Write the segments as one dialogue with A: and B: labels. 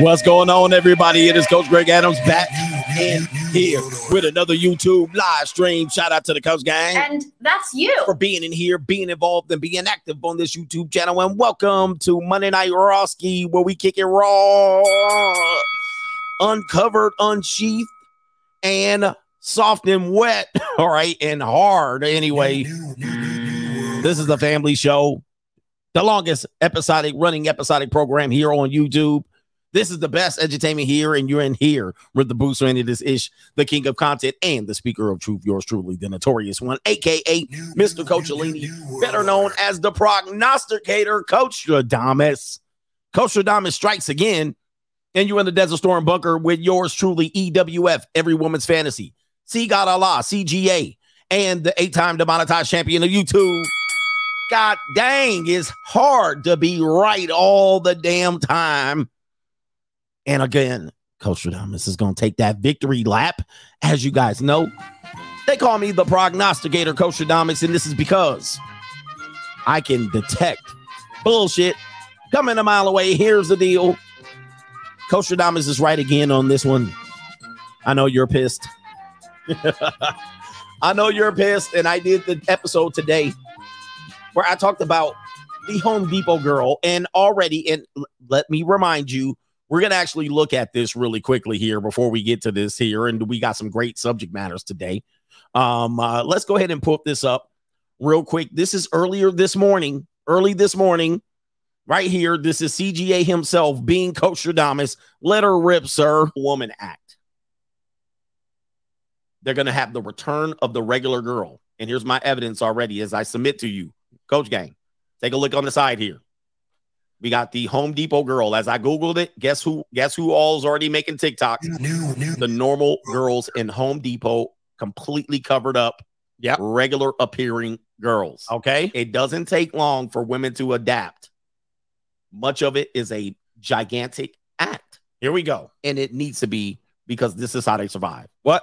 A: What's going on, everybody? It is Coach Greg Adams back in here with another YouTube live stream. Shout out to the Coach Gang.
B: And that's you.
A: For being in here, being involved, and being active on this YouTube channel. And welcome to Monday Night Rawski, where we kick it raw, uncovered, unsheathed, and soft and wet. All right, and hard. Anyway, this is the family show, the longest episodic running episodic program here on YouTube. This is the best entertainment here, and you're in here with the booster into this ish, the king of content, and the speaker of truth, yours truly, the notorious one, aka Mr. Coach Alini, better known as the prognosticator, Coach Stradamus. Coach Stradamus strikes again, and you're in the Desert Storm bunker with yours truly, EWF, every woman's fantasy. See God Allah, CGA, and the eight-time demonetized champion of YouTube. God dang, it's hard to be right all the damn time. And again, Coach Stradamus is going to take that victory lap. As you guys know, they call me the prognosticator, Coach Stradamus, and this is because I can detect bullshit coming a mile away. Here's the deal. Coach Stradamus is right again on this one. I know you're pissed. I know you're pissed, and I did the episode today where I talked about the Home Depot girl, and already, and let me remind you, we're going to actually look at this really quickly here before we get to this here. And we got some great subject matters today. Um, uh, let's go ahead and put this up real quick. This is earlier this morning, early this morning, right here. This is CGA himself being Coach Stradamus. Let her rip, sir. Woman Act. They're going to have the return of the regular girl. And here's my evidence already as I submit to you, Coach Gang. Take a look on the side here. We got the Home Depot girl. As I googled it, guess who? Guess who all's already making TikToks?
C: New, new.
A: The normal girls in Home Depot, completely covered up.
C: Yeah.
A: regular appearing girls.
C: Okay.
A: It doesn't take long for women to adapt. Much of it is a gigantic act,
C: Here we go.
A: and it needs to be because this is how they survive.
C: What?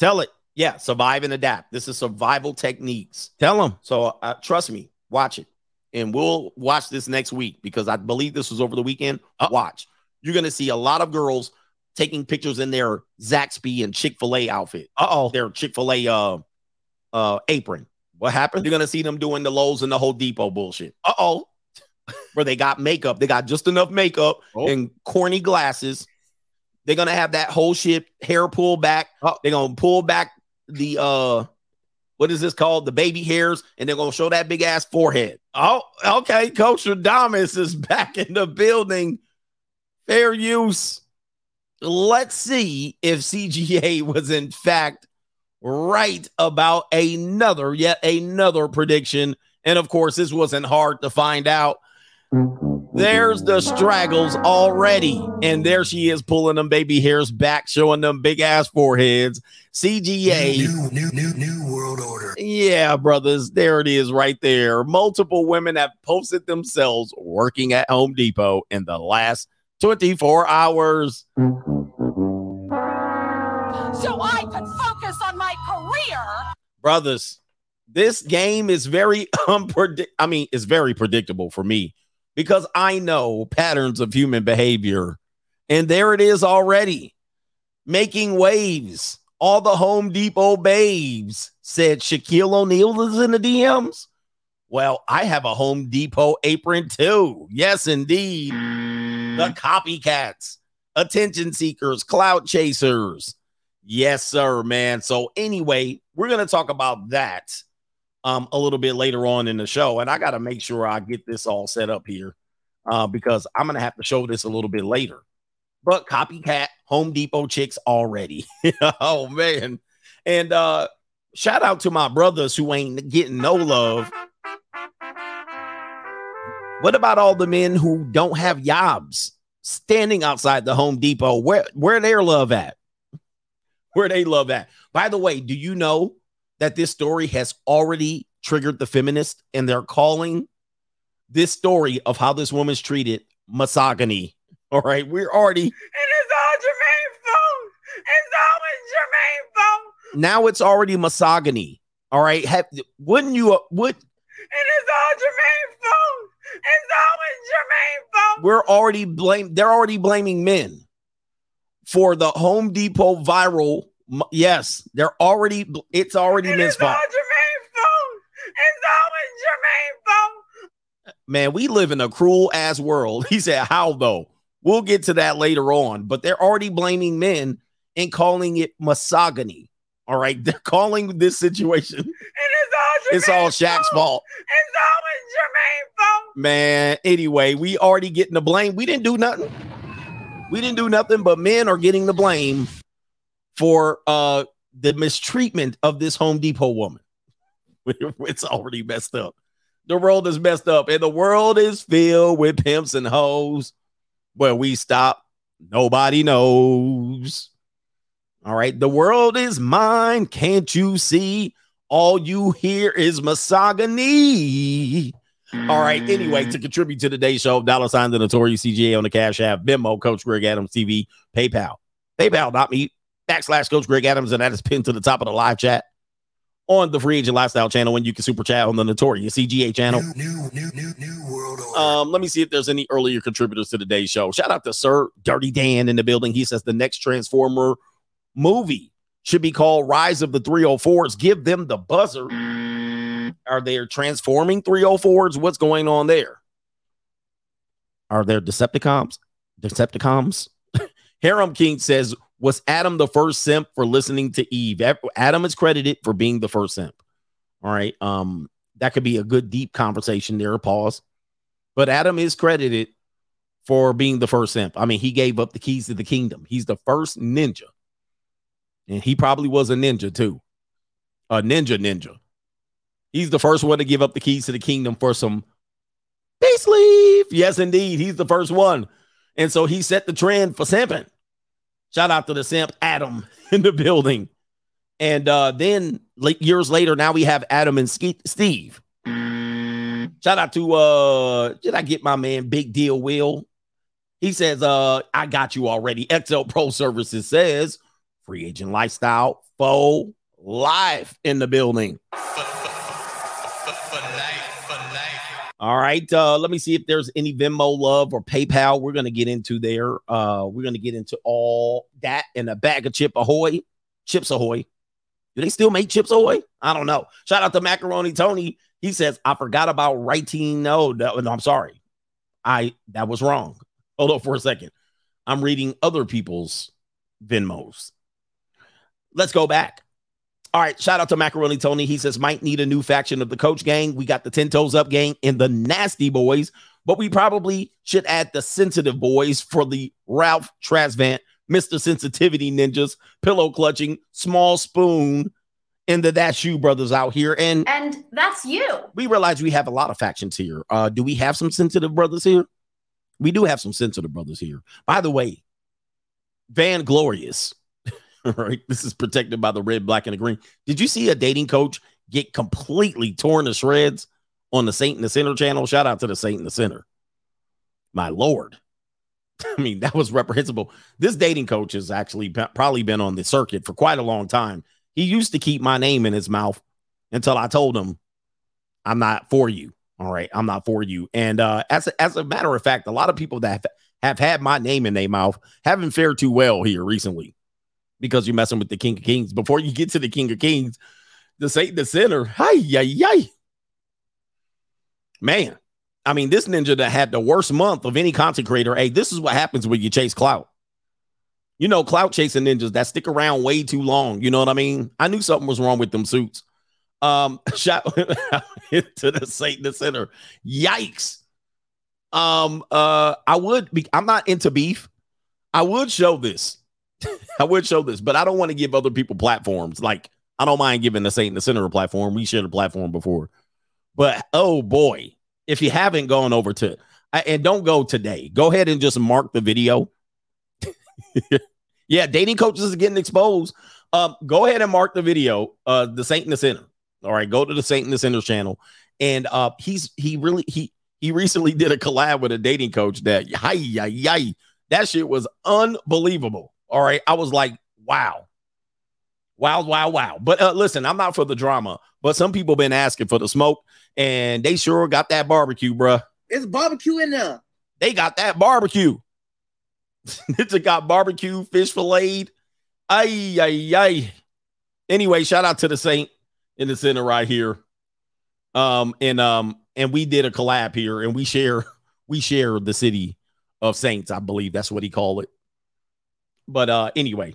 C: Tell it.
A: Yeah, survive and adapt. This is survival techniques.
C: Tell them.
A: So uh, trust me, watch it. And we'll watch this next week because I believe this was over the weekend.
C: Uh-
A: watch. You're going to see a lot of girls taking pictures in their Zaxby and Chick fil A outfit,
C: Uh oh.
A: their Chick fil A uh, uh, apron.
C: What happened?
A: You're going to see them doing the Lowe's and the Whole Depot bullshit
C: Uh oh.
A: where they got makeup. They got just enough makeup
C: Oh.
A: and corny glasses. They're going to have that whole shit hair pulled back.
C: Oh.
A: They're going to pull back the, uh, what is this called? The baby hairs, and they're gonna show that big ass forehead.
C: Oh, okay. Coach Stradamus is back in the building.
A: Fair use. Let's see if CGA was in fact right about another, yet another prediction. And of course, this wasn't hard to find out. There's the straggles already. And there she is pulling them baby hairs back, showing them big ass foreheads. CGA.
C: New, new, new, new world order.
A: Yeah, brothers, there it is right there. Multiple women have posted themselves working at Home Depot in the last 24 hours.
D: so I could focus on my career.
A: Brothers, this game is very unpredict I mean, it's very predictable for me because I know patterns of human behavior. And there it is already. Making waves. All the Home Depot babes said Shaquille O'Neal is in the DMs. Well, I have a Home Depot apron too. Yes, indeed. The mm-hmm. copycats, attention seekers, cloud chasers. Yes, sir, man. So, anyway, we're going to talk about that um, a little bit later on in the show. And I got to make sure I get this all set up here uh, because I'm going to have to show this a little bit later. But copycat Home Depot chicks already. oh, man. And uh, shout out to my brothers who ain't getting no love. What about all the men who don't have jobs standing outside the Home Depot? Where where their love at? Where they love at? By the way, do you know that this story has already triggered the feminist and they're calling this story of how this woman's treated misogyny? All right, we're already
E: And it's all Jermaine's fault. It's always Jermaine's fault.
A: now it's already misogyny. All right, have, wouldn't you? uh, Would
E: And it's all Jermaine's fault. It's always Jermaine's fault.
A: we're already blame. They're already blaming men for the Home Depot viral. Yes, they're already. It's already
E: it's all
A: fault.
E: Jermaine's fault. It's always Jermaine's fault.
A: Man, we live in a cruel ass world. He said, "How though?" We'll get to that later on, but they're already blaming men and calling it misogyny. All right, they're calling this situation.
E: It's all
A: It's all Shaq's fault.
E: It's always Jermaine's fault.
A: Man, anyway, we already getting the blame. We didn't do nothing. We didn't do nothing, but men are getting the blame for uh the mistreatment of this Home Depot woman. It's already messed up. The world is messed up, and the world is filled with pimps and hoes. Where we stop, nobody knows. All right, the world is mine. Can't you see? All you hear is misogyny. All right. Anyway, to contribute to today's show, dollar sign the notorious CGA on the Cash App, Venmo, Coach Greg Adams TV, PayPal, PayPal, not me, backslash Coach Greg Adams, and that is pinned to the top of the live chat on the Free Agent Lifestyle channel. When you can super chat on the notorious CGA channel.
B: New, new, new, new world order.
A: Um, let me see if there's any earlier contributors to today's show. Shout out to Sir Dirty Dan in the building. He says the next Transformer movie should be called Rise of the 304s. Give them the buzzer. Are they transforming 304s? What's going on there? Are there Decepticons? Decepticons? Harem King says, Was Adam the first simp for listening to Eve? Adam is credited for being the first simp. All right. Um, that could be a good deep conversation there. Pause. But Adam is credited for being the first simp. I mean, he gave up the keys to the kingdom. He's the first ninja. And he probably was a ninja too. A ninja ninja. He's the first one to give up the keys to the kingdom for some peace leave. Yes, indeed. He's the first one. And so he set the trend for simping. Shout out to the simp Adam in the building. And uh, then like years later, now we have Adam and Ske- Steve. Shout out to uh did I get my man Big Deal Will? He says, uh, I got you already. XL Pro Services says free agent lifestyle, faux life in the building. All right. Uh, let me see if there's any Venmo love or PayPal. We're gonna get into there. Uh, we're gonna get into all that and a bag of chip ahoy, chips ahoy. Do they still make chips ahoy? I don't know. Shout out to Macaroni Tony. He says, I forgot about writing. No, no, no, I'm sorry. I that was wrong. Hold on for a second. I'm reading other people's Venmos. Let's go back. All right, shout out to Macaroni Tony. He says, might need a new faction of the coach gang. We got the 10 toes up gang and the nasty boys, but we probably should add the sensitive boys for the Ralph Tresvant, Mr. Sensitivity Ninjas, pillow clutching, small spoon, and the That Shoe brothers out here. And
F: And that's you.
A: we realize we have a lot of factions here. Uh, do we have some sensitive brothers here? We do have some sensitive brothers here. By the way, Van Glorious, right? This is protected by the red, black, and the green. Did you see a dating coach get completely torn to shreds on the Saint in the Center channel? Shout out to the Saint in the Center. My lord. I mean, that was reprehensible. This dating coach has actually p- probably been on the circuit for quite a long time. He used to keep my name in his mouth until I told him, I'm not for you. All right. I'm not for you. And uh, as, a, as a matter of fact, a lot of people that have, have had my name in their mouth haven't fared too well here recently because you're messing with the King of Kings. Before you get to the King of Kings, the Satan, the sinner, hi, yay, yay. Man, I mean, this ninja that had the worst month of any content creator. Hey, this is what happens when you chase clout. You know, clout chasing ninjas that stick around way too long. You know what I mean? I knew something was wrong with them suits. Um, shout to the Satan the Center. Yikes. Um, uh, I would be, I'm not into beef. I would show this. I would show this, but I don't want to give other people platforms. Like, I don't mind giving the Satan the Center a platform. We shared a platform before. But oh boy, if you haven't gone over to and don't go today, go ahead and just mark the video. yeah, dating coaches is getting exposed. Um, go ahead and mark the video. Uh, the Saint in the Center. All right, go to the Saint in the Center channel, and uh, he's he really he he recently did a collab with a dating coach that hi yi yi that shit was unbelievable. All right, I was like, wow, wow, wow, wow. But uh, listen, I'm not for the drama, but some people been asking for the smoke, and they sure got that barbecue, bruh.
G: It's barbecue in there.
A: They got that barbecue. Nitsa got barbecue, fish filleted. Ay, ay, ay. Anyway, shout out to the Saint in the center right here. Um, and um, and we did a collab here, and we share we share the city of Saints, I believe that's what he called it. But uh, anyway,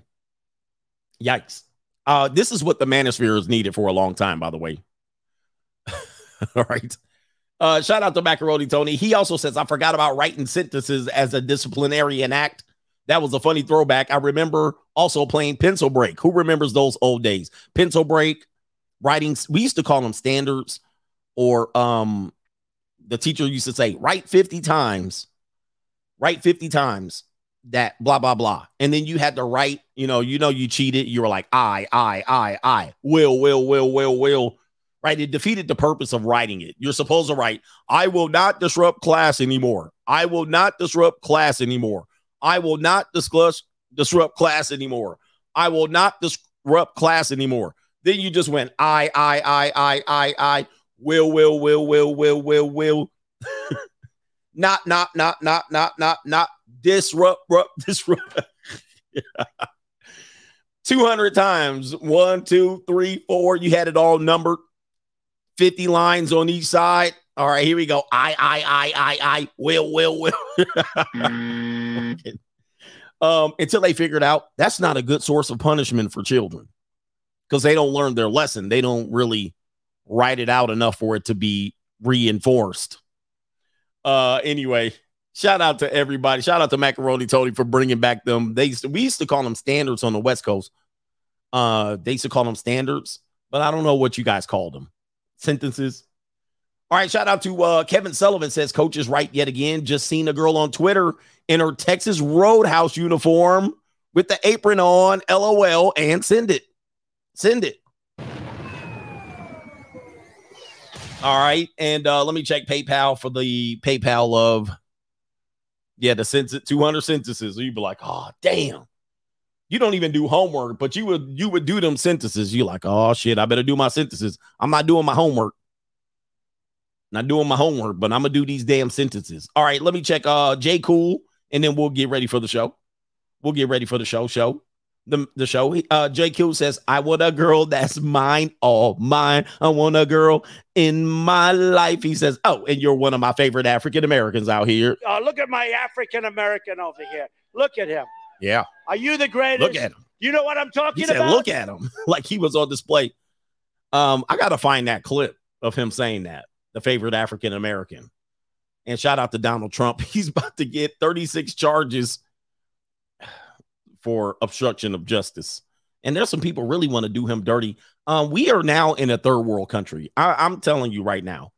A: yikes. Uh, this is what the manosphere has needed for a long time, by the way. All right. Uh, shout out to Macaroni Tony. He also says, I forgot about writing sentences as a disciplinarian act. That was a funny throwback. I remember also playing pencil break. Who remembers those old days? Pencil break, writing. We used to call them standards, or um, the teacher used to say, write 50 times, write 50 times that blah blah blah. And then you had to write, you know, you know, you cheated. You were like, I, I, I, I, will, will, will, will, will. Right. It defeated the purpose of writing it. You're supposed to write, I will not disrupt class anymore. I will not disrupt class anymore. I will not discuss disrupt class anymore. I will not disrupt class anymore. Then you just went, I, I, I, I, I, I, will, will, will, will, will, will, will. not, not, not, not, not, not, not disrupt, disrupt. disrupt. 200 times. One, two, three, four. You had it all numbered. 50 lines on each side. All right, here we go. I, I, I, I, I, will, will, will. um, until they figured out that's not a good source of punishment for children because they don't learn their lesson. They don't really write it out enough for it to be reinforced. Uh, anyway, shout out to everybody. Shout out to Macaroni Tony for bringing back them. They used to, we used to call them standards on the West Coast. Uh, they used to call them standards, but I don't know what you guys called them. Sentences. All right, shout out to uh, Kevin Sullivan says coach is right yet again. Just seen a girl on Twitter in her Texas Roadhouse uniform with the apron on. LOL and send it. Send it. All right, and uh, let me check PayPal for the PayPal of yeah the sentence 200 sentences. You'd be like, oh damn, you don't even do homework, but you would you would do them sentences. You're like, oh shit, I better do my sentences. I'm not doing my homework. Not doing my homework, but I'm gonna do these damn sentences. All right, let me check uh J Cool, and then we'll get ready for the show. We'll get ready for the show. Show the, the show. Uh JQ says, I want a girl that's mine, all mine. I want a girl in my life. He says, Oh, and you're one of my favorite African Americans out here.
F: Oh, look at my African American over here. Look at him.
A: Yeah.
F: Are you the greatest?
A: Look at him.
F: You know what I'm talking
A: He said,
F: about?
A: Look at him. like he was on display. Um, I gotta find that clip of him saying that, the favorite African American. And shout out to Donald Trump. He's about to get 36 charges for obstruction of justice. And there's some people really want to do him dirty. Um, we are now in a third world country. I, I'm telling you right now,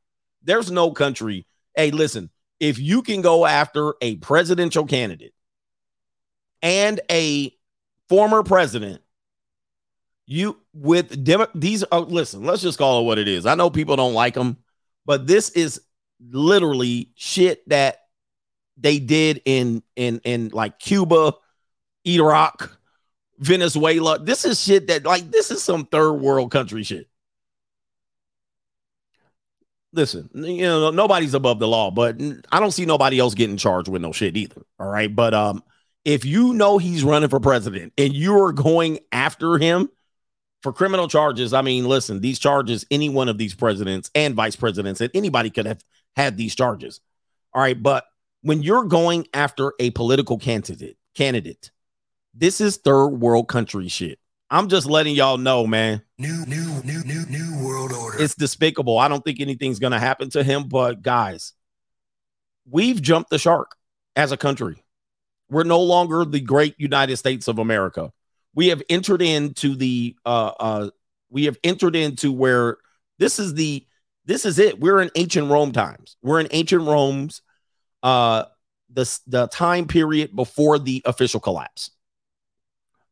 A: there's no country. Hey, listen, if you can go after a presidential candidate and a former president, you with Demo- these are listen, let's just call it what it is. I know people don't like them, but this is literally shit that they did in in in like Cuba, Iraq, Venezuela. This is shit that like this is some third world country shit. Listen, you know, nobody's above the law, but I don't see nobody else getting charged with no shit either. All right. But um, if you know he's running for president and you're going after him for criminal charges, I mean, listen, these charges, any one of these presidents and vice presidents, and anybody could have had these charges. All right. But when you're going after a political candidate, candidate, this is third world country shit. I'm just letting y'all know, man.
B: New, new, new, new, new world order.
A: It's despicable. I don't think anything's going to happen to him, but guys, we've jumped the shark as a country. We're no longer the great United States of America. We have entered into the uh uh we have entered into where this is the this is it. We're in ancient Rome times. We're in ancient Rome's uh the the time period before the official collapse.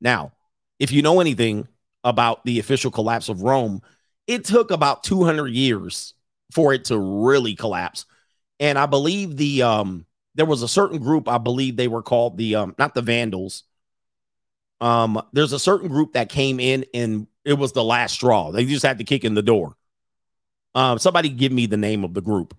A: Now, if you know anything about the official collapse of Rome, it took about 200 years for it to really collapse. And I believe the um there was a certain group, I believe they were called the um not the Vandals. Um there's a certain group that came in and it was the last straw. They just had to kick in the door. Um somebody give me the name of the group.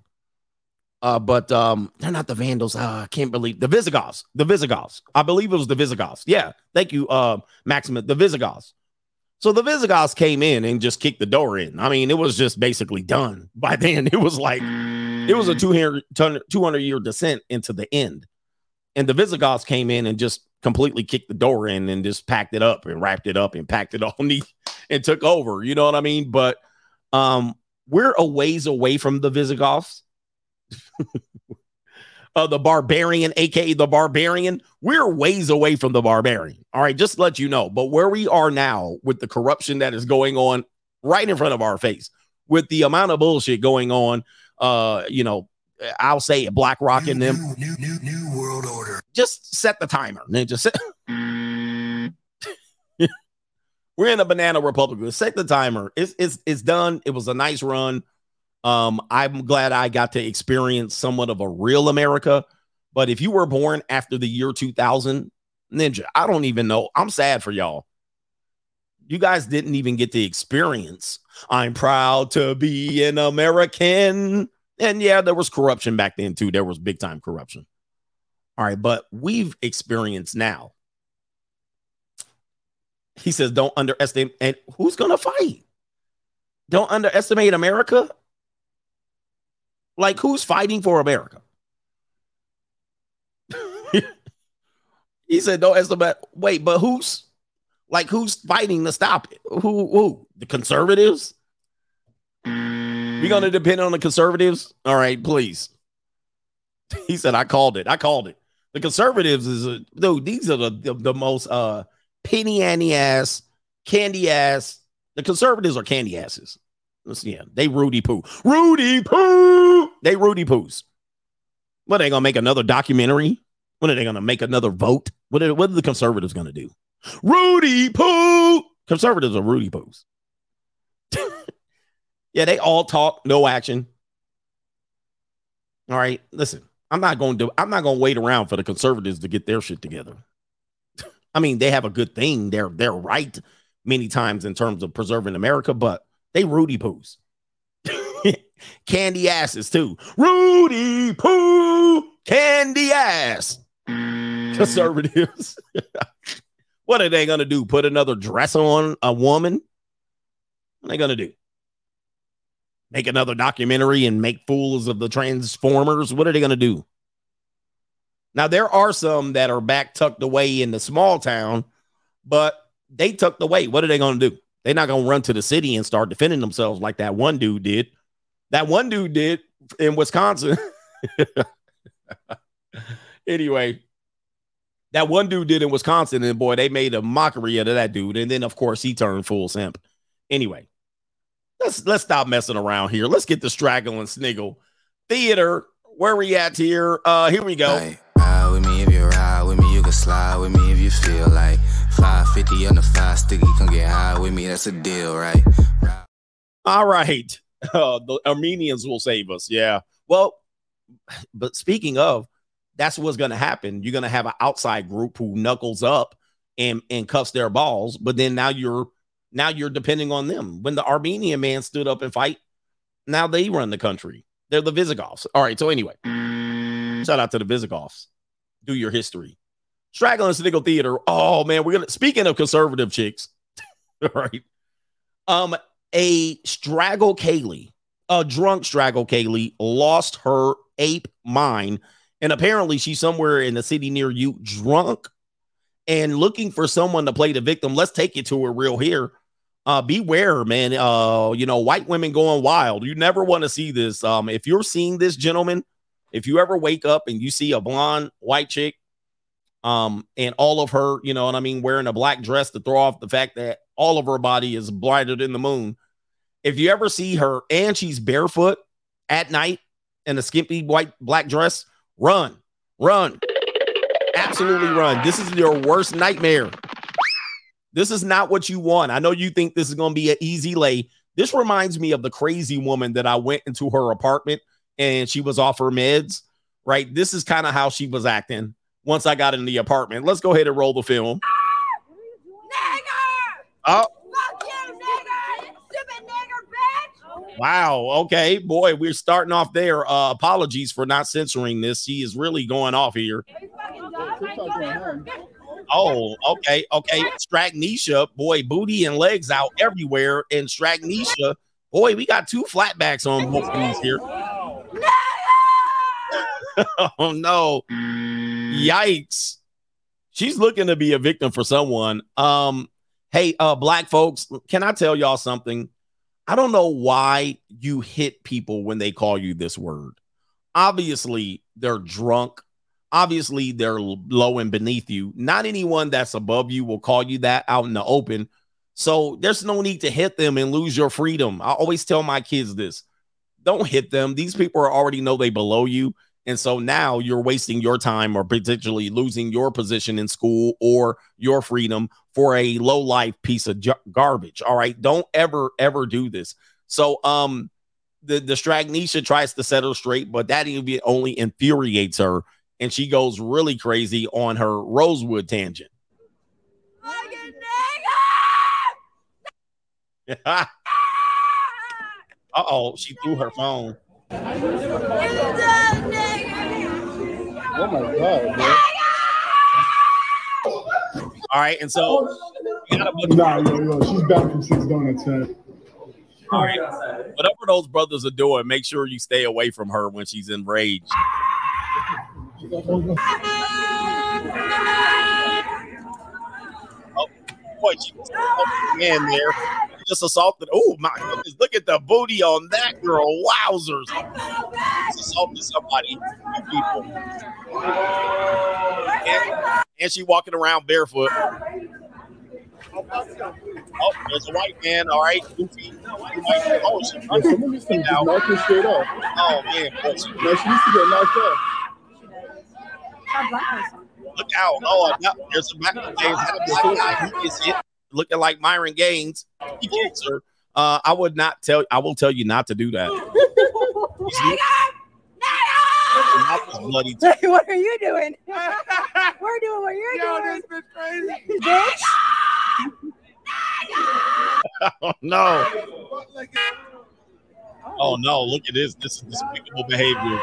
A: Uh, but um, they're not the Vandals. Uh, I can't believe the Visigoths. The Visigoths. I believe it was the Visigoths. Yeah, thank you, uh, Maximus. The Visigoths. So the Visigoths came in and just kicked the door in. I mean, it was just basically done by then. It was like it was a 200, 200 year descent into the end. And the Visigoths came in and just completely kicked the door in and just packed it up and wrapped it up and packed it all neat and took over. You know what I mean? But um, we're a ways away from the Visigoths. uh, the barbarian, aka the barbarian, we're ways away from the barbarian. All right, just let you know. But where we are now with the corruption that is going on right in front of our face, with the amount of bullshit going on, uh, you know, I'll say it, BlackRock and them.
B: New, new, new, new world order.
A: Just set the timer. Just set. We're in a banana republic. Set the timer. It's it's it's done. It was a nice run. Um, I'm glad I got to experience somewhat of a real America. But if you were born after the year 2000, Ninja, I don't even know. I'm sad for y'all. You guys didn't even get the experience. I'm proud to be an American. And yeah, there was corruption back then too. There was big time corruption. All right, but we've experienced now. He says, don't underestimate. And who's going to fight? Don't underestimate America. Like, who's fighting for America? he said, don't estimate. Wait, but who's like who's fighting to stop it? Who who? The conservatives? You gonna depend on the conservatives? All right, please. He said, I called it. I called it. The conservatives is a dude, these are the, the, the most uh penny ante ass, candy ass. The conservatives are candy asses. Let's- Yeah, they Rudy Poo. Rudy Poo. They Rudy Poos. What are they gonna make another documentary? When are they gonna make another vote? What are, what are the conservatives gonna do? Rudy Poo. Conservatives are Rudy Poos. yeah, they all talk, no action. All right, listen. I'm not going to. I'm not going to wait around for the conservatives to get their shit together. I mean, they have a good thing. They're they're right many times in terms of preserving America, but they Rudy Poos. candy asses too. Rudy Poo, candy ass. Conservatives. what are they gonna do? Put another dress on a woman? What are they gonna do? Make another documentary and make fools of the Transformers? What are they gonna do? Now there are some that are back tucked away in the small town, but they tucked away. What are they gonna do? They're not gonna run to the city and start defending themselves like that one dude did. That one dude did in Wisconsin. anyway, that one dude did in Wisconsin, and boy, they made a mockery out of that dude. And then, of course, he turned full simp. Anyway, let's let's stop messing around here. Let's get the straggle and sniggle theater. Where we at here? Uh, here we go.
G: Ride with me if you ride with me, you can slide with me if you feel like 550 on the five sticky, come get high with me, that's a deal, right?
A: All right. Uh, the Armenians will save us. Yeah. Well, but speaking of, that's what's going to happen. You're going to have an outside group who knuckles up and and cuffs their balls, but then now you're now you're depending on them. When the Armenian man stood up and fight, now they run the country. They're the Visigoths. All right. So anyway, shout out to the Visigoths. Do your history. Straggle and Sniggle Theater. Oh man, we're gonna speaking of conservative chicks. right? Um, a straggle Kaylee, a drunk straggle Kaylee, lost her ape mind, and apparently she's somewhere in the city near you, drunk, and looking for someone to play the victim. Let's take you to her real here. Uh, beware, man. Uh, you know, white women going wild. You never want to see this. Um, if you're seeing this, gentlemen, if you ever wake up and you see a blonde white chick, um, and all of her, you know and I mean, wearing a black dress to throw off the fact that all of her body is blinded in the moon. If you ever see her and she's barefoot at night in a skimpy white black dress, run, run, absolutely run. This is your worst nightmare. This is not what you want. I know you think this is going to be an easy lay. This reminds me of the crazy woman that I went into her apartment and she was off her meds, right? This is kind of how she was acting once I got in the apartment. Let's go ahead and roll the film.
D: Nigger!
A: Oh,
D: Fuck you, nigger! Stupid nigger bitch!
A: Wow. Okay, boy, we're starting off there. Uh, apologies for not censoring this. He is really going off here. Oh, okay, okay. Stragnesia, boy, booty and legs out everywhere. And Stragnesia, boy, we got two flatbacks on both of these here. oh no. Yikes. She's looking to be a victim for someone. Um, hey, uh, black folks, can I tell y'all something? I don't know why you hit people when they call you this word. Obviously, they're drunk. Obviously, they're low and beneath you. Not anyone that's above you will call you that out in the open. So there's no need to hit them and lose your freedom. I always tell my kids this don't hit them. These people already know they below you. And so now you're wasting your time or potentially losing your position in school or your freedom for a low life piece of j- garbage. All right. Don't ever, ever do this. So, um, the, the Stragnesia tries to set her straight, but that even only infuriates her. And she goes really crazy on her Rosewood tangent. uh oh, she threw her phone.
H: Oh my god, bro.
A: All right, and so you gotta look-
H: Nah, yo, yo, she's back from six donuts, man.
A: all right, whatever those brothers are doing, make sure you stay away from her when she's enraged. Oh, boy, she was in there. She Just assaulted. Oh my goodness! Look at the booty on that girl. Wowzers! She's assaulted somebody. People. And, and she walking around barefoot. Oh, there's a white man. All right, goofy. Oh, she
H: Yo, someone needs to just knock her straight up.
A: Oh man, boy, she-
H: No, she needs to get knocked up.
A: look out! Oh, no, there's a black James had a black guy who is hit, looking like Myron Gaines. He. Uh, I would not tell. I will tell you not to do that. He's looking- Her bloody.
E: what are you doing? We're doing what you're doing.
C: bitch crazy.
E: Bitch.
A: Oh no! Oh no! Look at this. This is despicable behavior.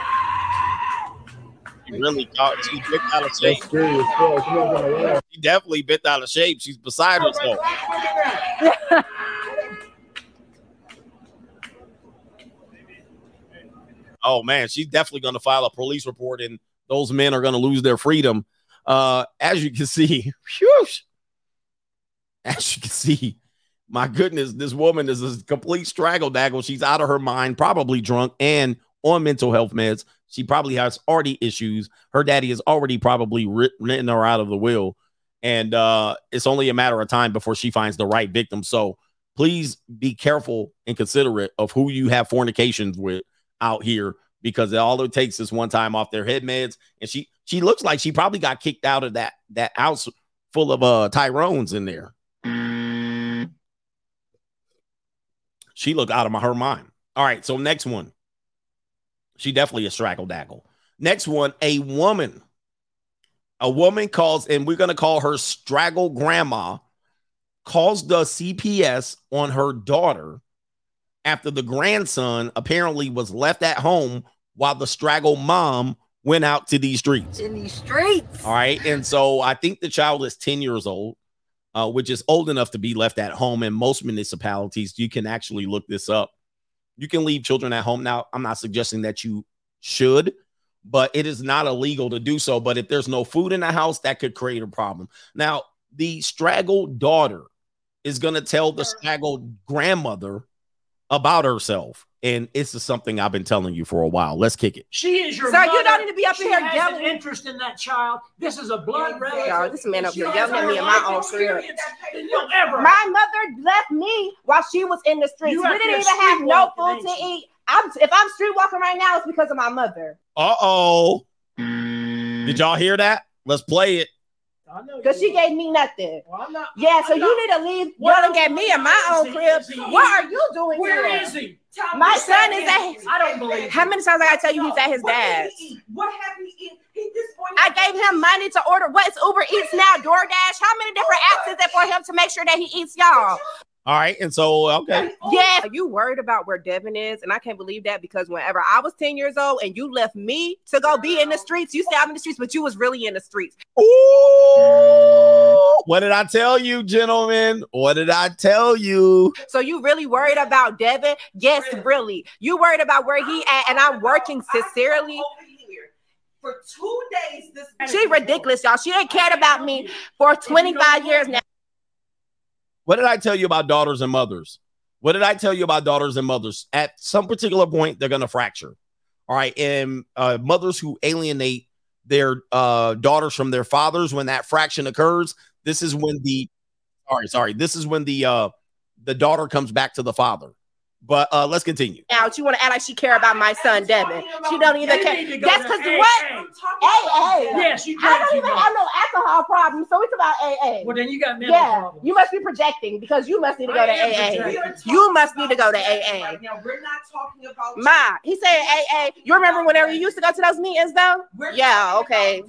A: She really caught. She bit out of shape.
H: That's scary as fuck. She's not gonna laugh.
A: She definitely bit out of shape. She's beside herself. Oh man, she's definitely going to file a police report, and those men are going to lose their freedom. Uh, as you can see, whew, as you can see, my goodness, this woman is a complete straggle daggle. She's out of her mind, probably drunk and on mental health meds. She probably has already issues. Her daddy has already probably writ- written her out of the will, and uh, it's only a matter of time before she finds the right victim. So please be careful and considerate of who you have fornications with out here because it all it takes is one time off their head meds. And she she looks like she probably got kicked out of that that house full of uh tyrones in there. She looked out of my, her mind. All right so next one she definitely a straggle daggle next one a woman a woman calls and we're going to call her straggle grandma calls the cps on her daughter after the grandson apparently was left at home while the straggle mom went out to these streets.
E: In these streets.
A: All right. And so I think the child is 10 years old, uh, which is old enough to be left at home. In most municipalities, you can actually look this up. You can leave children at home. Now, I'm not suggesting that you should, but it is not illegal to do so. But if there's no food in the house, that could create a problem. Now, the straggled daughter is going to tell the straggled grandmother about herself. And this is something I've been telling you for a while. Let's kick it.
I: She is your
E: Sir, you
I: mother.
E: don't need to be up
I: she
E: in here
I: has
E: yelling.
I: an interest in that child. This is a blood relative.
E: Y'all, this man up here yelling at me in my own crib.
I: experience than you'll ever
E: My mother left me while she was in the streets.
I: You
E: We didn't even have no food to eat. I'm if I'm street walking right now, it's because of my mother.
A: Uh oh. Did y'all hear that? Let's play it.
I: I know
E: Because she gave me nothing.
I: Well, I'm not-
E: Yeah, so
I: I'm
E: you
I: not-
E: need to leave
I: Where-
E: yelling at me in my
I: where
E: own
I: is he?
E: crib. What are you doing
I: Where
E: here?
I: is he?
E: My son is
I: it.
E: at-
I: I don't believe
E: How many times I gotta tell you he's at his
J: What
E: dad's?
J: he? What have he eaten? He this boy.
E: I gave him money to order what's Uber Eats now, DoorDash. How many different apps is it for him to make sure that he eats y'all?
A: All right, and so okay, oh,
K: Yeah, you worried about where Devin is, and I can't believe that because whenever I was 10 years old and you left me to go be in the streets, you say I'm in the streets, but you was really in the streets.
A: Ooh, what did I tell you, gentlemen? What did I tell you?
K: So you really worried about Devin? Yes, really. You worried about where he at, and I'm working sincerely.
J: For two days, this
K: She ridiculous, y'all. She ain't cared about me for 25 years now.
A: What did I tell you about daughters and mothers? What did I tell you about daughters and mothers? At some particular point, they're going to fracture. All right. And uh, mothers who alienate their uh, daughters from their fathers, when that fraction occurs, this is when the, sorry, sorry, this is when the, uh, the daughter comes back to the father. But uh, let's continue.
K: Now you want to act like she care about my son Devin. She don't even
I: You
K: care.
I: need to go
K: That's
I: to
K: because
I: AA.
K: what? Hey, hey.
I: Yes, you
K: I don't even have no alcohol problem. So it's about AA.
I: Well, then you got mental
K: yeah,
I: problems.
K: you must be projecting because you must need to go
I: I
K: to
I: am
K: AA. You must need to go to AA.
J: Right now, we're not talking about
K: Ma, he said AA. You remember whenever you used to go to those meetings though?
J: We're
K: Yeah, okay.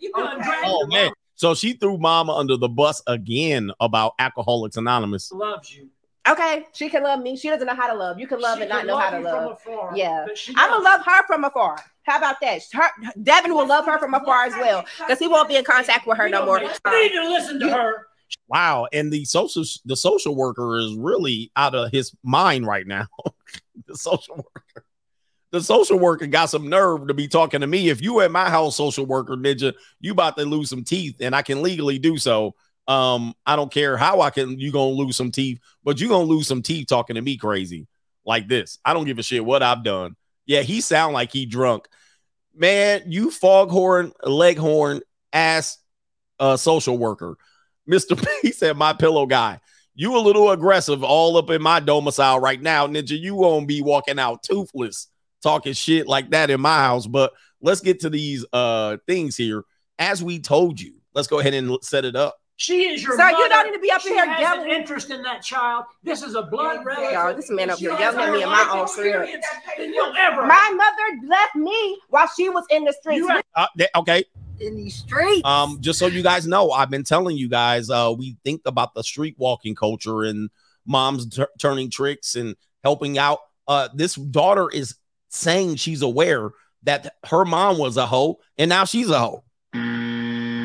I: You
J: okay?
A: Oh, man. So she threw mama under the bus again about Alcoholics Anonymous.
I: Loves you.
K: Okay, she can love me. She doesn't know how to love. You can love
I: She
K: and not
I: can
K: know how to love.
I: From afar,
K: Yeah. I'm gonna love her from afar. How about that? Her, Devin will love her from afar as well because he won't be in contact with
I: you.
K: her
I: You
K: no
I: don't
K: more.
I: You need to listen to her.
A: Wow. And the social the social worker is really out of his mind right now. the social worker. The social worker got some nerve to be talking to me. If you at my house, social worker ninja, you about to lose some teeth, and I can legally do so. Um, I don't care how I can you gonna lose some teeth, but you gonna lose some teeth talking to me crazy like this. I don't give a shit what I've done. Yeah, he sound like he drunk. Man, you foghorn, leghorn ass uh social worker. Mr. P said, my pillow guy. You a little aggressive all up in my domicile right now, Ninja. You won't be walking out toothless talking shit like that in my house. But let's get to these uh things here. As we told you, let's go ahead and set it up.
I: She is your
K: Sir, you
I: mother.
K: don't need to be up
I: she
K: here
I: has
K: yelling.
I: an interest in that child. This is a blood relative.
K: Y'all, this man up here yelling at me in my own career.
I: experience than you'll ever.
K: My mother left me while she was in the streets.
I: Have-
A: Uh, th- okay.
J: in these streets.
A: Um, just so you guys know, I've been telling you guys, uh, we think about the street walking culture and moms tur- turning tricks and helping out. Uh, this daughter is saying she's aware that her mom was a hoe and now she's a hoe.
K: She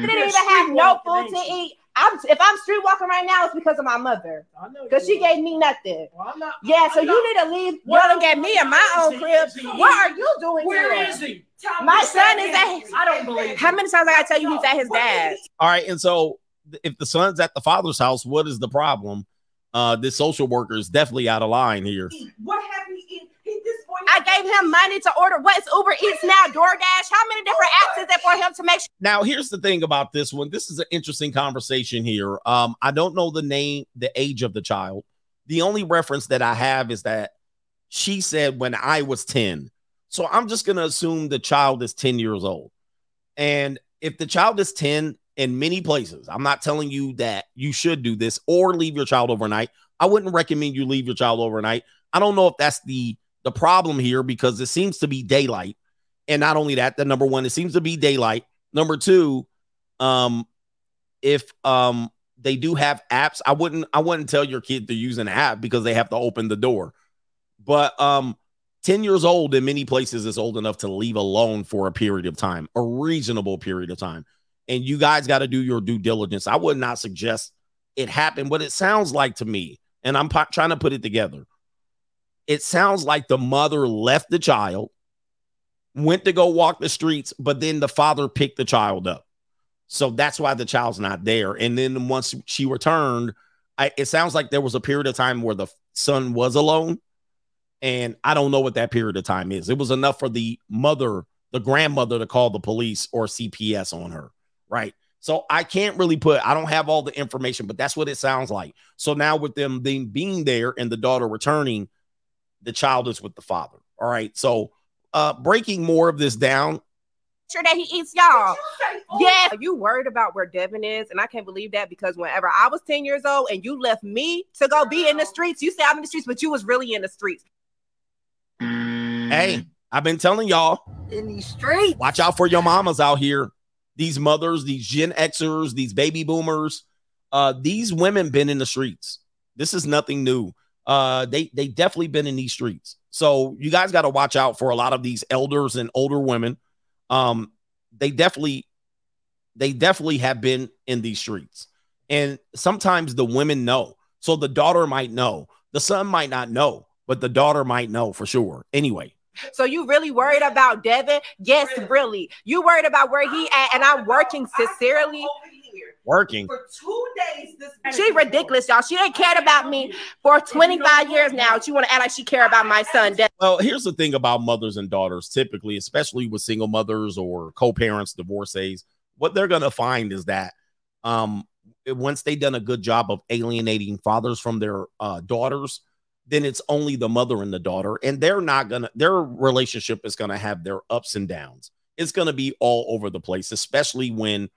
K: didn't even have no food to eat. I'm if I'm street walking right now, it's because of my mother.
I: I know
K: Because she gave me nothing.
I: Well, I'm not-
K: Yeah, so
I: I'm
K: you
I: not-
K: need to leave
I: Well,
K: yelling get me in my own crib.
I: is he-
K: What are you doing
I: Where
K: here?
I: is he?
K: My son is at His,
I: I don't believe
K: How many times I gotta tell you he's at his dad's?
A: All right. And so if the son's at the father's house, what is the problem? Uh, this social worker is definitely out of line here.
J: What have he eaten? He this boy.
K: I gave him money to order what's Uber Eats now, DoorDash. How many different apps is there for him to make sure?
A: Now, here's the thing about this one. This is an interesting conversation here. Um, I don't know the name, the age of the child. The only reference that I have is that she said when I was 10. So I'm just gonna assume the child is 10 years old. And if the child is 10 in many places, I'm not telling you that you should do this or leave your child overnight. I wouldn't recommend you leave your child overnight. I don't know if that's the the problem here because it seems to be daylight. And not only that, the number one, it seems to be daylight. Number two, um, if um they do have apps, I wouldn't I wouldn't tell your kid to use an app because they have to open the door. But um 10 years old in many places is old enough to leave alone for a period of time, a reasonable period of time. And you guys got to do your due diligence. I would not suggest it happen, but it sounds like to me, and I'm po- trying to put it together. It sounds like the mother left the child, went to go walk the streets, but then the father picked the child up. So that's why the child's not there. And then once she returned, I, it sounds like there was a period of time where the son was alone. And I don't know what that period of time is. It was enough for the mother, the grandmother, to call the police or CPS on her. Right. So I can't really put, I don't have all the information, but that's what it sounds like. So now with them being, being there and the daughter returning, the child is with the father. All right. So uh breaking more of this down.
K: Sure that he eats y'all. Yeah, you worried about where Devin is, and I can't believe that because whenever I was 10 years old and you left me to go be in the streets, you say I'm in the streets, but you was really in the streets.
A: Hey, I've been telling y'all,
J: in these streets.
A: watch out for your mamas out here. These mothers, these Gen Xers, these baby boomers. Uh, these women been in the streets. This is nothing new. Uh, they they definitely been in these streets. So you guys got to watch out for a lot of these elders and older women. Um, they definitely they definitely have been in these streets. And sometimes the women know. So the daughter might know. The son might not know, but the daughter might know for sure. Anyway,
K: So you really worried about Devin? Yes, really. You worried about where he at, and I'm working sincerely.
A: Working.
J: For two days this
K: She ridiculous, y'all. She ain't cared about me for 25 years now. She want to act like she care about my son.
A: Well, here's the thing about mothers and daughters, typically, especially with single mothers or co-parents, divorcees, what they're gonna find is that um once they've done a good job of alienating fathers from their uh daughters, then it's only the mother and the daughter, and they're not gonna their relationship is gonna have their ups and downs. It's gonna be all over the place, especially when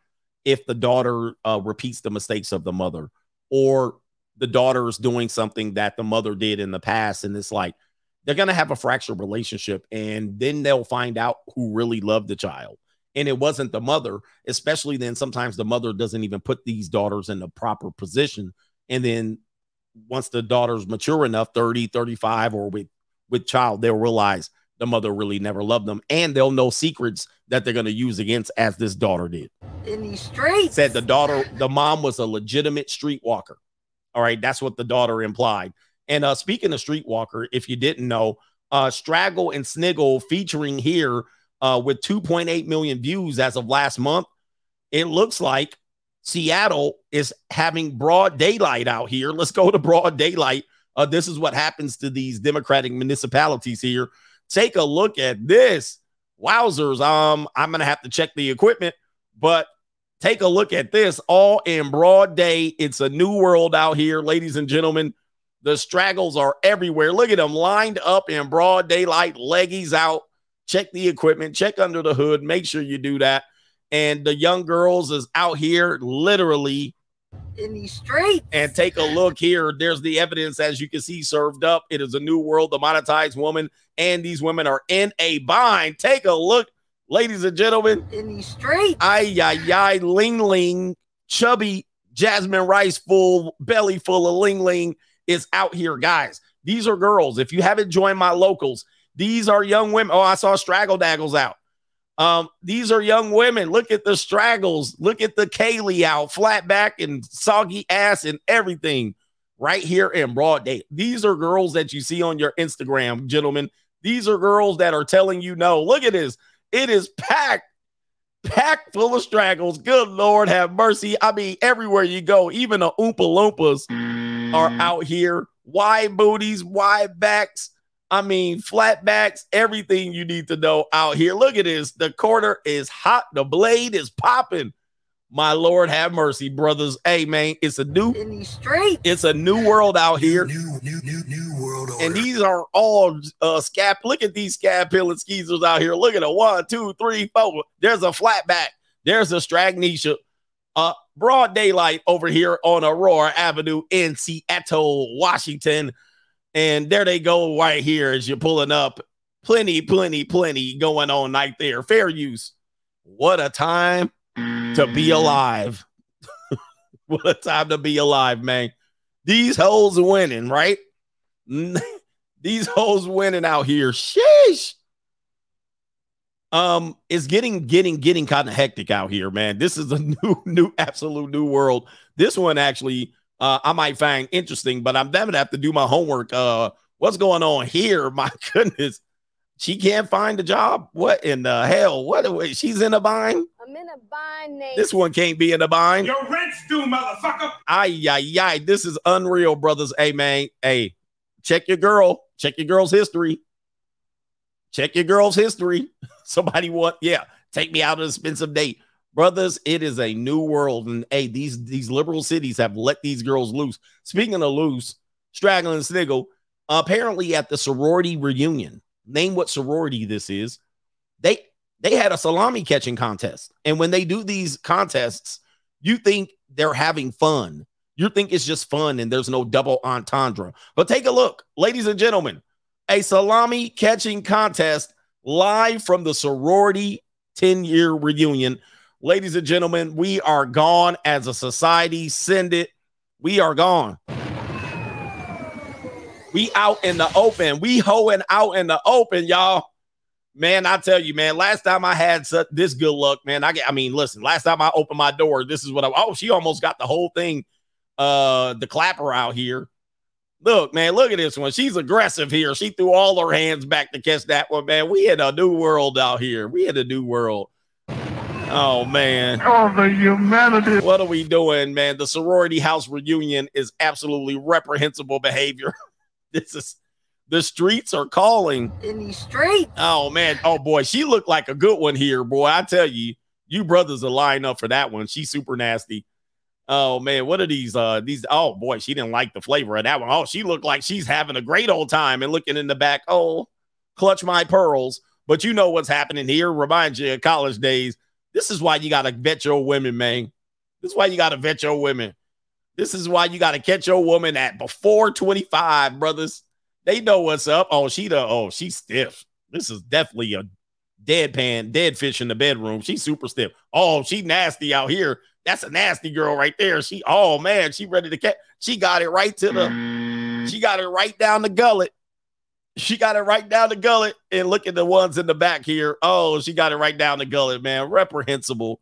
A: if the daughter uh, repeats the mistakes of the mother or the daughter is doing something that the mother did in the past and it's like they're going to have a fractured relationship and then they'll find out who really loved the child. And it wasn't the mother especially then sometimes the mother doesn't even put these daughters in the proper position. And then once the daughter's mature enough 30 35 or with with child they'll realize the mother really never loved them and they'll know secrets that they're going to use against as this daughter did
J: in these streets.
A: said the daughter, the mom was a legitimate streetwalker. All right, that's what the daughter implied. And uh speaking of streetwalker, if you didn't know, uh Straggle and Sniggle featuring here uh with 2.8 million views as of last month. It looks like Seattle is having broad daylight out here. Let's go to broad daylight. Uh this is what happens to these democratic municipalities here. Take a look at this. Wowzers. Um I'm to have to check the equipment, but Take a look at this all in broad day. It's a new world out here, ladies and gentlemen. The straggles are everywhere. Look at them lined up in broad daylight, leggies out. Check the equipment, check under the hood. Make sure you do that. And the young girls is out here literally
J: in these streets.
A: and take a look here. There's the evidence, as you can see, served up. It is a new world, the monetized woman, and these women are in a bind. Take a look, ladies and gentlemen.
J: In these streets.
A: Ay, ay, ay, ling ling, chubby Jasmine Rice full, belly full of ling ling is out here, guys. These are girls. If you haven't joined my locals, these are young women. Oh, I saw Straggle Daggles out. Um, these are young women. Look at the straggles. Look at the Kaylee out, flat back and soggy ass and everything right here in broad day. These are girls that you see on your Instagram, gentlemen. These are girls that are telling you no. Look at this. It is packed, packed full of straggles. Good Lord, have mercy. I mean, everywhere you go, even the Oompa Loompas are out here. Wide booties, wide backs. I mean, flatbacks, everything you need to know out here. Look at this. The quarter is hot. The blade is popping. My Lord, have mercy, brothers. Hey, man, it's a new
J: in these streets.
A: It's a new world out here.
B: New, new, new, new world order.
A: And these are all uh scap. Look at these scab pilling skeezers out here. Look at a One, two, three, four. There's a flatback. There's a stragnesia. Uh, broad daylight over here on Aurora Avenue in Seattle, Washington. And there they go right here as you're pulling up. Plenty, plenty, plenty going on right there. Fair use. What a time to be alive. what a time to be alive, man. These hoes winning, right? These hoes winning out here. Sheesh. Um, it's getting getting getting kind of hectic out here, man. This is a new, new, absolute new world. This one actually uh I might find interesting, but I'm gonna have to do my homework. Uh what's going on here? My goodness. She can't find a job. What in the hell? What she's in a bind?
L: I'm in a bind, Nate.
A: This one can't be in a bind.
M: Your rent's due, motherfucker.
A: Ay, ay, ay. This is unreal, brothers. Hey, man. Hey, check your girl. Check your girl's history. Check your girl's history. Somebody want, yeah, take me out of an expensive date. Brothers, it is a new world. And hey, these these liberal cities have let these girls loose. Speaking of loose, straggling sniggle, apparently at the sorority reunion, name what sorority this is. They they had a salami catching contest. And when they do these contests, you think they're having fun. You think it's just fun and there's no double entendre. But take a look, ladies and gentlemen, a salami catching contest live from the sorority 10 year reunion. Ladies and gentlemen, we are gone as a society. Send it. We are gone. We out in the open. We hoeing out in the open, y'all. Man, I tell you, man, last time I had this good luck, man. I get, I mean, listen, last time I opened my door, this is what I oh, she almost got the whole thing, uh, the clapper out here. Look, man, look at this one. She's aggressive here. She threw all her hands back to catch that one, man. We had a new world out here. We had a new world. Oh man.
H: Oh, the humanity.
A: What are we doing, man? The sorority house reunion is absolutely reprehensible behavior. this is the streets are calling.
J: In these streets.
A: Oh man. Oh boy, she looked like a good one here, boy. I tell you, you brothers are lying up for that one. She's super nasty. Oh man, what are these? Uh, these. Oh boy, she didn't like the flavor of that one. Oh, she looked like she's having a great old time and looking in the back. Oh, clutch my pearls. But you know what's happening here. Reminds you of college days. This is why you gotta vet your women, man. This is why you gotta vet your women. This is why you gotta catch your woman at before 25, brothers. They know what's up. Oh, she the oh, she's stiff. This is definitely a deadpan, dead fish in the bedroom. She's super stiff. Oh, she nasty out here. That's a nasty girl right there. She, oh man, she ready to catch. She got it right to the, she got it right down the gullet. She got it right down the gullet. And look at the ones in the back here. Oh, she got it right down the gullet, man. Reprehensible.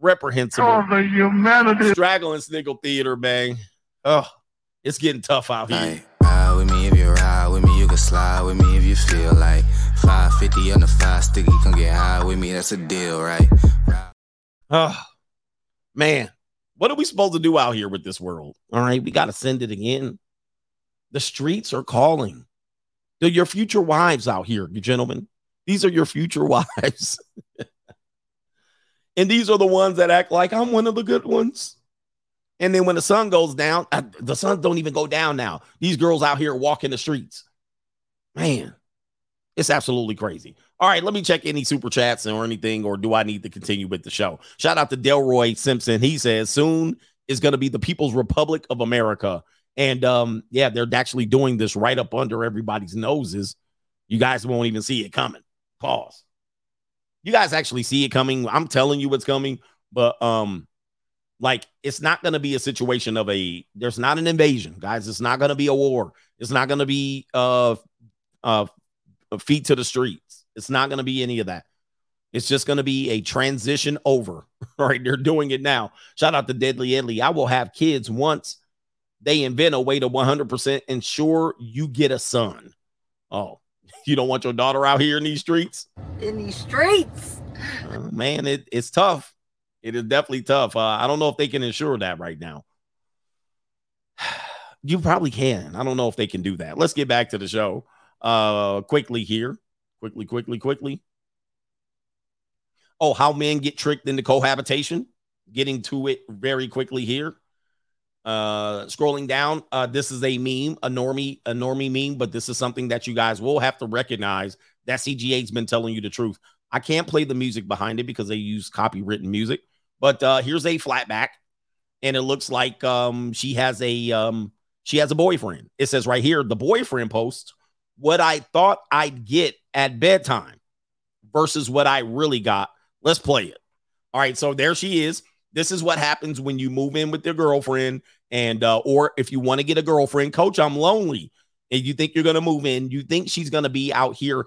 A: Reprehensible.
H: Oh, the humanity.
A: Straggling Sniggle Theater, man. Oh, it's getting tough out here.
G: Like, ride with me if you ride with me, you can slide with me if you feel like 550 on the five sticky, come get high with me, that's a deal, right?
A: Oh, man. What are we supposed to do out here with this world? All right, we got to send it again. The streets are calling. They're your future wives out here, you gentlemen. These are your future wives. and these are the ones that act like I'm one of the good ones. And then when the sun goes down, uh, the sun don't even go down now. These girls out here walking the streets. Man, it's absolutely crazy. All right, let me check any super chats or anything, or do I need to continue with the show? Shout out to Delroy Simpson. He says soon is going to be the People's Republic of America. And um, yeah, they're actually doing this right up under everybody's noses. You guys won't even see it coming. Pause. You guys actually see it coming. I'm telling you what's coming, but um, like it's not going to be a situation of a. There's not an invasion, guys. It's not going to be a war. It's not going to be uh, uh, feet to the streets. It's not going to be any of that. It's just going to be a transition over. Right? They're doing it now. Shout out to Deadly Edley. I will have kids once they invent a way to 100% ensure you get a son. Oh, you don't want your daughter out here in these streets?
J: In these streets.
A: Uh, man, it, it's tough. It is definitely tough. Uh, I don't know if they can ensure that right now. You probably can. I don't know if they can do that. Let's get back to the show uh quickly here. Quickly, quickly, quickly. Oh, how men get tricked into cohabitation. Getting to it very quickly here. Uh scrolling down, uh this is a meme, a normie, a normie meme, but this is something that you guys will have to recognize that CGA's been telling you the truth. I can't play the music behind it because they use copywritten music, but uh here's a flatback and it looks like um she has a um she has a boyfriend. It says right here the boyfriend post what I thought I'd get at bedtime versus what I really got. Let's play it. All right, so there she is. This is what happens when you move in with your girlfriend, and uh, or if you want to get a girlfriend, coach, I'm lonely, and you think you're gonna move in, you think she's gonna be out here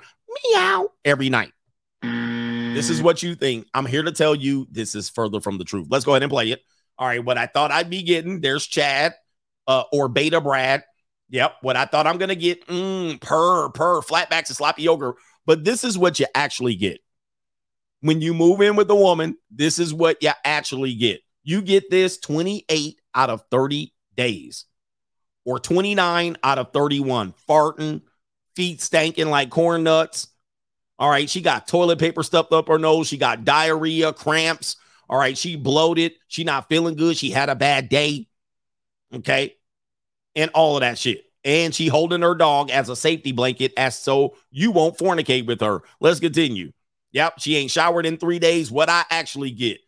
A: meow every night. This is what you think. I'm here to tell you this is further from the truth. Let's go ahead and play it. All right, what I thought I'd be getting, there's Chad uh, or Beta Brad. Yep, what I thought I'm gonna get, mm, per per flatbacks and sloppy yogurt. But this is what you actually get when you move in with a woman. This is what you actually get. You get this 28 out of 30 days, or 29 out of 31. Farting, feet stanking like corn nuts. All right, she got toilet paper stuffed up her nose. She got diarrhea, cramps. All right, she bloated. She not feeling good. She had a bad day. Okay, and all of that shit. And she holding her dog as a safety blanket, as so you won't fornicate with her. Let's continue. Yep, she ain't showered in three days. What I actually get,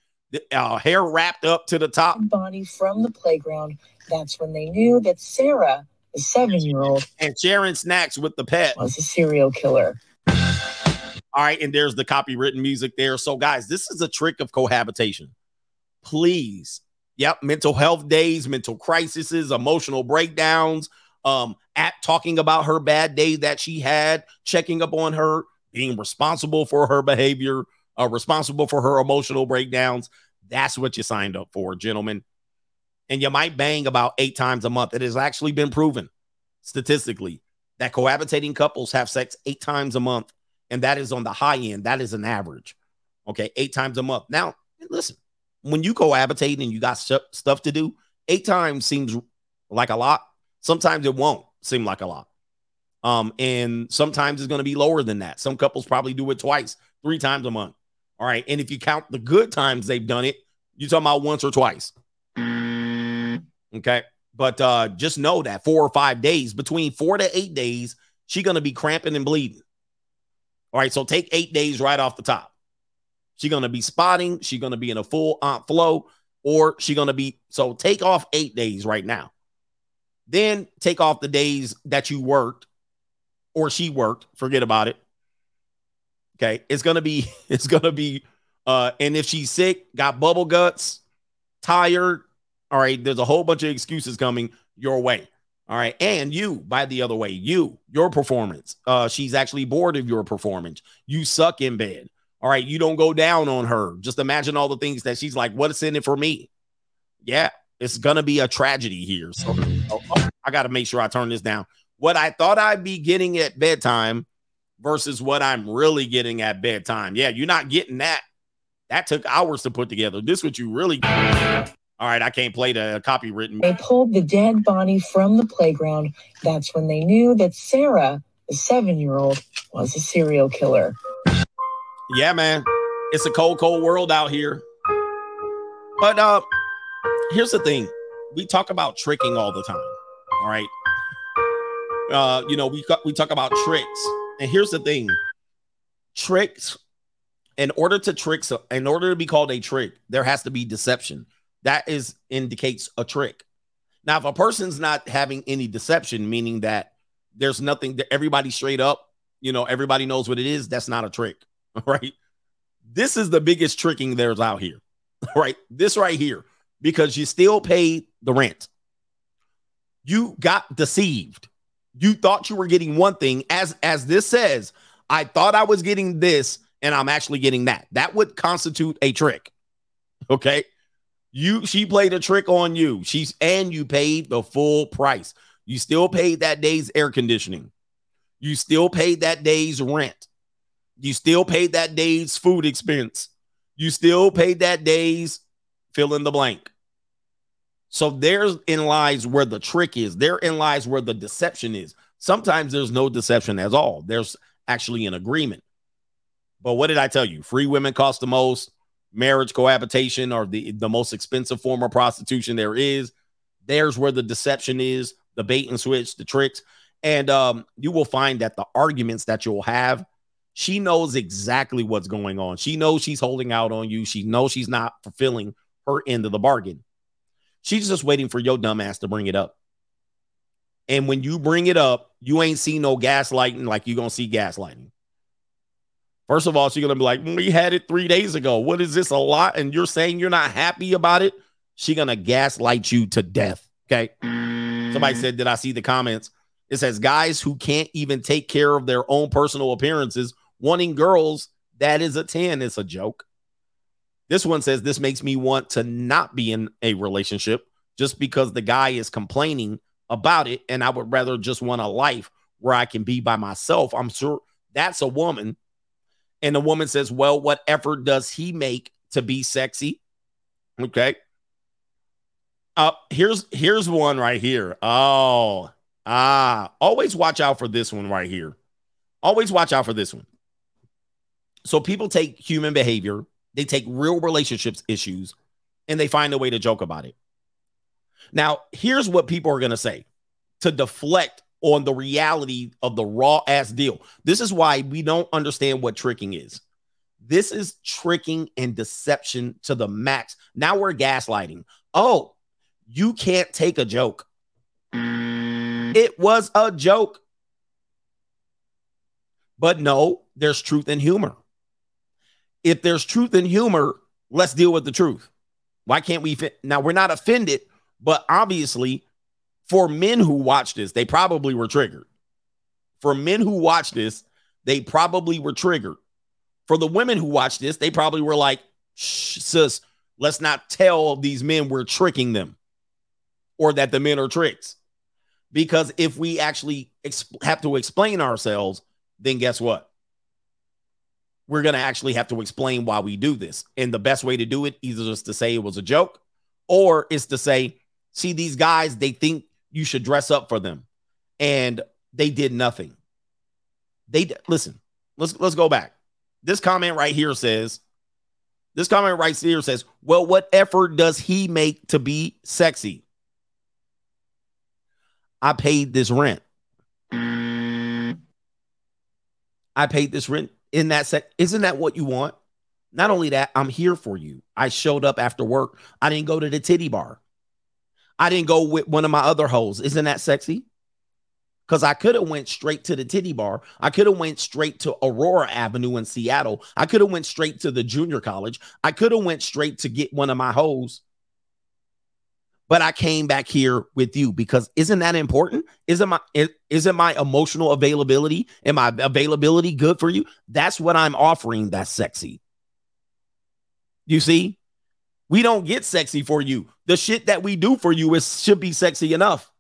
A: uh, hair wrapped up to the top.
L: Body from the playground. That's when they knew that Sarah, the seven-year-old,
A: and sharing snacks with the pet
L: was a serial killer.
A: All right, and there's the copywritten music there. So, guys, this is a trick of cohabitation. Please, yep, mental health days, mental crises, emotional breakdowns, um, at talking about her bad day that she had, checking up on her, being responsible for her behavior, uh, responsible for her emotional breakdowns. That's what you signed up for, gentlemen. And you might bang about eight times a month. It has actually been proven statistically that cohabitating couples have sex eight times a month. And that is on the high end. That is an average. Okay. Eight times a month. Now, listen, when you cohabitate and you got st- stuff to do, eight times seems like a lot. Sometimes it won't seem like a lot. Um, and sometimes it's going to be lower than that. Some couples probably do it twice, three times a month. All right. And if you count the good times they've done it, you're talking about once or twice. Okay. But uh, just know that four or five days, between four to eight days, she's gonna be cramping and bleeding. All right, so take eight days right off the top. She's gonna be spotting, she's gonna be in a full aunt flow, or she's gonna be so take off eight days right now. Then take off the days that you worked or she worked, forget about it. Okay, it's gonna be, it's gonna be, uh, and if she's sick, got bubble guts, tired, all right, there's a whole bunch of excuses coming your way. All right. And you, by the other way, you, your performance. Uh, she's actually bored of your performance. You suck in bed. All right. You don't go down on her. Just imagine all the things that she's like, what's in it for me? Yeah, it's gonna be a tragedy here. So oh, oh, I gotta make sure I turn this down. What I thought I'd be getting at bedtime versus what I'm really getting at bedtime. Yeah, you're not getting that. That took hours to put together. This what you really all right, I can't play the copywritten.
L: They pulled the dead body from the playground. That's when they knew that Sarah, the seven year old, was a serial killer.
A: Yeah, man. It's a cold, cold world out here. But uh here's the thing. We talk about tricking all the time. All right. Uh, you know, we we talk about tricks. And here's the thing. Tricks, in order to trick, in order to be called a trick, there has to be deception that is indicates a trick. Now, if a person's not having any deception, meaning that there's nothing that everybody straight up, you know, everybody knows what it is, that's not a trick, right? This is the biggest tricking there's out here, right? This right here, because you still paid the rent. You got deceived. You thought you were getting one thing, as as this says, I thought I was getting this, and I'm actually getting that. That would constitute a trick. Okay. You she played a trick on you. She's and you paid the full price. You still paid that day's air conditioning. You still paid that day's rent. You still paid that day's food expense. You still paid that day's fill in the blank. So there's in lies where the trick is. Therein lies where the deception is. Sometimes there's no deception at all. There's actually an agreement. But what did I tell you? Free women cost the most marriage cohabitation or the, the most expensive form of prostitution there is. There's where the deception is, the bait and switch, the tricks. And um, you will find that the arguments that you'll have, she knows exactly what's going on. She knows she's holding out on you. She knows she's not fulfilling her end of the bargain. She's just waiting for your dumbass to bring it up. And when you bring it up, you ain't see no gaslighting like you're going to see gaslighting. First of all, she's gonna be like, "We had it three days ago. What is this a lot?" And you're saying you're not happy about it. She's gonna gaslight you to death. Okay. Somebody mm. said, "Did I see the comments?" It says guys who can't even take care of their own personal appearances, wanting girls. That is a ten. It's a joke. This one says this makes me want to not be in a relationship just because the guy is complaining about it, and I would rather just want a life where I can be by myself. I'm sure that's a woman and the woman says, Well, what effort does he make to be sexy? Okay. Uh, here's here's one right here. Oh, ah, always watch out for this one right here. Always watch out for this one. So people take human behavior, they take real relationships issues, and they find a way to joke about it. Now, here's what people are gonna say to deflect on the reality of the raw ass deal. This is why we don't understand what tricking is. This is tricking and deception to the max. Now we're gaslighting. Oh, you can't take a joke. It was a joke. But no, there's truth in humor. If there's truth in humor, let's deal with the truth. Why can't we? Fi- now, we're not offended, but obviously, For men who watch this, they probably were triggered. For men who watch this, they probably were triggered. For the women who watch this, they probably were like, sis, let's not tell these men we're tricking them or that the men are tricks. Because if we actually exp- have to explain ourselves, then guess what? We're going to actually have to explain why we do this. And the best way to do it either is to say it was a joke or is to say, see, these guys, they think you should dress up for them. And they did nothing. They listen, let's let's go back. This comment right here says, this comment right here says, well, what effort does he make to be sexy? I paid this rent. I paid this rent in that sec. Isn't that what you want? Not only that, I'm here for you. I showed up after work. I didn't go to the titty bar. I didn't go with one of my other hoes. Isn't that sexy? Because I could have went straight to the titty bar. I could have went straight to Aurora Avenue in Seattle. I could have went straight to the junior college. I could have went straight to get one of my hoes. But I came back here with you because isn't that important? Isn't my isn't my emotional availability and my availability good for you? That's what I'm offering. That's sexy. You see, we don't get sexy for you. The shit that we do for you is should be sexy enough.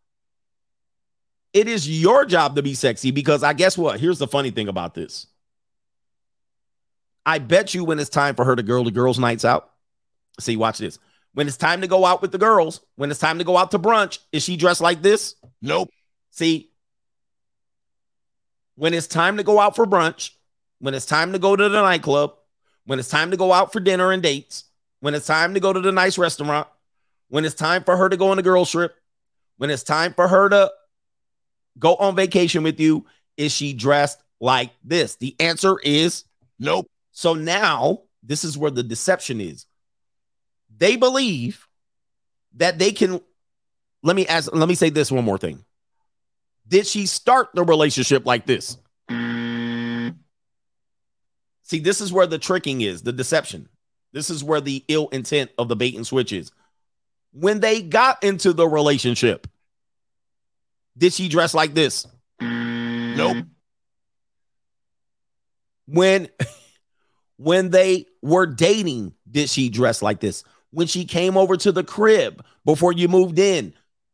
A: It is your job to be sexy because I guess what? Here's the funny thing about this. I bet you when it's time for her to girl to girls nights out. See, watch this. When it's time to go out with the girls, when it's time to go out to brunch, is she dressed like this?
B: Nope.
A: See, when it's time to go out for brunch, when it's time to go to the nightclub, when it's time to go out for dinner and dates, when it's time to go to the nice restaurant, when it's time for her to go on a girl trip, when it's time for her to go on vacation with you, is she dressed like this? The answer is
B: nope.
A: So now this is where the deception is. They believe that they can. Let me ask, let me say this one more thing. Did she start the relationship like this? See, this is where the tricking is, the deception. This is where the ill intent of the bait and switch is. When they got into the relationship, did she dress like this?
B: Nope.
A: When when they were dating, did she dress like this? When she came over to the crib before you moved in,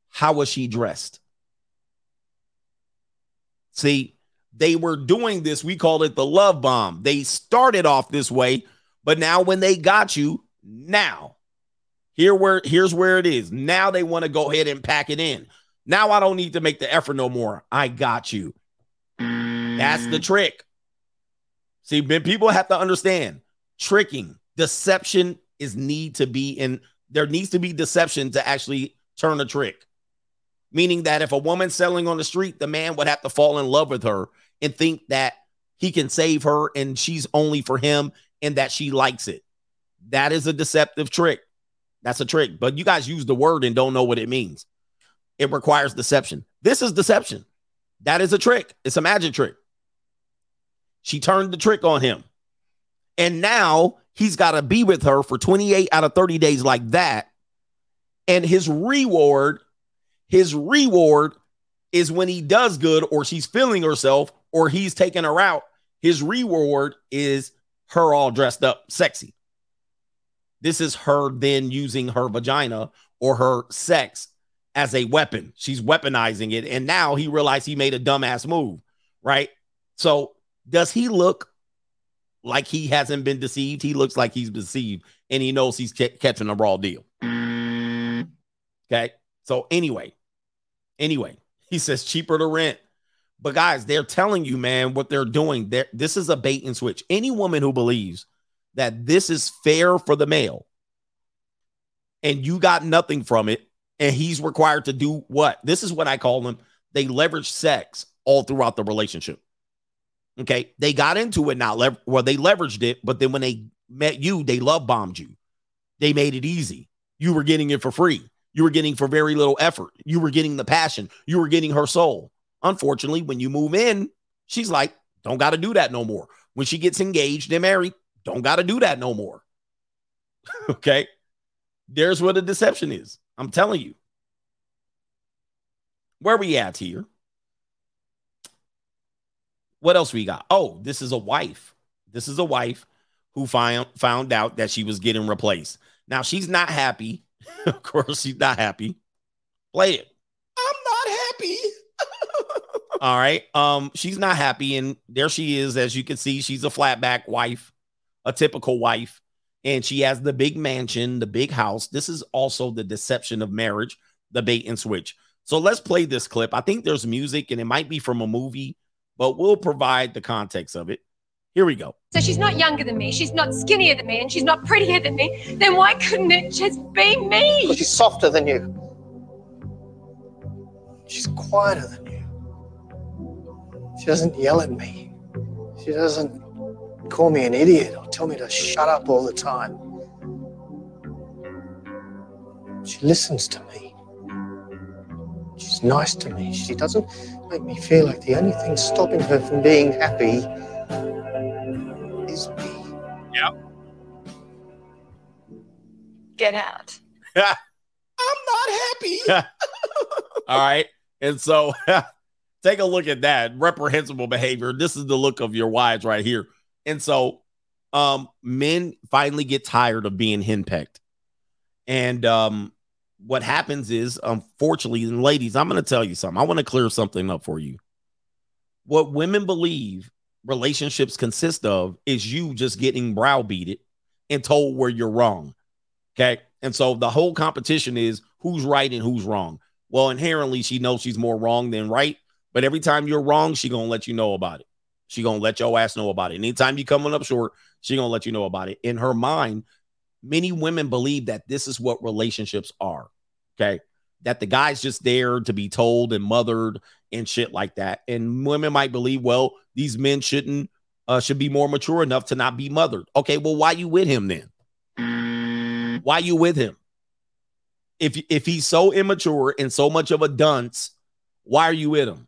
A: how was she dressed? See, they were doing this. We call it the love bomb. They started off this way, but now when they got you, now here where here's where it is. Now they want to go ahead and pack it in. Now I don't need to make the effort no more. I got you. That's the trick. See, people have to understand tricking, deception is need to be in there needs to be deception to actually turn a trick. Meaning that if a woman's selling on the street, the man would have to fall in love with her and think that he can save her and she's only for him and that she likes it. That is a deceptive trick. That's a trick. But you guys use the word and don't know what it means. It requires deception. This is deception. That is a trick. It's a magic trick. She turned the trick on him. And now he's got to be with her for 28 out of 30 days like that. And his reward, his reward is when he does good or she's feeling herself or he's taking her out. His reward is her all dressed up sexy. This is her then using her vagina or her sex as a weapon. She's weaponizing it. And now he realized he made a dumbass move, right? So does he look like he hasn't been deceived? He looks like he's deceived and he knows he's ca- catching a raw deal. Okay. So anyway, anyway, he says cheaper to rent. But guys, they're telling you, man, what they're doing. They're, this is a bait and switch. Any woman who believes that this is fair for the male and you got nothing from it, and he's required to do what? This is what I call them. They leverage sex all throughout the relationship. Okay. They got into it now. Lever- well, they leveraged it, but then when they met you, they love bombed you. They made it easy. You were getting it for free. You were getting for very little effort. You were getting the passion. You were getting her soul. Unfortunately, when you move in, she's like, don't got to do that no more. When she gets engaged and married, don't got to do that no more. okay. There's where the deception is. I'm telling you. where we at here? What else we got? Oh, this is a wife. This is a wife who found found out that she was getting replaced. Now she's not happy. of course, she's not happy. Play it.
C: I'm not happy.
A: All right. Um, she's not happy, and there she is. As you can see, she's a flatback wife, a typical wife, and she has the big mansion, the big house. This is also the deception of marriage, the bait and switch. So let's play this clip. I think there's music, and it might be from a movie, but we'll provide the context of it. Here we go.
M: So she's not younger than me, she's not skinnier than me, and she's not prettier than me. Then why couldn't it just be me?
N: Because she's softer than you. She's quieter than you. She doesn't yell at me. She doesn't call me an idiot or tell me to shut up all the time. She listens to me. She's nice to me. She doesn't make me feel like the only thing stopping her from being happy is me.
A: Yep.
M: Get out.
C: I'm not happy.
A: All right. And so take a look at that reprehensible behavior. This is the look of your wives right here. And so um men finally get tired of being henpecked. And um what happens is unfortunately, and ladies, I'm gonna tell you something. I want to clear something up for you. What women believe relationships consist of is you just getting browbeated and told where you're wrong. Okay. And so the whole competition is who's right and who's wrong. Well, inherently, she knows she's more wrong than right. But every time you're wrong, she gonna let you know about it. She gonna let your ass know about it. Anytime you coming up short, she gonna let you know about it. In her mind, many women believe that this is what relationships are. Okay. That the guy's just there to be told and mothered and shit like that. And women might believe, well, these men shouldn't uh, should be more mature enough to not be mothered. Okay, well, why you with him then? Why you with him? If if he's so immature and so much of a dunce, why are you with him?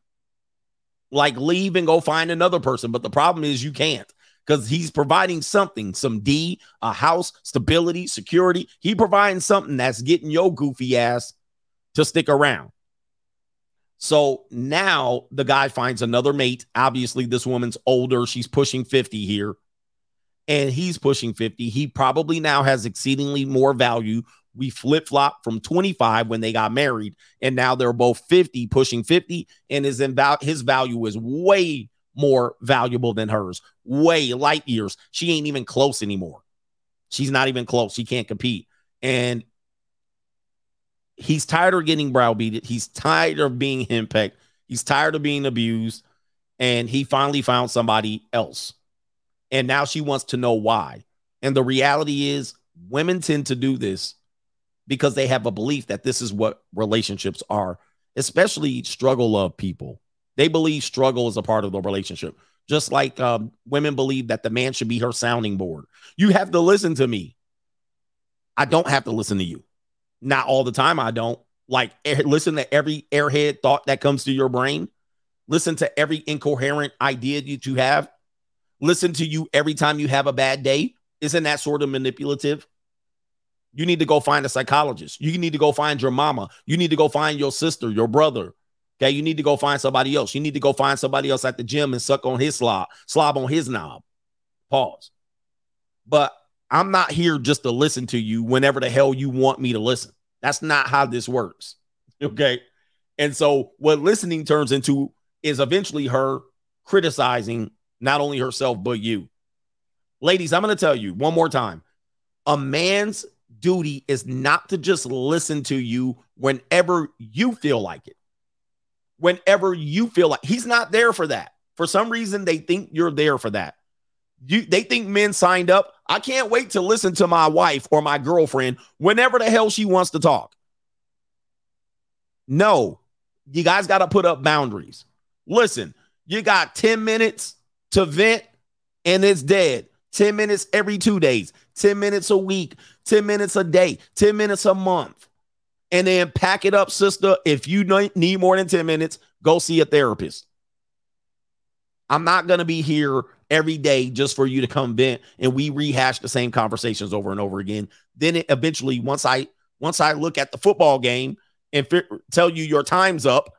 A: Like leave and go find another person. But the problem is you can't because he's providing something, some D, a house, stability, security. He providing something that's getting your goofy ass to stick around. So now the guy finds another mate. Obviously, this woman's older. She's pushing 50 here, and he's pushing 50. He probably now has exceedingly more value. We flip flop from 25 when they got married, and now they're both 50, pushing 50, and his, his value is way more valuable than hers, way light years. She ain't even close anymore. She's not even close. She can't compete. And he's tired of getting browbeated. He's tired of being henpecked. He's tired of being abused. And he finally found somebody else. And now she wants to know why. And the reality is, women tend to do this because they have a belief that this is what relationships are, especially struggle love people. They believe struggle is a part of the relationship. Just like um, women believe that the man should be her sounding board. You have to listen to me. I don't have to listen to you. Not all the time, I don't. Like, listen to every airhead thought that comes to your brain. Listen to every incoherent idea that you have. Listen to you every time you have a bad day. Isn't that sort of manipulative? You need to go find a psychologist. You need to go find your mama. You need to go find your sister, your brother. Okay. You need to go find somebody else. You need to go find somebody else at the gym and suck on his slob, slob on his knob. Pause. But I'm not here just to listen to you whenever the hell you want me to listen. That's not how this works. Okay. And so what listening turns into is eventually her criticizing not only herself, but you. Ladies, I'm going to tell you one more time a man's duty is not to just listen to you whenever you feel like it. Whenever you feel like he's not there for that. For some reason, they think you're there for that. You, they think men signed up. I can't wait to listen to my wife or my girlfriend whenever the hell she wants to talk. No, you guys got to put up boundaries. Listen, you got 10 minutes to vent and it's dead. 10 minutes every two days, 10 minutes a week, 10 minutes a day, 10 minutes a month. And then pack it up, sister. If you need more than 10 minutes, go see a therapist. I'm not going to be here every day just for you to come vent and we rehash the same conversations over and over again. Then it eventually, once I once I look at the football game and fi- tell you your time's up,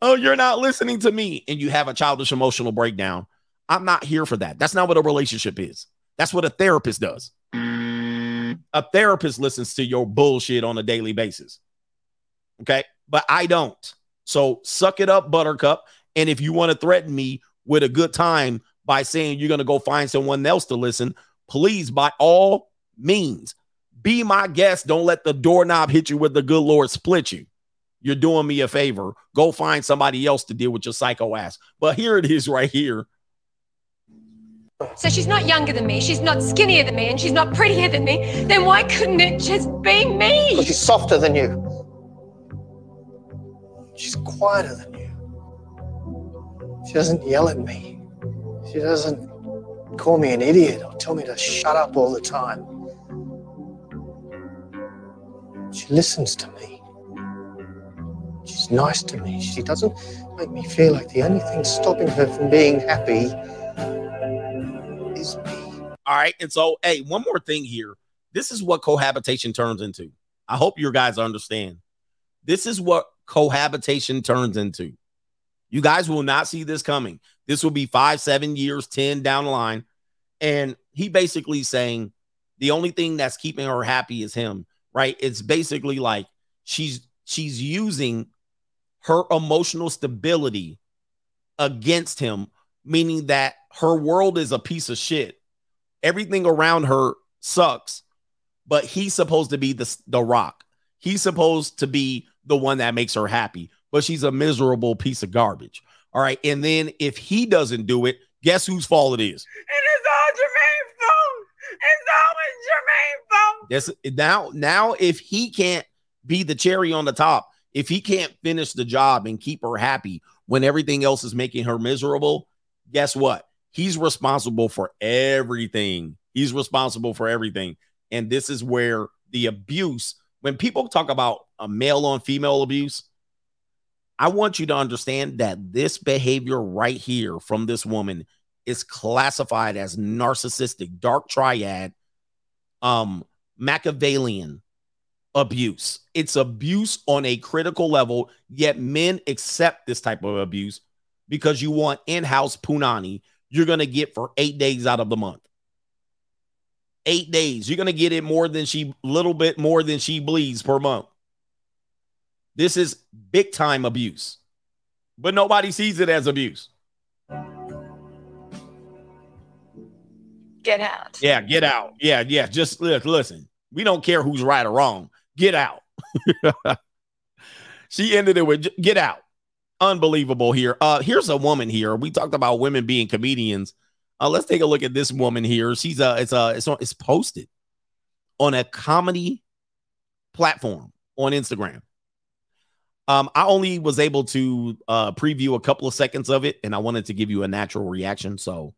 A: oh, you're not listening to me, and you have a childish emotional breakdown. I'm not here for that. That's not what a relationship is. That's what a therapist does. A therapist listens to your bullshit on a daily basis. Okay. But I don't. So suck it up, Buttercup. And if you want to threaten me with a good time by saying you're going to go find someone else to listen, please, by all means, be my guest. Don't let the doorknob hit you with the good Lord split you. You're doing me a favor. Go find somebody else to deal with your psycho ass. But here it is right here.
M: So she's not younger than me, she's not skinnier than me, and she's not prettier than me. Then why couldn't it just be me?
N: Because she's softer than you. She's quieter than you. She doesn't yell at me. She doesn't call me an idiot or tell me to shut up all the time. She listens to me. She's nice to me. She doesn't make me feel like the only thing stopping her from being happy is me.
A: All right. And so, hey, one more thing here. This is what cohabitation turns into. I hope your guys understand. This is what cohabitation turns into. You guys will not see this coming. This will be five, seven years, 10 down the line. And he basically saying the only thing that's keeping her happy is him, right? It's basically like she's she's using her emotional stability against him, meaning that her world is a piece of shit. Everything around her sucks, but he's supposed to be the, the rock. He's supposed to be the one that makes her happy, but she's a miserable piece of garbage. All right. And then if he doesn't do it, guess whose fault it is?
E: And it's all Jermaine's fault. It's always Jermaine's fault.
A: Yes. Now, now if he can't be the cherry on the top, if he can't finish the job and keep her happy when everything else is making her miserable, guess what? He's responsible for everything. He's responsible for everything. And this is where the abuse, when people talk about a male on female abuse, I want you to understand that this behavior right here from this woman is classified as narcissistic, dark triad, um, Machiavellian abuse. It's abuse on a critical level, yet men accept this type of abuse because you want in-house punani you're going to get for 8 days out of the month. 8 days. You're going to get it more than she little bit more than she bleeds per month. This is big time abuse. But nobody sees it as abuse.
M: Get out.
A: Yeah, get out. Yeah, yeah. Just look, listen. We don't care who's right or wrong. Get out. she ended it with get out. Unbelievable here. Uh, here's a woman here. We talked about women being comedians. Uh, let's take a look at this woman here. She's uh it's uh it's on it's posted on a comedy platform on Instagram. Um, I only was able to uh preview a couple of seconds of it, and I wanted to give you a natural reaction. So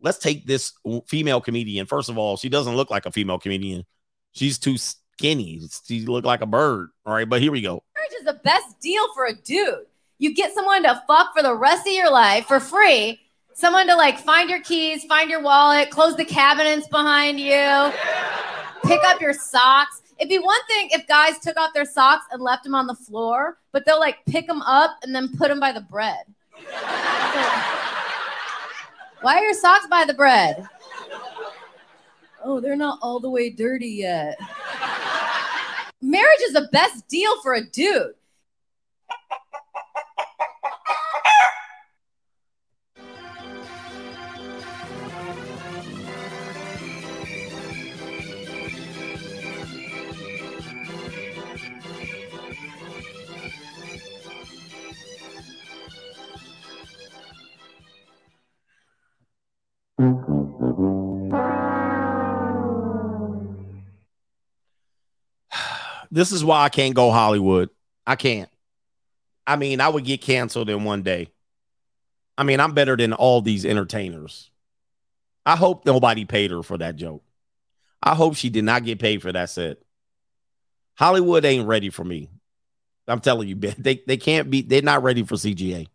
A: let's take this female comedian. First of all, she doesn't look like a female comedian. She's too skinny. She look like a bird. All right, but here we go.
O: Marriage is the best deal for a dude. You get someone to fuck for the rest of your life for free. Someone to like find your keys, find your wallet, close the cabinets behind you, pick up your socks. It'd be one thing if guys took off their socks and left them on the floor, but they'll like pick them up and then put them by the bread. Why are your socks by the bread? Oh, they're not all the way dirty yet. Marriage is the best deal for a dude.
A: This is why I can't go Hollywood. I can't. I mean, I would get canceled in one day. I mean, I'm better than all these entertainers. I hope nobody paid her for that joke. I hope she did not get paid for that set. Hollywood ain't ready for me. I'm telling you, they they can't be. They're not ready for CGA.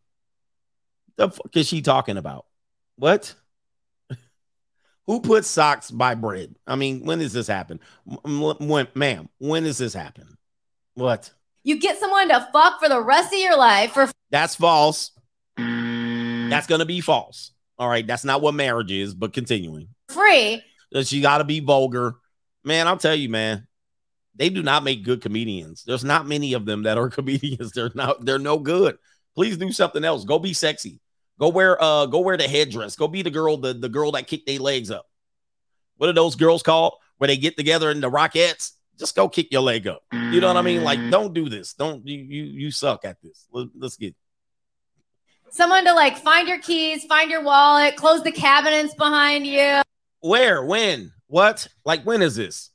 A: The fuck is she talking about? What? Who puts socks by bread? I mean, when does this happen? When, ma'am, when does this happen? What?
O: You get someone to fuck for the rest of your life for
A: That's false. That's gonna be false. All right, that's not what marriage is. But continuing,
O: Free.
A: that she got to be vulgar. Man, I'll tell you, man, they do not make good comedians. There's not many of them that are comedians. They're not. They're no good. Please do something else. Go be sexy. Go wear uh. Go wear the headdress. Go be the girl. The the girl that kicked their legs up. What are those girls called? Where they get together in the Rockettes? Just go kick your leg up. You know what I mean? Like, don't do this. Don't you you you suck at this. Let, let's get
O: Someone to like find your keys, find your wallet, close the cabinets behind you.
A: where, when, what? Like, when is this?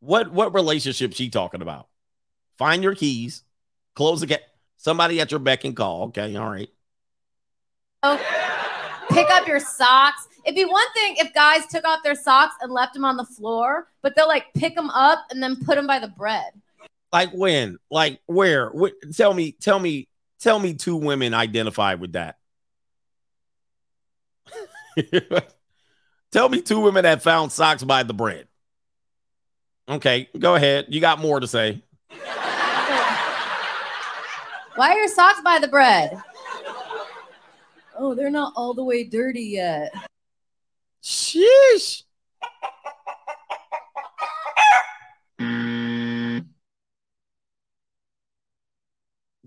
A: What what relationship she talking about? Find your keys, close the gate. Somebody at your beck and call. Okay, all right.
O: Oh, pick up your socks. It'd be one thing if guys took off their socks and left them on the floor, but they'll like pick them up and then put them by the bread.
A: Like when? Like where? Wh- tell me, tell me, tell me two women identified with that. tell me two women that found socks by the bread. Okay, go ahead. You got more to say.
O: Why are your socks by the bread? Oh, they're not all the way dirty yet.
A: Sheesh.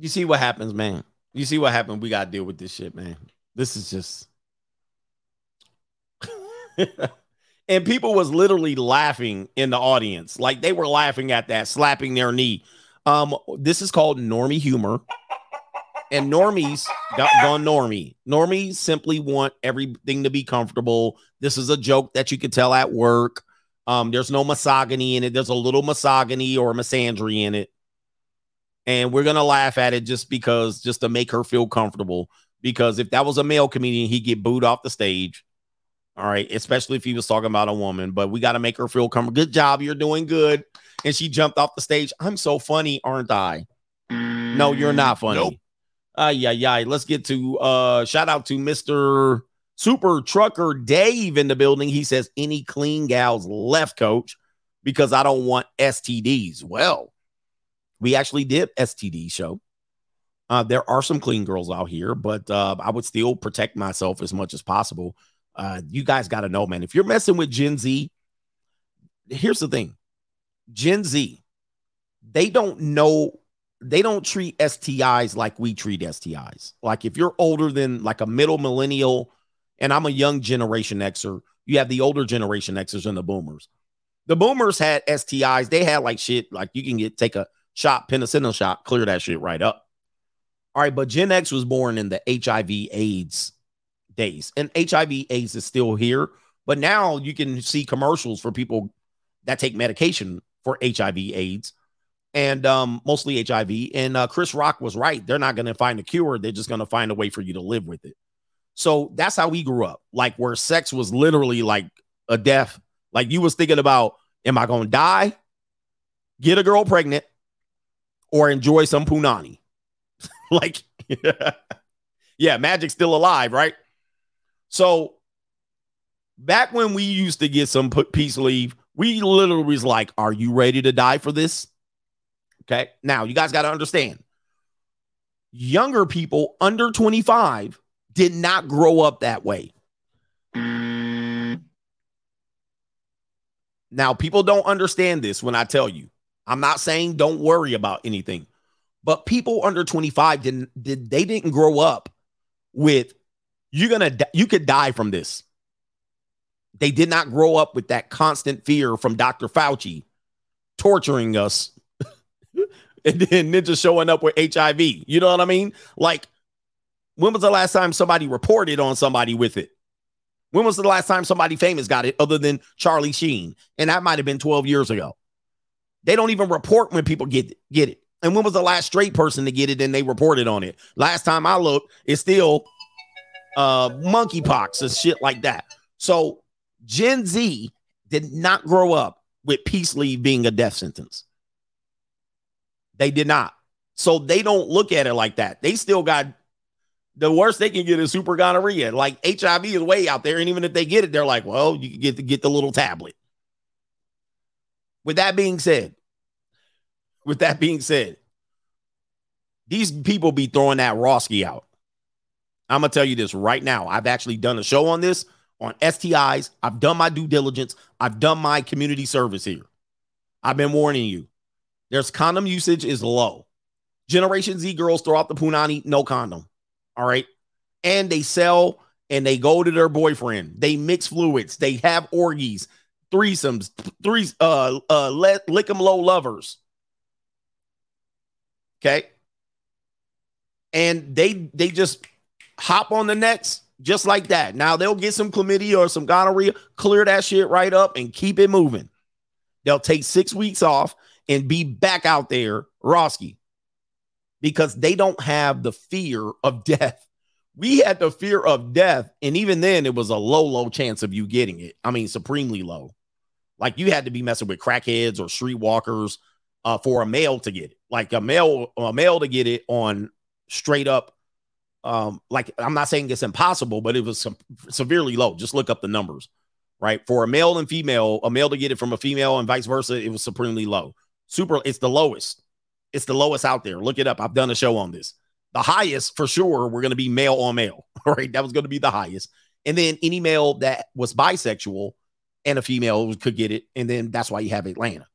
A: You see what happens, man. You see what happened. We got to deal with this shit, man. This is just. and people was literally laughing in the audience. Like they were laughing at that, slapping their knee. Um, this is called normie humor. And normies got gone normie. Normies simply want everything to be comfortable. This is a joke that you could tell at work. Um, there's no misogyny in it. There's a little misogyny or misandry in it. And we're gonna laugh at it just because, just to make her feel comfortable. Because if that was a male comedian, he'd get booed off the stage. All right, especially if he was talking about a woman. But we got to make her feel comfortable. Good job, you're doing good. And she jumped off the stage. I'm so funny, aren't I? No, you're not funny.
B: Nope.
A: Uh, yeah, yeah. Let's get to uh shout out to Mr. Super Trucker Dave in the building. He says, any clean gals left, coach, because I don't want STDs. Well, we actually did STD show. Uh, there are some clean girls out here, but uh, I would still protect myself as much as possible. Uh, you guys got to know, man. If you're messing with Gen Z, here's the thing Gen Z, they don't know, they don't treat STIs like we treat STIs. Like if you're older than like a middle millennial, and I'm a young generation Xer, you have the older generation Xers and the boomers. The boomers had STIs, they had like shit, like you can get take a shot, penicillin shot, clear that shit right up. All right, but Gen X was born in the HIV AIDS days, and HIV AIDS is still here. But now you can see commercials for people that take medication for HIV AIDS and um, mostly HIV. And uh, Chris Rock was right. They're not going to find a cure. They're just going to find a way for you to live with it. So that's how we grew up, like where sex was literally like a death. Like you was thinking about, am I going to die, get a girl pregnant, or enjoy some punani? like, yeah, Magic's still alive, right? So back when we used to get some peace leave, we literally was like, "Are you ready to die for this?" Okay. Now you guys got to understand, younger people under twenty five did not grow up that way. Now people don't understand this when I tell you. I'm not saying don't worry about anything, but people under 25 didn't did they didn't grow up with you're gonna you could die from this. They did not grow up with that constant fear from Dr. Fauci torturing us and then ninja showing up with HIV. You know what I mean? Like, when was the last time somebody reported on somebody with it? When was the last time somebody famous got it other than Charlie Sheen? And that might have been 12 years ago. They don't even report when people get get it. And when was the last straight person to get it and they reported on it? Last time I looked, it's still uh monkeypox and shit like that. So Gen Z did not grow up with peace leave being a death sentence. They did not. So they don't look at it like that. They still got the worst they can get is super gonorrhea. Like HIV is way out there. And even if they get it, they're like, well, you can get to get the little tablet. With that being said, with that being said, These people be throwing that Roski out. I'm gonna tell you this right now. I've actually done a show on this on STIs. I've done my due diligence. I've done my community service here. I've been warning you. There's condom usage is low. Generation Z girls throw out the punani, no condom. All right. And they sell and they go to their boyfriend. They mix fluids. They have orgies, threesomes, threes, uh, uh, let lick them low lovers. Okay. And they they just hop on the next just like that. Now they'll get some chlamydia or some gonorrhea, clear that shit right up and keep it moving. They'll take six weeks off and be back out there, Roski, because they don't have the fear of death. We had the fear of death, and even then, it was a low, low chance of you getting it. I mean, supremely low. Like you had to be messing with crackheads or streetwalkers uh, for a male to get it. Like a male, a male to get it on straight up um like i'm not saying it's impossible but it was some, severely low just look up the numbers right for a male and female a male to get it from a female and vice versa it was supremely low super it's the lowest. It's the lowest out there. Look it up. I've done a show on this. The highest for sure we're going to be male on male right? That was going to be the highest. And then any male that was bisexual and a female could get it and then that's why you have atlanta.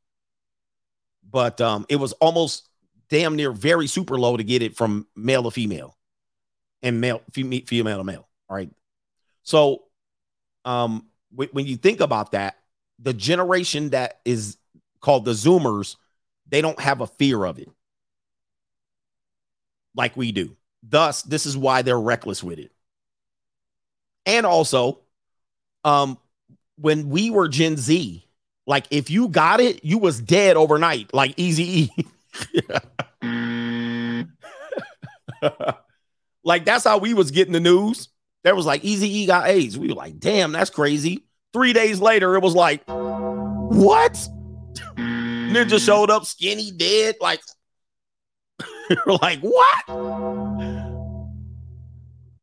A: But um it was almost damn near very super low to get it from male to female and male female, female to male. All right. So um w- when you think about that, the generation that is called the Zoomers, they don't have a fear of it like we do. Thus, this is why they're reckless with it. And also, um, when we were Gen Z, like if you got it, you was dead overnight, like Eazy. Like that's how we was getting the news. There was like Easy E got AIDS. We were like, damn, that's crazy. Three days later, it was like, what? Ninja mm. showed up skinny, dead. Like, we're like, what?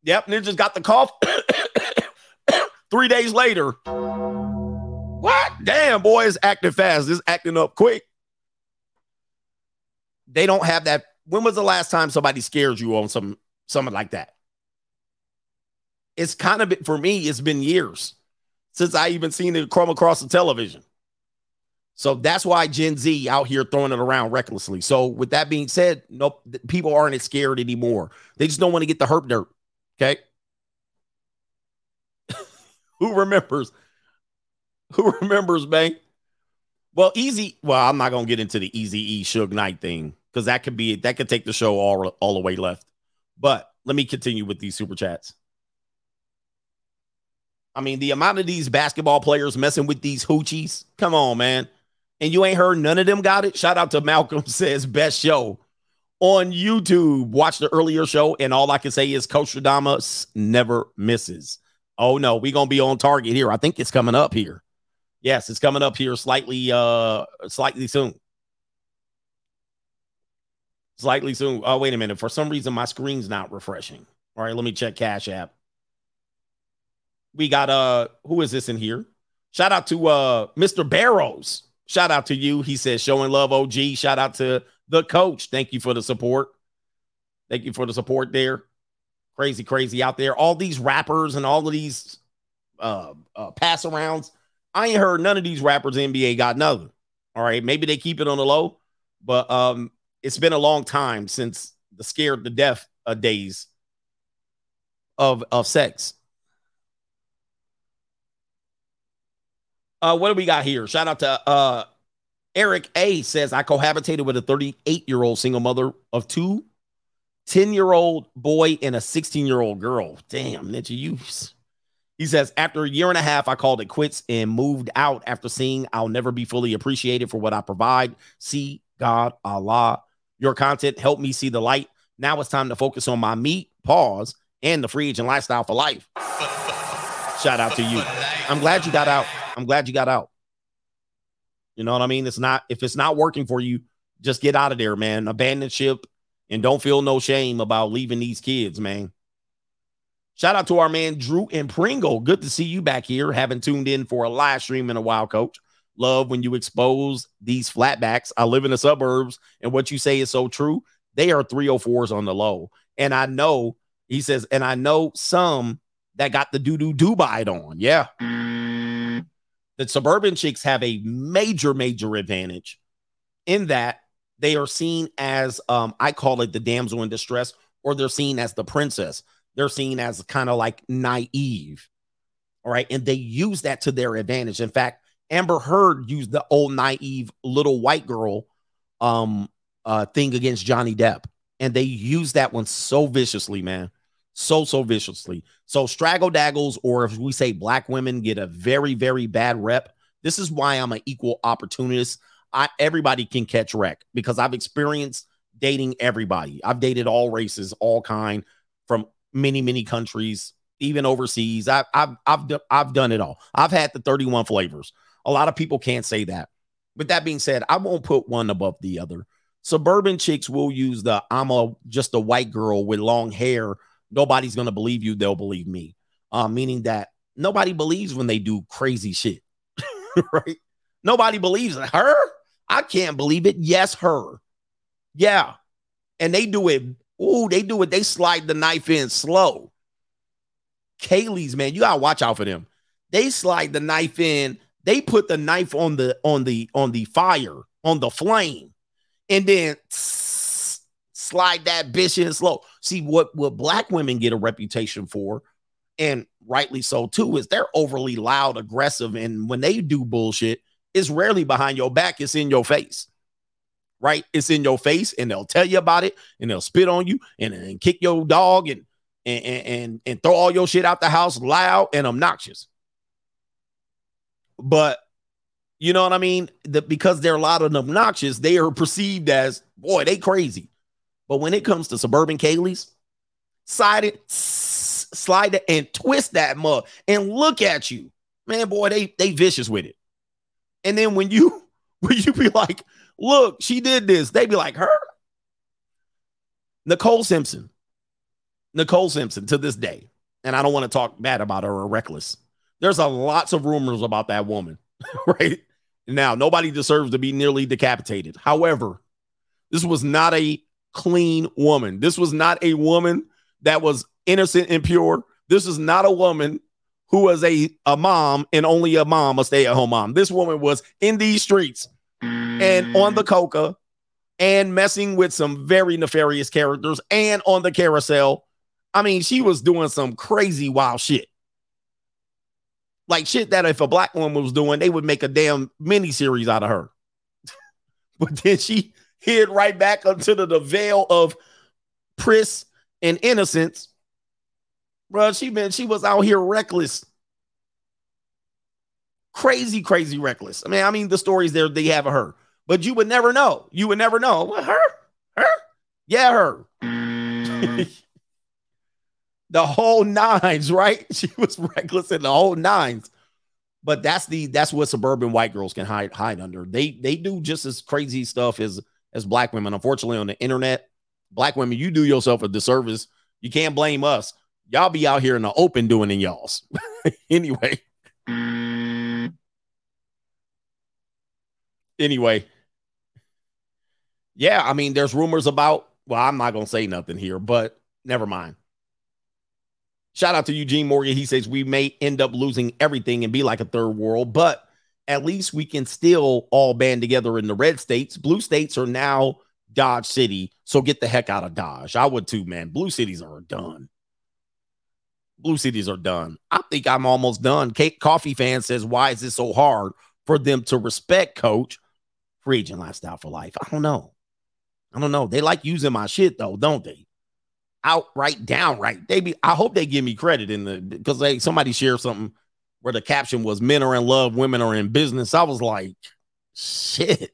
A: Yep, Ninja's got the cough. Three days later, what? Damn, boy, is acting fast. It's acting up quick. They don't have that. When was the last time somebody scared you on some something like that. It's kind of for me, it's been years since I even seen it come across the television. So that's why Gen Z out here throwing it around recklessly. So with that being said, nope, people aren't as scared anymore. They just don't want to get the herp dirt. Okay. Who remembers? Who remembers, man? Well, easy. Well, I'm not gonna get into the easy E Suge Knight thing because that could be it, that could take the show all all the way left. But let me continue with these super chats. I mean, the amount of these basketball players messing with these hoochies. Come on, man. And you ain't heard none of them got it. Shout out to Malcolm says best show on YouTube. Watch the earlier show, and all I can say is Coach Stradamus never misses. Oh no, we gonna be on target here. I think it's coming up here. Yes, it's coming up here slightly, uh, slightly soon slightly soon. Oh, wait a minute. For some reason, my screen's not refreshing. All right, let me check Cash App. We got uh who is this in here? Shout out to uh Mr. Barrows. Shout out to you. He says showing love OG. Shout out to the coach. Thank you for the support. Thank you for the support there. Crazy, crazy out there. All these rappers and all of these uh, uh pass arounds. I ain't heard none of these rappers NBA got nothing. All right, maybe they keep it on the low, but um it's been a long time since the scared to death uh, days of of sex. Uh, what do we got here? Shout out to uh, Eric A says I cohabitated with a 38 year old single mother of two 10 year old boy and a 16 year old girl. Damn, Ninja, you. He says, after a year and a half, I called it quits and moved out after seeing I'll never be fully appreciated for what I provide. See, God, Allah, your content helped me see the light. Now it's time to focus on my meat, pause, and the free agent lifestyle for life. Shout out to you. I'm glad you got out. I'm glad you got out. You know what I mean? It's not if it's not working for you, just get out of there, man. Abandon ship and don't feel no shame about leaving these kids, man. Shout out to our man Drew and Pringle. Good to see you back here. Haven't tuned in for a live stream in a while, coach love when you expose these flatbacks. I live in the suburbs, and what you say is so true. they are 304s on the low. And I know, he says, and I know some that got the doo doo Dubai on. Yeah. The suburban chicks have a major, major advantage in that they are seen as, um, I call it the damsel in distress, or they're seen as the princess. They're seen as kind of like naive. All right. And they use that to their advantage. In fact, Amber Heard used the old naive little white girl um uh thing against Johnny Depp. And they use that one so viciously, man. So, so viciously. So straggle daggles, or if we say black women get a very, very bad rep. This is why I'm an equal opportunist. I everybody can catch wreck because I've experienced dating everybody. I've dated all races, all kind from many, many countries, even overseas. I've I've I've, I've done it all. I've had the 31 flavors. A lot of people can't say that. With that being said, I won't put one above the other. Suburban chicks will use the I'm a just a white girl with long hair. Nobody's gonna believe you, they'll believe me. Uh, meaning that nobody believes when they do crazy shit. right? Nobody believes in her. I can't believe it. Yes, her. Yeah. And they do it. Ooh, they do it. They slide the knife in slow. Kaylee's, man, you gotta watch out for them. They slide the knife in they put the knife on the on the on the fire on the flame and then slide that bitch in slow see what what black women get a reputation for and rightly so too is they're overly loud aggressive and when they do bullshit it's rarely behind your back it's in your face right it's in your face and they'll tell you about it and they'll spit on you and, and kick your dog and and, and and throw all your shit out the house loud and obnoxious but you know what I mean? That because they're loud and obnoxious, they are perceived as boy, they crazy. But when it comes to suburban Kaylee's, slide it, slide it, and twist that mug and look at you, man, boy, they they vicious with it. And then when you when you be like, look, she did this, they be like, her. Nicole Simpson, Nicole Simpson to this day, and I don't want to talk bad about her or reckless. There's a lots of rumors about that woman, right? Now, nobody deserves to be nearly decapitated. However, this was not a clean woman. This was not a woman that was innocent and pure. This is not a woman who was a, a mom and only a mom, a stay at home mom. This woman was in these streets and on the coca and messing with some very nefarious characters and on the carousel. I mean, she was doing some crazy wild shit like shit that if a black woman was doing, they would make a damn mini series out of her. but then she hid right back into the, the veil of pris and innocence. Bro, she been she was out here reckless. Crazy, crazy reckless. I mean, I mean the stories there they have of her, but you would never know. You would never know. Her? Her? Yeah, her. the whole nines, right? She was reckless in the whole nines. But that's the that's what suburban white girls can hide hide under. They they do just as crazy stuff as as black women. Unfortunately, on the internet, black women, you do yourself a disservice. You can't blame us. Y'all be out here in the open doing in y'all's. anyway. Anyway. Yeah, I mean, there's rumors about, well, I'm not gonna say nothing here, but never mind. Shout out to Eugene Morgan. He says we may end up losing everything and be like a third world, but at least we can still all band together in the red states. Blue states are now Dodge City. So get the heck out of Dodge. I would too, man. Blue cities are done. Blue cities are done. I think I'm almost done. Kate Coffee fan says, Why is this so hard for them to respect coach? Free agent lifestyle for life. I don't know. I don't know. They like using my shit though, don't they? outright downright. They be I hope they give me credit in the because they somebody shared something where the caption was men are in love, women are in business. I was like, shit.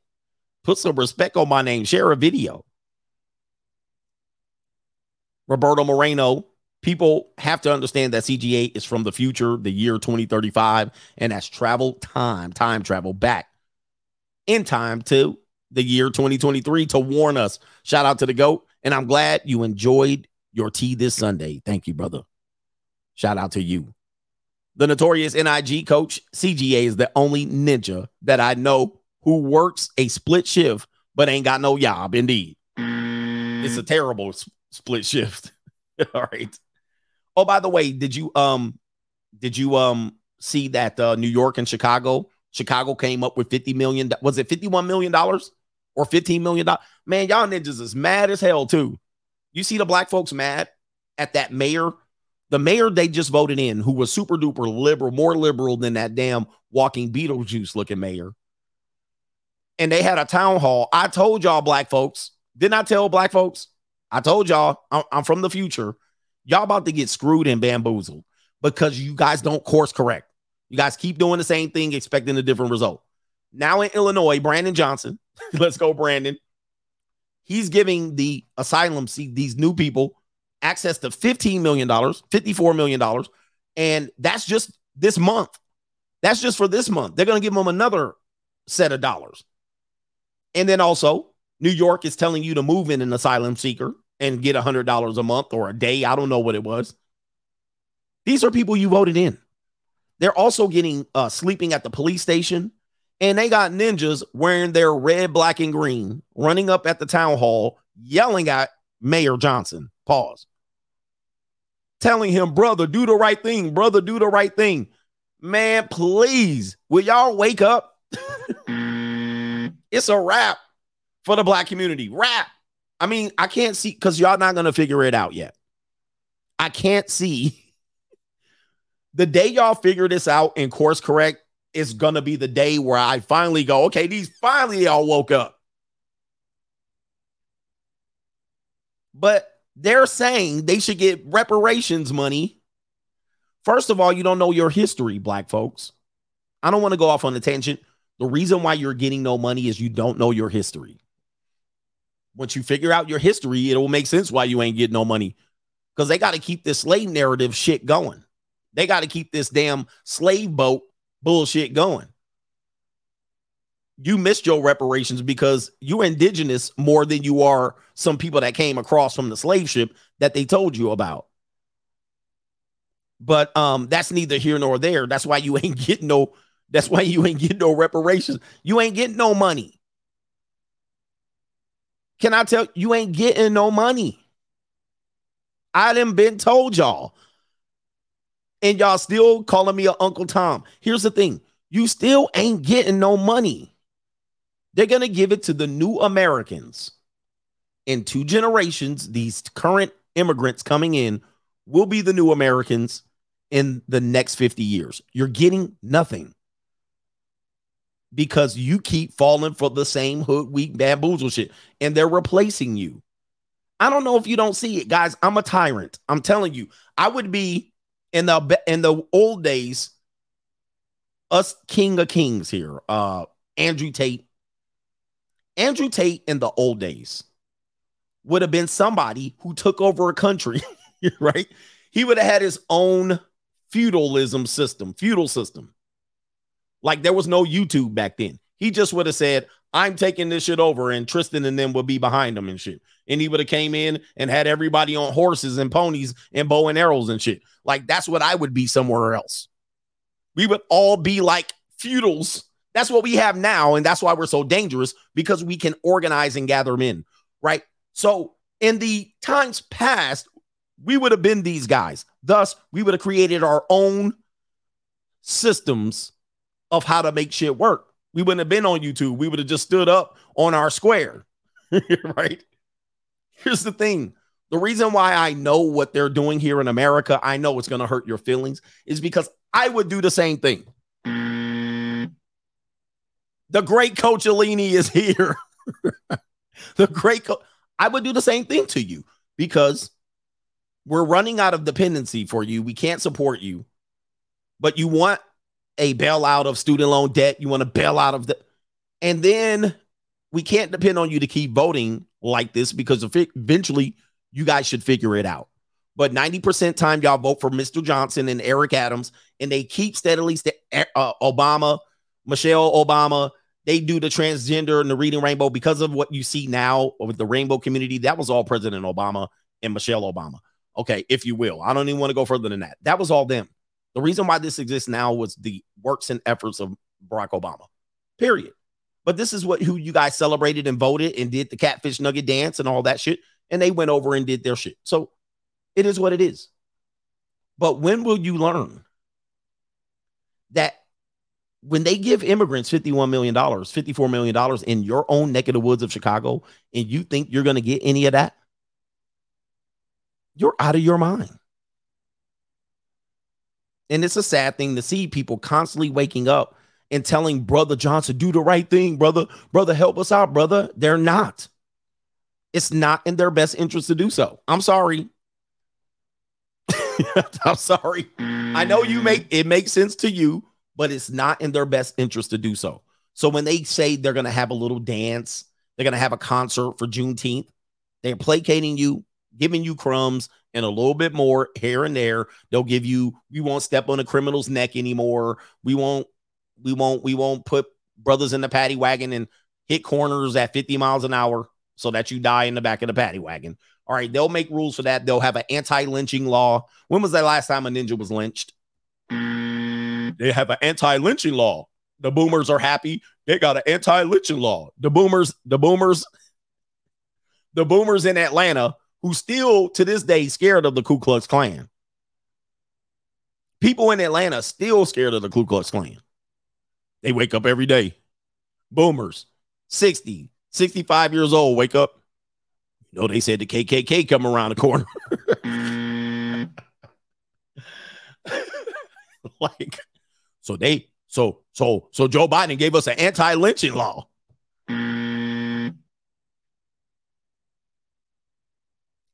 A: Put some respect on my name. Share a video. Roberto Moreno, people have to understand that CGA is from the future, the year 2035, and that's travel time, time travel back in time to the year 2023 to warn us. Shout out to the GOAT. And I'm glad you enjoyed your tea this Sunday. Thank you, brother. Shout out to you. The notorious NIG coach, CGA, is the only ninja that I know who works a split shift but ain't got no job, indeed. It's a terrible split shift. All right. Oh, by the way, did you um did you um see that uh New York and Chicago? Chicago came up with 50 million. Was it 51 million dollars or 15 million dollars? Man, y'all ninjas is mad as hell too. You see the black folks mad at that mayor? The mayor they just voted in, who was super duper liberal, more liberal than that damn walking Beetlejuice looking mayor. And they had a town hall. I told y'all, black folks, didn't I tell black folks? I told y'all, I'm, I'm from the future. Y'all about to get screwed and bamboozled because you guys don't course correct. You guys keep doing the same thing, expecting a different result. Now in Illinois, Brandon Johnson, let's go, Brandon. He's giving the asylum seat, these new people, access to $15 million, $54 million. And that's just this month. That's just for this month. They're going to give them another set of dollars. And then also, New York is telling you to move in an asylum seeker and get $100 a month or a day. I don't know what it was. These are people you voted in. They're also getting uh, sleeping at the police station. And they got ninjas wearing their red, black, and green, running up at the town hall, yelling at Mayor Johnson. Pause. Telling him, brother, do the right thing. Brother, do the right thing. Man, please, will y'all wake up? Mm. it's a wrap for the black community. Wrap. I mean, I can't see because y'all not gonna figure it out yet. I can't see the day y'all figure this out and course correct is gonna be the day where I finally go, okay, these finally y'all woke up. But they're saying they should get reparations money. First of all, you don't know your history, black folks. I don't want to go off on a tangent. The reason why you're getting no money is you don't know your history. Once you figure out your history, it will make sense why you ain't getting no money. Because they got to keep this slave narrative shit going. They got to keep this damn slave boat bullshit going. You missed your reparations because you're indigenous more than you are some people that came across from the slave ship that they told you about. But um, that's neither here nor there. That's why you ain't getting no. That's why you ain't getting no reparations. You ain't getting no money. Can I tell you ain't getting no money? I done been told y'all. And y'all still calling me a Uncle Tom. Here's the thing you still ain't getting no money. They're going to give it to the new Americans. In two generations, these current immigrants coming in will be the new Americans in the next 50 years. You're getting nothing because you keep falling for the same hood weak bamboozle shit and they're replacing you. I don't know if you don't see it, guys. I'm a tyrant. I'm telling you, I would be in the in the old days, us king of kings here. Uh Andrew Tate. Andrew Tate in the old days would have been somebody who took over a country, right? He would have had his own feudalism system, feudal system. Like there was no YouTube back then. He just would have said, I'm taking this shit over, and Tristan and them would be behind him and shit. And he would have came in and had everybody on horses and ponies and bow and arrows and shit. Like that's what I would be somewhere else. We would all be like feudals. That's what we have now, and that's why we're so dangerous because we can organize and gather them in, right? So in the times past, we would have been these guys. Thus, we would have created our own systems of how to make shit work. We wouldn't have been on YouTube. We would have just stood up on our square, right? Here's the thing the reason why I know what they're doing here in America, I know it's going to hurt your feelings, is because I would do the same thing. The great Coach Alini is here. the great co- I would do the same thing to you because we're running out of dependency for you. We can't support you, but you want a bailout of student loan debt. You want to bail out of the, and then we can't depend on you to keep voting like this because eventually you guys should figure it out. But 90% time y'all vote for Mr. Johnson and Eric Adams, and they keep steadily st- uh, Obama, Michelle Obama. They do the transgender and the reading rainbow because of what you see now with the rainbow community. That was all President Obama and Michelle Obama. Okay, if you will. I don't even want to go further than that. That was all them. The reason why this exists now was the works and efforts of Barack Obama. Period. But this is what who you guys celebrated and voted and did the catfish nugget dance and all that shit. and they went over and did their shit. So it is what it is. But when will you learn that when they give immigrants $51 million, $54 million in your own neck of the woods of Chicago, and you think you're going to get any of that, you're out of your mind. And it's a sad thing to see people constantly waking up and telling Brother Johnson, do the right thing, brother. Brother, help us out, brother. They're not. It's not in their best interest to do so. I'm sorry. I'm sorry. I know you make it makes sense to you, but it's not in their best interest to do so. So when they say they're going to have a little dance, they're going to have a concert for Juneteenth, they're placating you, giving you crumbs and a little bit more here and there. They'll give you, we won't step on a criminal's neck anymore. We won't, we won't, we won't put brothers in the paddy wagon and hit corners at 50 miles an hour so that you die in the back of the paddy wagon. All right, they'll make rules for that. They'll have an anti-lynching law. When was the last time a ninja was lynched? They have an anti-lynching law. The boomers are happy. They got an anti-lynching law. The boomers, the boomers, the boomers in Atlanta who still to this day scared of the Ku Klux Klan. People in Atlanta still scared of the Ku Klux Klan. They wake up every day. Boomers, 60, 65 years old, wake up. You know, they said the KKK come around the corner. Mm. like, so they, so, so, so Joe Biden gave us an anti lynching law.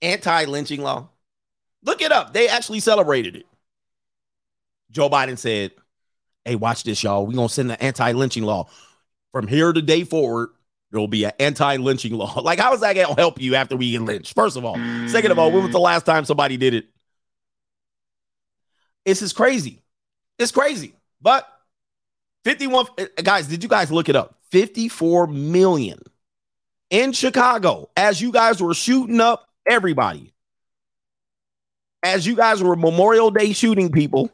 A: Anti lynching law. Look it up. They actually celebrated it. Joe Biden said, Hey, watch this, y'all. We're to send an anti lynching law. From here to day forward, there will be an anti lynching law. Like, how is that to help you after we get lynched? First of all. Second of all, when was the last time somebody did it? This is crazy. It's crazy. But 51 guys, did you guys look it up? 54 million in Chicago as you guys were shooting up everybody. As you guys were Memorial Day shooting people.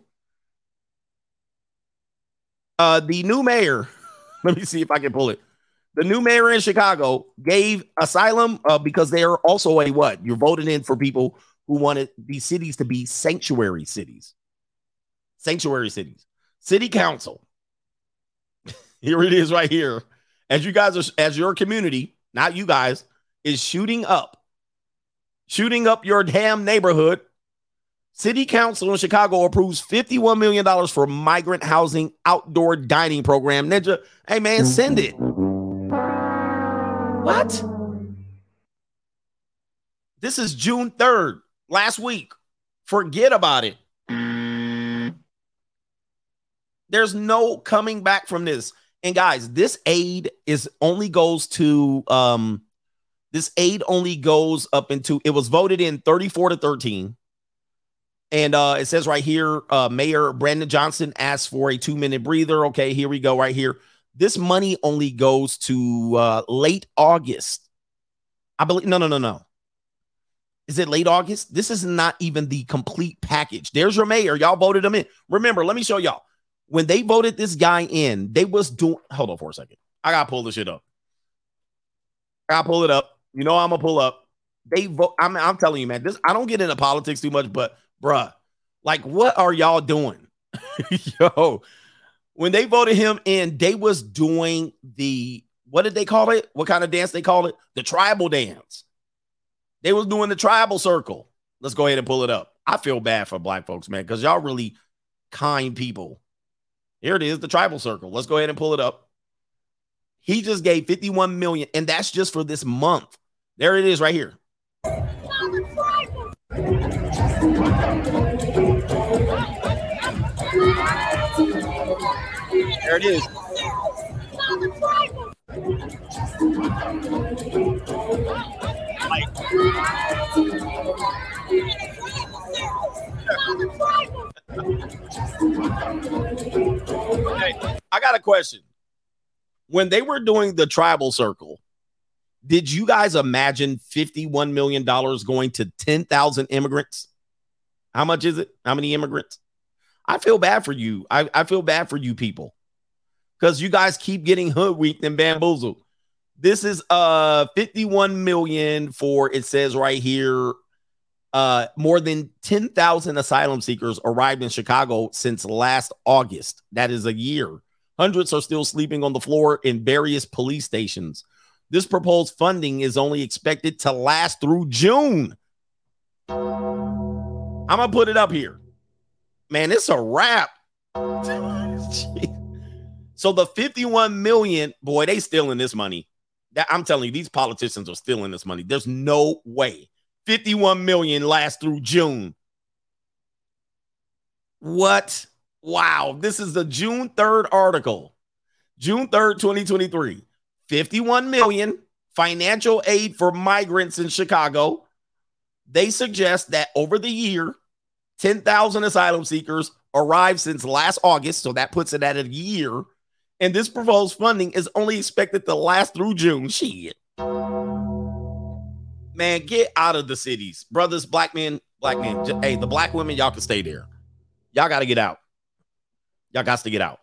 A: Uh the new mayor, let me see if I can pull it. The new mayor in Chicago gave asylum uh, because they are also a what? You're voting in for people who wanted these cities to be sanctuary cities. Sanctuary cities. City council. here it is right here. As you guys are, as your community, not you guys, is shooting up, shooting up your damn neighborhood. City Council in Chicago approves $51 million for migrant housing outdoor dining program. Ninja, hey man, send it. What? This is June 3rd, last week. Forget about it. There's no coming back from this. And guys, this aid is only goes to um this aid only goes up into it was voted in 34 to 13. And uh it says right here, uh Mayor Brandon Johnson asked for a two-minute breather. Okay, here we go, right here. This money only goes to uh late August. I believe no, no, no, no. Is it late August? This is not even the complete package. There's your mayor. Y'all voted him in. Remember, let me show y'all when they voted this guy in, they was doing. Hold on for a second. I gotta pull this shit up. I gotta pull it up. You know I'm gonna pull up. They vote. I'm, I'm telling you, man. This I don't get into politics too much, but bruh, like, what are y'all doing? Yo, when they voted him in, they was doing the what did they call it? What kind of dance they call it? The tribal dance. They was doing the tribal circle. Let's go ahead and pull it up. I feel bad for black folks, man, because y'all really kind people. Here it is, the tribal circle. Let's go ahead and pull it up. He just gave 51 million, and that's just for this month. There it is right here. There it is. Hey, I got a question. When they were doing the tribal circle, did you guys imagine $51 million going to 10,000 immigrants? How much is it? How many immigrants? I feel bad for you. I, I feel bad for you people because you guys keep getting hoodwinked and bamboozled. This is uh 51 million for it says right here uh more than 10,000 asylum seekers arrived in Chicago since last August. That is a year. Hundreds are still sleeping on the floor in various police stations. This proposed funding is only expected to last through June. I'm gonna put it up here. Man, it's a wrap. so the 51 million, boy, they stealing this money. That I'm telling you, these politicians are stealing this money. There's no way 51 million last through June. What? Wow. This is the June 3rd article. June 3rd, 2023. 51 million financial aid for migrants in Chicago. They suggest that over the year, 10,000 asylum seekers arrived since last August. So that puts it at a year. And this proposed funding is only expected to last through June. Shit. Man, get out of the cities. Brothers, black men, black men. J- Hey, the black women, y'all can stay there. Y'all got to get out. Y'all got to get out.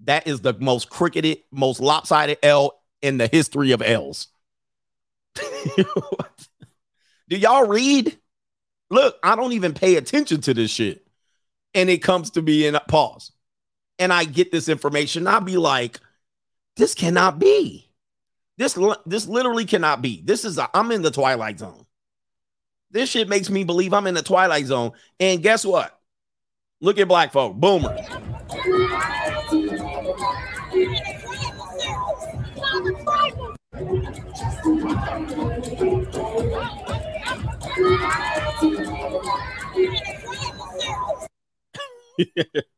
A: That is the most cricketed, most lopsided L in the history of L's. Do y'all read? Look, I don't even pay attention to this shit. And it comes to me in a pause. And I get this information. I'll be like, this cannot be. This this literally cannot be. This is i I'm in the twilight zone. This shit makes me believe I'm in the twilight zone. And guess what? Look at black folk, boomer.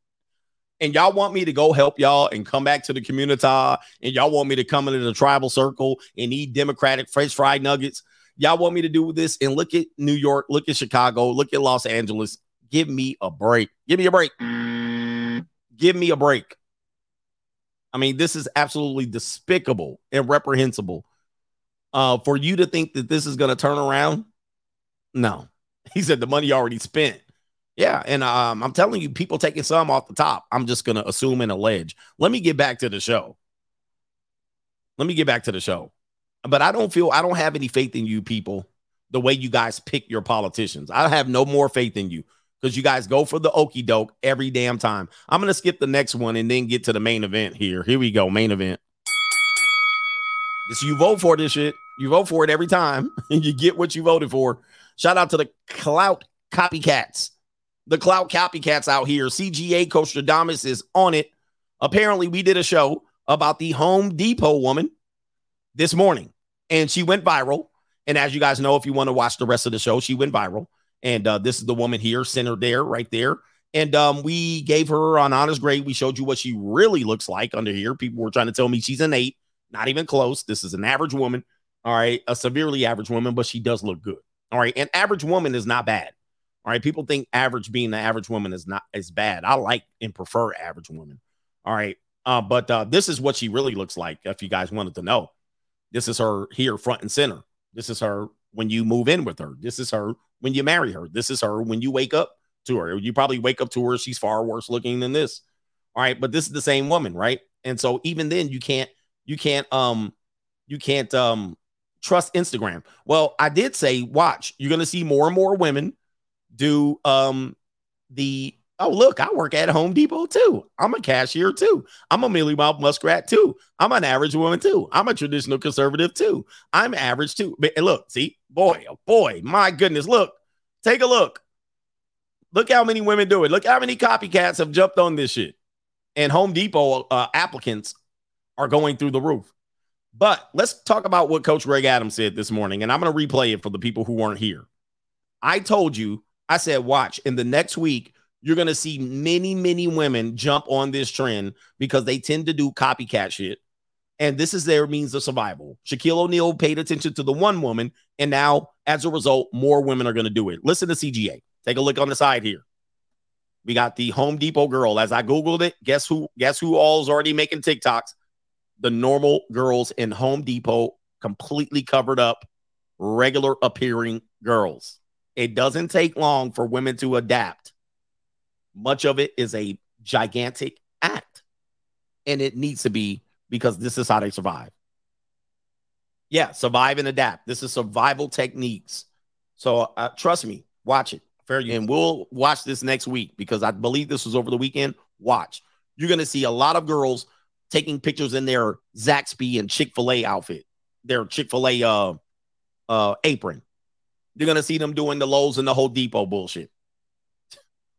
A: and y'all want me to go help y'all and come back to the community and y'all want me to come into the tribal circle and eat democratic french fried nuggets y'all want me to do this? And look at new york look at chicago look at los angeles. Give me a break. Give me a break. Give me a break. I mean this is absolutely despicable and reprehensible uh for you to think that this is going to turn around. No. He said the money already spent yeah, and um, I'm telling you, people taking some off the top. I'm just gonna assume and allege. Let me get back to the show. Let me get back to the show. But I don't feel I don't have any faith in you people the way you guys pick your politicians. I have no more faith in you because you guys go for the okey doke every damn time. I'm gonna skip the next one and then get to the main event here. Here we go, main event. This you vote for this shit. You vote for it every time, and you get what you voted for. Shout out to the clout copycats the cloud copycats out here. CGA Coach Stradamus is on it. Apparently, we did a show about the Home Depot woman this morning, and she went viral. And as you guys know, if you want to watch the rest of the show, she went viral. And uh, this is the woman here, center there, right there. And um, we gave her on honors grade. We showed you what she really looks like under here. People were trying to tell me she's an eight, not even close. This is an average woman. All right, a severely average woman, but she does look good. All right, An average woman is not bad. All right. People think average being the average woman is not as bad. I like and prefer average women. All right. Uh, but uh, this is what she really looks like. If you guys wanted to know, this is her here front and center. This is her when you move in with her. This is her when you marry her. This is her when you wake up to her. You probably wake up to her. She's far worse looking than this. All right. But this is the same woman, right? And so even then, you can't, you can't, um, you can't, um, trust Instagram. Well, I did say, watch, you're going to see more and more women do um the oh look i work at home depot too. I'm a cashier too. I'm a millie bob muskrat too. I'm an average woman too. I'm a traditional conservative too. I'm average too. But look see boy oh boy my goodness look take a look. Look how many women do it. Look how many copycats have jumped on this shit. And home depot uh, applicants are going through the roof. But let's talk about what coach greg adams said this morning and i'm going to replay it for the people who weren't here. I told you I said, watch in the next week, you're going to see many, many women jump on this trend because they tend to do copycat shit. And this is their means of survival. Shaquille O'Neal paid attention to the one woman, and now as a result, more women are going to do it. Listen to CGA. Take a look on the side here. We got the Home Depot girl. As I Googled it, guess who? Guess who all's already making TikToks? The normal girls in Home Depot, completely covered up, regular appearing girls. It doesn't take long for women to adapt. Much of it is a gigantic act. And it needs to be because this is how they survive. Yeah, survive and adapt. This is survival techniques. So uh, trust me, watch it. Fair and we'll watch this next week because I believe this was over the weekend. Watch. You're gonna see a lot of girls taking pictures in their Zaxby and Chick-fil-A outfit, their Chick-fil-A uh uh apron. You're gonna see them doing the Lowe's and the Home Depot bullshit.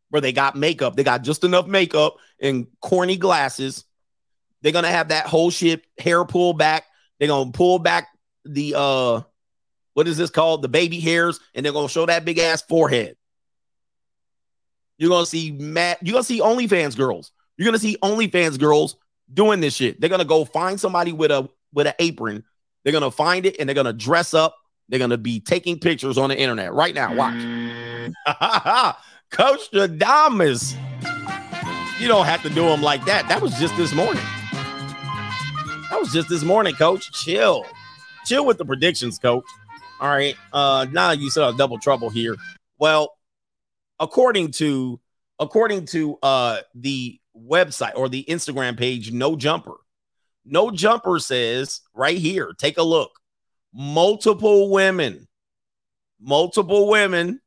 A: Where they got makeup, they got just enough makeup and corny glasses. They're gonna have that whole shit hair pulled back. They're gonna pull back the uh what is this called? The baby hairs, and they're gonna show that big ass forehead. You're gonna see Matt, you're gonna see OnlyFans girls. You're gonna see OnlyFans girls doing this shit. They're gonna go find somebody with a with an apron. They're gonna find it and they're gonna dress up. They're gonna be taking pictures on the internet right now. Watch. Coach Adamas. You don't have to do them like that. That was just this morning. That was just this morning, coach. Chill. Chill with the predictions, coach. All right. Uh now you saw double trouble here. Well, according to according to uh the website or the Instagram page No Jumper. No Jumper says right here, take a look. Multiple women, multiple women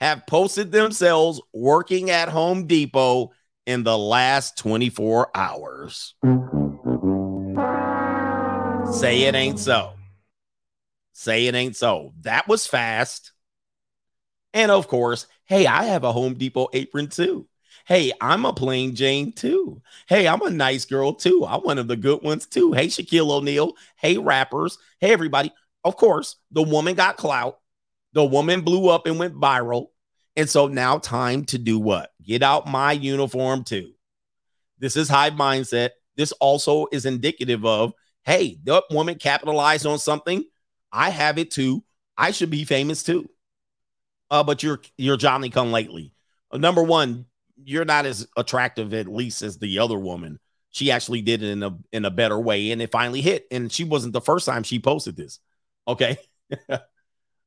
A: have posted themselves working at Home Depot in the last 24 hours. Say it ain't so. Say it ain't so. That was fast. And of course, hey, I have a Home Depot apron too. Hey, I'm a plain Jane too. Hey, I'm a nice girl too. I'm one of the good ones too. Hey, Shaquille O'Neal. Hey, rappers. Hey, everybody. Of course, the woman got clout. The woman blew up and went viral. And so now, time to do what? Get out my uniform too. This is hive mindset. This also is indicative of hey, that woman capitalized on something. I have it too. I should be famous too. Uh, but you're you're Johnny come lately. Uh, number one, you're not as attractive at least as the other woman. She actually did it in a in a better way, and it finally hit. And she wasn't the first time she posted this. Okay. All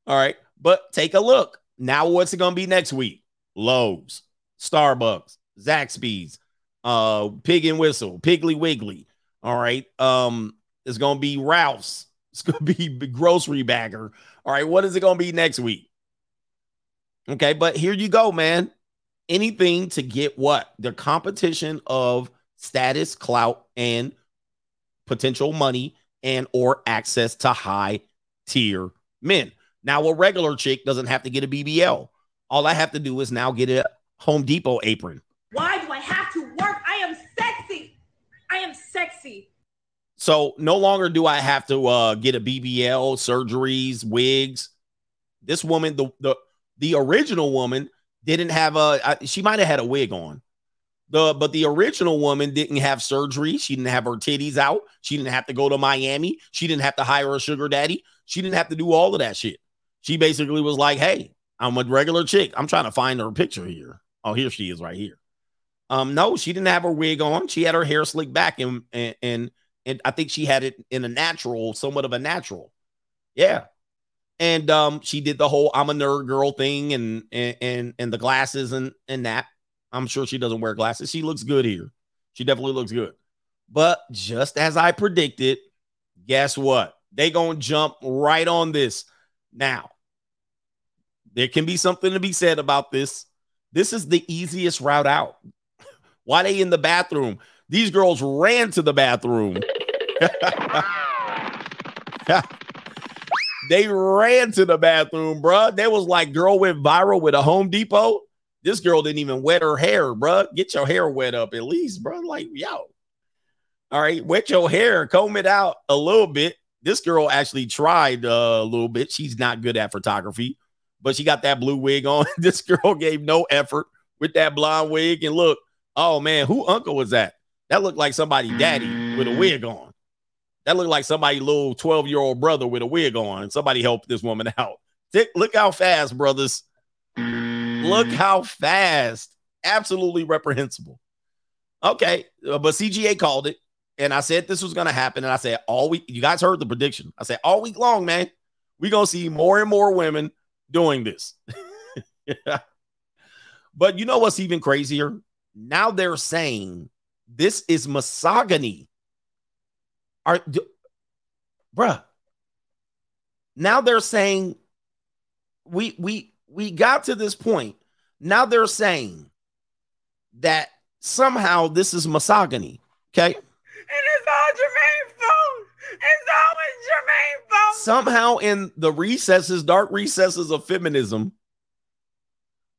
A: right. But take a look. Now, what's it gonna be next week? Lowe's, Starbucks, Zaxby's, uh, Pig and Whistle, Piggly Wiggly. All right. Um, it's gonna be Ralph's. It's gonna be grocery bagger. All right. What is it gonna be next week? Okay, but here you go, man. Anything to get what? The competition of status, clout, and potential money and or access to high tier men. Now, a regular chick doesn't have to get a BBL. All I have to do is now get a Home Depot apron.
P: Why do I have to work? I am sexy. I am sexy.
A: So no longer do I have to uh, get a BBL, surgeries, wigs. This woman, the the the original woman, didn't have a. She might have had a wig on. The but the original woman didn't have surgery. She didn't have her titties out. She didn't have to go to Miami. She didn't have to hire a sugar daddy. She didn't have to do all of that shit. She basically was like, "Hey, I'm a regular chick. I'm trying to find her picture here. Oh, here she is, right here." Um, no, she didn't have her wig on. She had her hair slicked back, and and and, and I think she had it in a natural, somewhat of a natural. Yeah, and um, she did the whole "I'm a nerd girl" thing, and and and, and the glasses and and that. I'm sure she doesn't wear glasses. She looks good here. She definitely looks good. But just as I predicted, guess what? They gonna jump right on this. Now, there can be something to be said about this. This is the easiest route out. Why they in the bathroom? These girls ran to the bathroom. they ran to the bathroom, bruh. They was like, girl went viral with a Home Depot. This girl didn't even wet her hair, bruh. Get your hair wet up at least, bruh. Like, yo. All right, wet your hair, comb it out a little bit. This girl actually tried uh, a little bit. She's not good at photography, but she got that blue wig on. this girl gave no effort with that blonde wig. And look, oh man, who uncle was that? That looked like somebody daddy with a wig on. That looked like somebody little 12 year old brother with a wig on. Somebody helped this woman out. Look how fast, brothers. Look how fast. Absolutely reprehensible. Okay. Uh, but CGA called it. And I said this was going to happen. And I said, all week, you guys heard the prediction. I said, all week long, man, we're going to see more and more women doing this. But you know what's even crazier? Now they're saying this is misogyny. Are, bruh, Now they're saying we we we got to this point. Now they're saying that somehow this is misogyny. Okay.
E: And it's all Jermaine's fault. It's always Jermaine's fault.
A: Somehow in the recesses, dark recesses of feminism,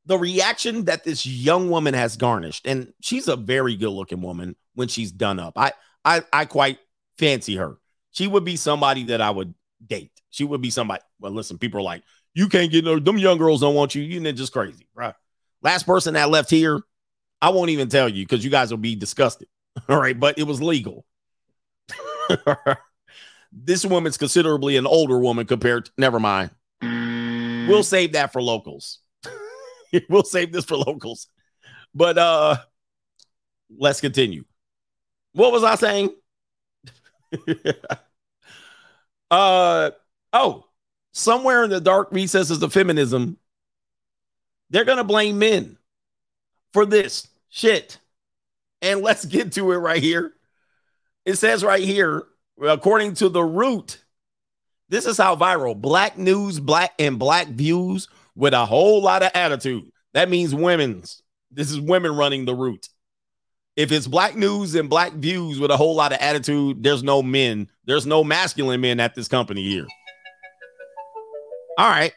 A: the reaction that this young woman has garnished, and she's a very good looking woman when she's done up. I I I quite fancy her. She would be somebody that I would date. She would be somebody. Well, listen, people are like, you can't get no, them young girls don't want you. You know, just crazy, right? Last person that left here, I won't even tell you because you guys will be disgusted. All right, but it was legal. this woman's considerably an older woman compared to, never mind. We'll save that for locals. we'll save this for locals. But uh let's continue. What was I saying? uh oh, somewhere in the dark recesses of feminism, they're gonna blame men for this shit. And let's get to it right here. It says right here, according to the root, this is how viral black news, black and black views with a whole lot of attitude. That means women's. This is women running the root. If it's black news and black views with a whole lot of attitude, there's no men. There's no masculine men at this company here. All right.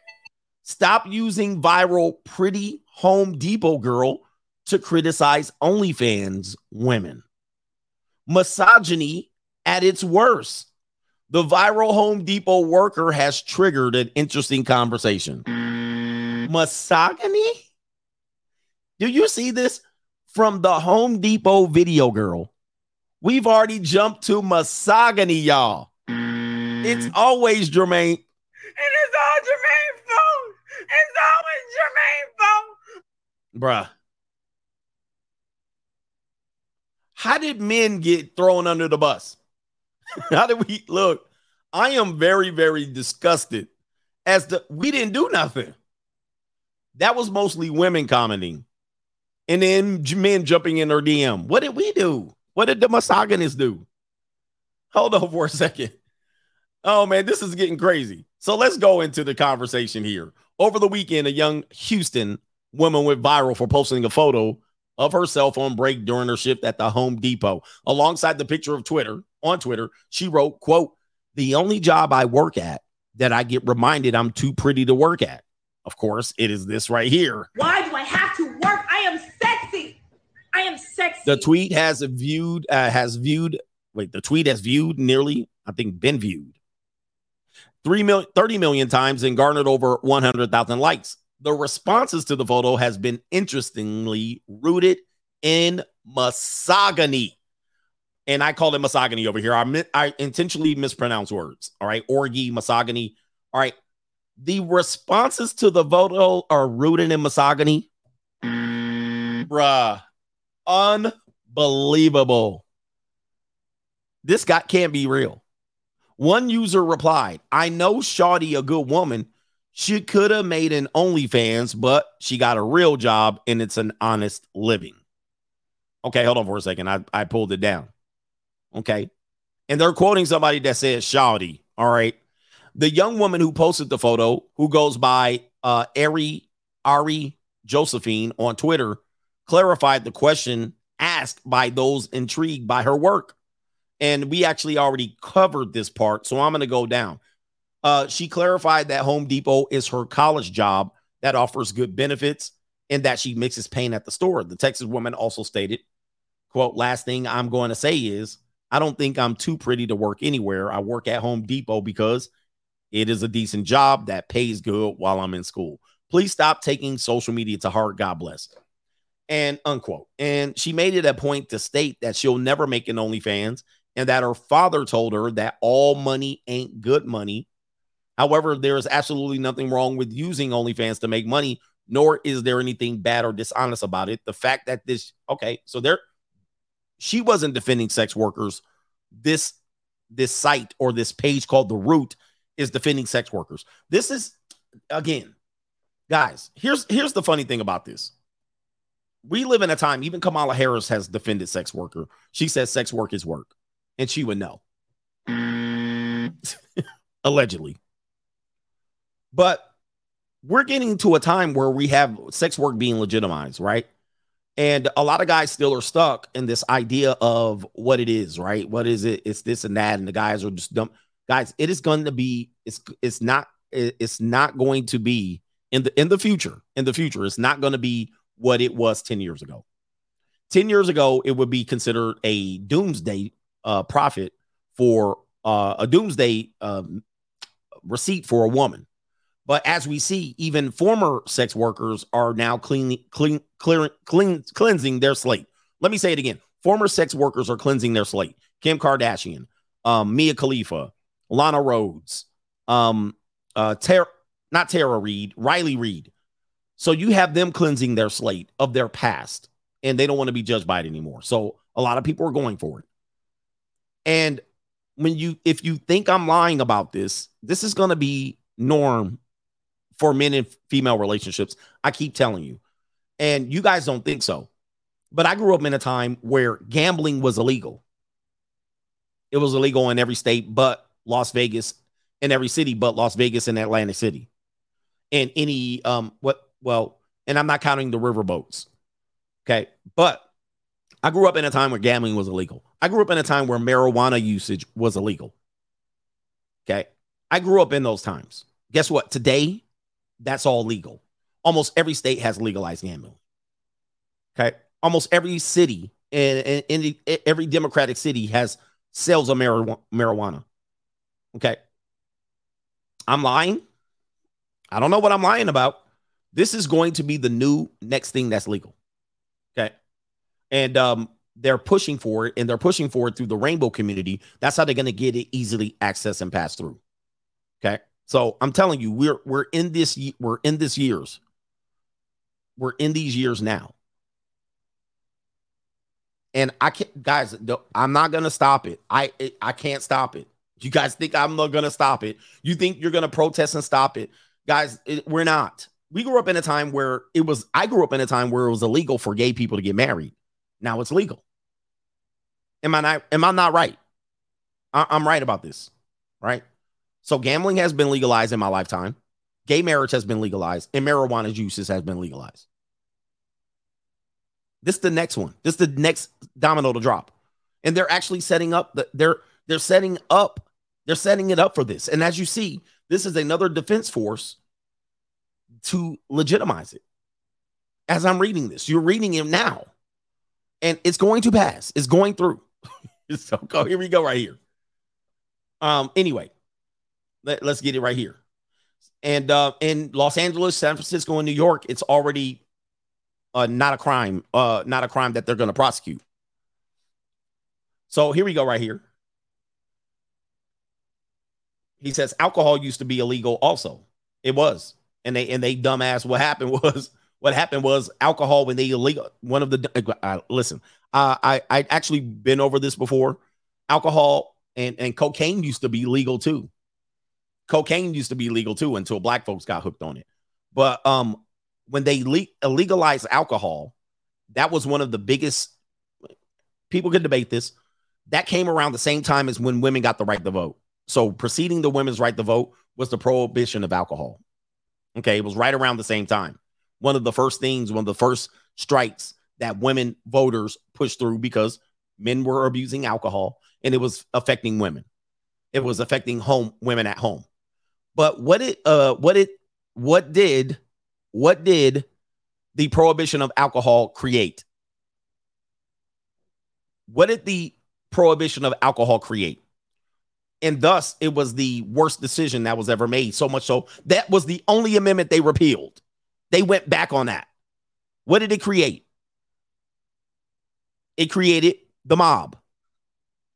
A: Stop using viral pretty Home Depot girl to criticize OnlyFans women. Misogyny at its worst. The viral Home Depot worker has triggered an interesting conversation. Misogyny? Do you see this from the Home Depot video girl? We've already jumped to misogyny, y'all. It's always Jermaine.
E: And it's all Jermaine's fault. It's always Jermaine's fault.
A: Bruh. How did men get thrown under the bus? How did we look? I am very, very disgusted as the we didn't do nothing. That was mostly women commenting. And then men jumping in their DM. What did we do? What did the misogynists do? Hold on for a second. Oh man, this is getting crazy. So let's go into the conversation here. Over the weekend, a young Houston woman went viral for posting a photo of herself on break during her shift at the Home Depot. Alongside the picture of Twitter, on Twitter, she wrote, quote, the only job I work at that I get reminded I'm too pretty to work at. Of course, it is this right here.
P: Why do I have to work? I am sexy. I am sexy.
A: The tweet has viewed, uh, has viewed, wait, the tweet has viewed nearly, I think, been viewed 3 million, 30 million times and garnered over 100,000 likes. The responses to the photo has been interestingly rooted in misogyny. And I call it misogyny over here. I, I intentionally mispronounce words. All right. Orgy, misogyny. All right. The responses to the photo are rooted in misogyny. Bruh. Unbelievable. This guy can't be real. One user replied, I know Shawty a good woman. She could have made an OnlyFans, but she got a real job and it's an honest living. Okay, hold on for a second. I, I pulled it down. Okay. And they're quoting somebody that says Shawty. All right. The young woman who posted the photo, who goes by uh Ari Ari Josephine on Twitter, clarified the question asked by those intrigued by her work. And we actually already covered this part. So I'm going to go down. Uh, she clarified that Home Depot is her college job that offers good benefits and that she mixes paint at the store. The Texas woman also stated, quote, last thing I'm going to say is I don't think I'm too pretty to work anywhere. I work at Home Depot because it is a decent job that pays good while I'm in school. Please stop taking social media to heart. God bless. And unquote. And she made it a point to state that she'll never make an OnlyFans and that her father told her that all money ain't good money. However, there is absolutely nothing wrong with using OnlyFans to make money, nor is there anything bad or dishonest about it. The fact that this, okay, so there, she wasn't defending sex workers. This, this site or this page called The Root is defending sex workers. This is, again, guys, here's here's the funny thing about this. We live in a time, even Kamala Harris has defended sex worker. She says sex work is work, and she would know. Allegedly. But we're getting to a time where we have sex work being legitimized, right? And a lot of guys still are stuck in this idea of what it is, right? What is it? It's this and that, and the guys are just dumb. Guys, it is going to be. It's it's not. It's not going to be in the in the future. In the future, it's not going to be what it was ten years ago. Ten years ago, it would be considered a doomsday uh, profit for uh, a doomsday um, receipt for a woman. But as we see, even former sex workers are now cleaning, clean, clearing, clean, cleansing their slate. Let me say it again: former sex workers are cleansing their slate. Kim Kardashian, um, Mia Khalifa, Lana Rhoades, um, uh, not Tara Reid, Riley Reid. So you have them cleansing their slate of their past, and they don't want to be judged by it anymore. So a lot of people are going for it. And when you, if you think I'm lying about this, this is going to be norm for men and female relationships. I keep telling you. And you guys don't think so. But I grew up in a time where gambling was illegal. It was illegal in every state but Las Vegas, in every city but Las Vegas and Atlantic City. And any um what well, and I'm not counting the river boats. Okay. But I grew up in a time where gambling was illegal. I grew up in a time where marijuana usage was illegal. Okay. I grew up in those times. Guess what? Today, that's all legal. Almost every state has legalized gambling. Okay. Almost every city and, in every democratic city has sales of marijuana. Okay. I'm lying. I don't know what I'm lying about. This is going to be the new next thing that's legal. Okay. And um, they're pushing for it and they're pushing for it through the rainbow community. That's how they're going to get it easily accessed and passed through. Okay. So I'm telling you, we're we're in this we're in this years. We're in these years now. And I can't, guys. I'm not gonna stop it. I I can't stop it. You guys think I'm not gonna stop it? You think you're gonna protest and stop it, guys? It, we're not. We grew up in a time where it was. I grew up in a time where it was illegal for gay people to get married. Now it's legal. Am I not? Am I not right? I, I'm right about this, right? So gambling has been legalized in my lifetime. Gay marriage has been legalized, and marijuana uses has been legalized. This is the next one. This is the next domino to drop. And they're actually setting up the, they're they're setting up, they're setting it up for this. And as you see, this is another defense force to legitimize it. As I'm reading this, you're reading it now. And it's going to pass. It's going through. so go, here we go right here. Um, anyway, let, us get it right here. And uh, in Los Angeles, San Francisco, and New York, it's already uh, not a crime, uh, not a crime that they're going to prosecute. So here we go, right here. He says alcohol used to be illegal. Also, it was, and they and they dumbass. What happened was what happened was alcohol when they illegal. One of the uh, listen, uh, I I actually been over this before. Alcohol and and cocaine used to be legal too cocaine used to be legal too until black folks got hooked on it. But um, when they le- legalized alcohol, that was one of the biggest. People could debate this. That came around the same time as when women got the right to vote. So preceding the women's right to vote was the prohibition of alcohol. Okay, it was right around the same time. One of the first things, one of the first strikes that women voters pushed through because men were abusing alcohol and it was affecting women. It was affecting home women at home. But what it uh what it what did what did the prohibition of alcohol create? What did the prohibition of alcohol create? And thus it was the worst decision that was ever made. So much so that was the only amendment they repealed. They went back on that. What did it create? It created the mob.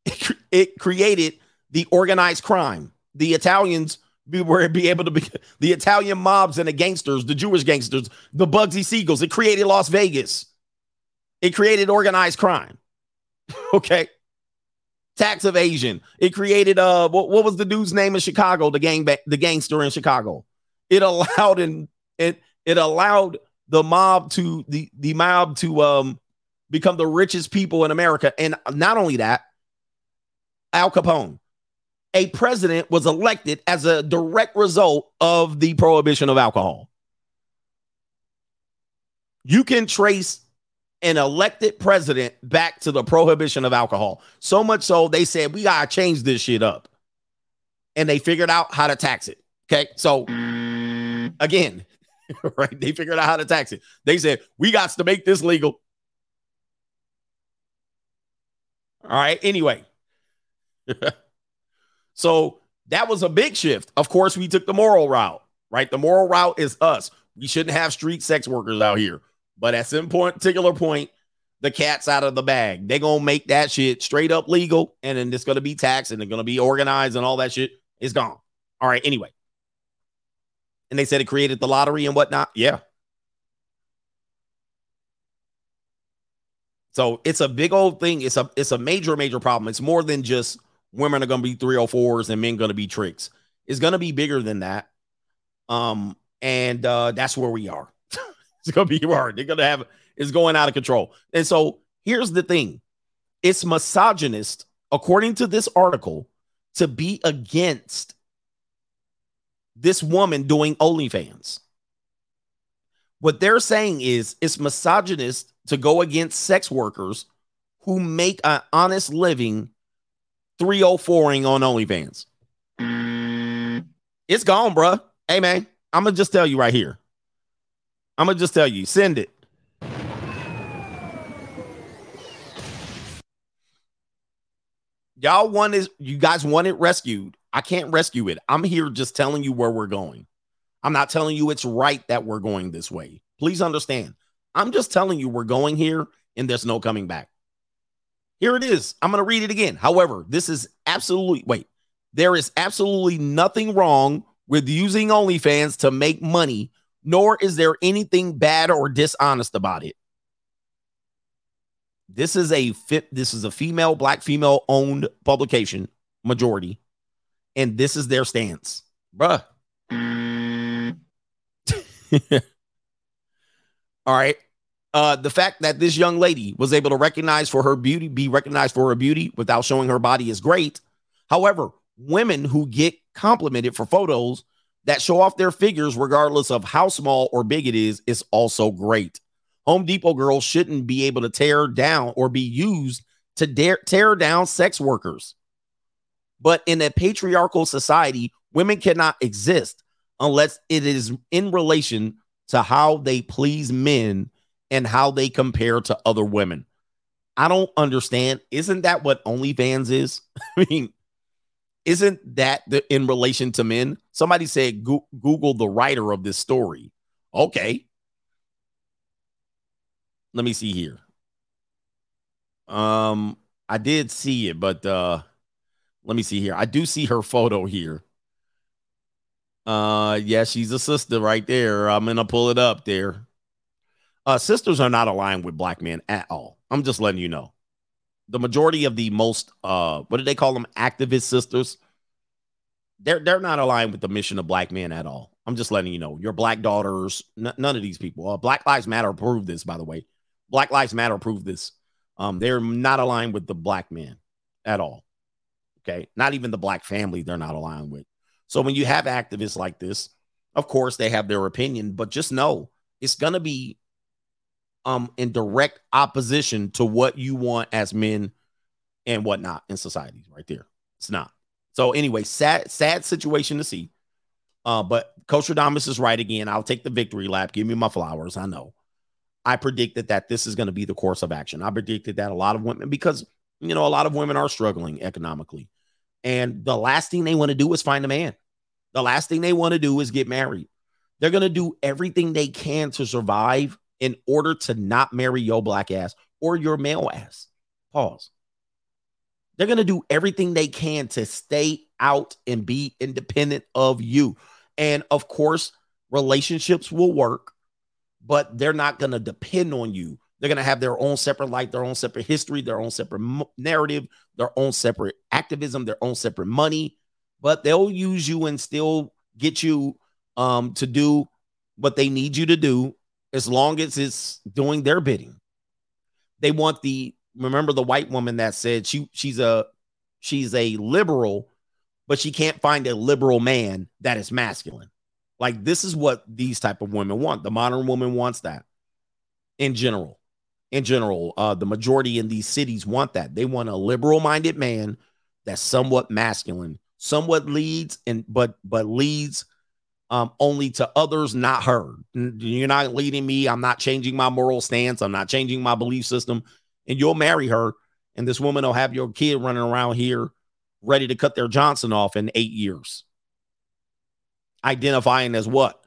A: It, cre- it created the organized crime. The Italians be where be able to be the Italian mobs and the gangsters, the Jewish gangsters, the Bugsy Siegels. It created Las Vegas. It created organized crime. okay. Tax evasion. It created uh what, what was the dude's name in Chicago? The gang the gangster in Chicago. It allowed and it it allowed the mob to the the mob to um become the richest people in America. And not only that, Al Capone a president was elected as a direct result of the prohibition of alcohol. You can trace an elected president back to the prohibition of alcohol. So much so they said we gotta change this shit up. And they figured out how to tax it. Okay. So again, right? They figured out how to tax it. They said we got to make this legal. All right. Anyway. so that was a big shift. Of course, we took the moral route, right? The moral route is us. We shouldn't have street sex workers out here. But at some point, particular point, the cat's out of the bag. They're gonna make that shit straight up legal, and then it's gonna be taxed and they're gonna be organized and all that shit is gone. All right, anyway. And they said it created the lottery and whatnot. Yeah. So it's a big old thing. It's a it's a major, major problem. It's more than just women are gonna be 304s and men gonna be tricks. It's gonna be bigger than that. Um, and uh that's where we are. it's gonna be hard. They're gonna have it's going out of control. And so here's the thing: it's misogynist, according to this article, to be against this woman doing OnlyFans. What they're saying is it's misogynist to go against sex workers who make an honest living 304ing on OnlyFans. Mm. It's gone, bruh. Hey, man, I'm going to just tell you right here. I'm going to just tell you, send it. Y'all want is you guys want it rescued. I can't rescue it. I'm here just telling you where we're going. I'm not telling you it's right that we're going this way. Please understand. I'm just telling you we're going here and there's no coming back. Here it is. I'm going to read it again. However, this is absolutely, wait, there is absolutely nothing wrong with using OnlyFans to make money, nor is there anything bad or dishonest about it. This is a fit, this is a female, black female owned publication, majority, and this is their stance. Bruh. All right. Uh, the fact that this young lady was able to recognize for her beauty, be recognized for her beauty without showing her body is great. However, women who get complimented for photos that show off their figures, regardless of how small or big it is, is also great. Home Depot girls shouldn't be able to tear down or be used to dare, tear down sex workers. But in a patriarchal society, women cannot exist unless it is in relation to how they please men and how they compare to other women. I don't understand. Isn't that what OnlyFans is? I mean, isn't that the, in relation to men? Somebody said Go- Google the writer of this story. Okay. Let me see here. Um, I did see it, but uh let me see here. I do see her photo here. Uh yeah, she's a sister right there. I'm gonna pull it up there. Uh sisters are not aligned with black men at all. I'm just letting you know. The majority of the most uh what do they call them? Activist sisters. They're they're not aligned with the mission of black men at all. I'm just letting you know. Your black daughters, n- none of these people. Uh, black Lives Matter approved this, by the way. Black Lives Matter approved this. Um, they're not aligned with the black men at all. Okay. Not even the black family, they're not aligned with. So when you have activists like this, of course they have their opinion, but just know it's gonna be um in direct opposition to what you want as men and whatnot in society right there. It's not. So anyway, sad, sad situation to see. Uh, but Coach Stradamus is right again. I'll take the victory lap. Give me my flowers. I know. I predicted that this is going to be the course of action. I predicted that a lot of women, because you know, a lot of women are struggling economically. And the last thing they want to do is find a man. The last thing they want to do is get married. They're going to do everything they can to survive in order to not marry your black ass or your male ass. Pause. They're going to do everything they can to stay out and be independent of you. And of course, relationships will work, but they're not going to depend on you. They're going to have their own separate life, their own separate history, their own separate narrative, their own separate activism, their own separate money, but they'll use you and still get you um, to do what they need you to do as long as it's doing their bidding. They want the remember the white woman that said she she's a she's a liberal but she can't find a liberal man that is masculine. Like this is what these type of women want. The modern woman wants that. In general, in general, uh, the majority in these cities want that. They want a liberal-minded man that's somewhat masculine, somewhat leads and but but leads um, only to others, not her. You're not leading me. I'm not changing my moral stance. I'm not changing my belief system. And you'll marry her, and this woman will have your kid running around here ready to cut their Johnson off in eight years. Identifying as what?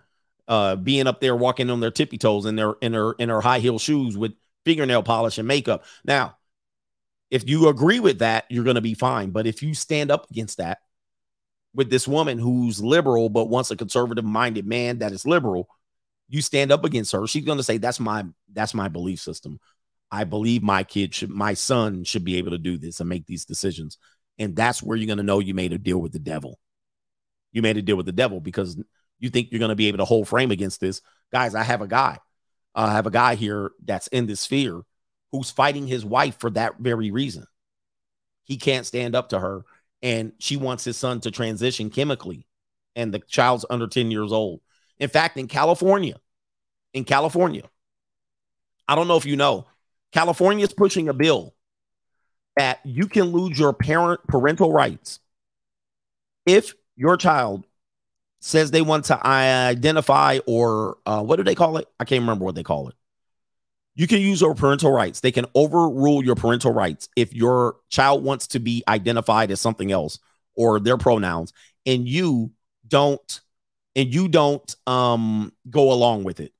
A: Uh, being up there walking on their tippy toes in their in her in her high heel shoes with fingernail polish and makeup. Now, if you agree with that, you're going to be fine. But if you stand up against that with this woman who's liberal but wants a conservative minded man that is liberal, you stand up against her. She's going to say that's my that's my belief system. I believe my kid should my son should be able to do this and make these decisions. And that's where you're going to know you made a deal with the devil. You made a deal with the devil because you think you're going to be able to hold frame against this. Guys, I have a guy. I have a guy here that's in this sphere who's fighting his wife for that very reason. He can't stand up to her and she wants his son to transition chemically and the child's under 10 years old. In fact, in California, in California, I don't know if you know, California is pushing a bill that you can lose your parent parental rights if your child says they want to identify or uh, what do they call it? I can't remember what they call it. You can use your parental rights. They can overrule your parental rights if your child wants to be identified as something else or their pronouns, and you don't, and you don't um, go along with it.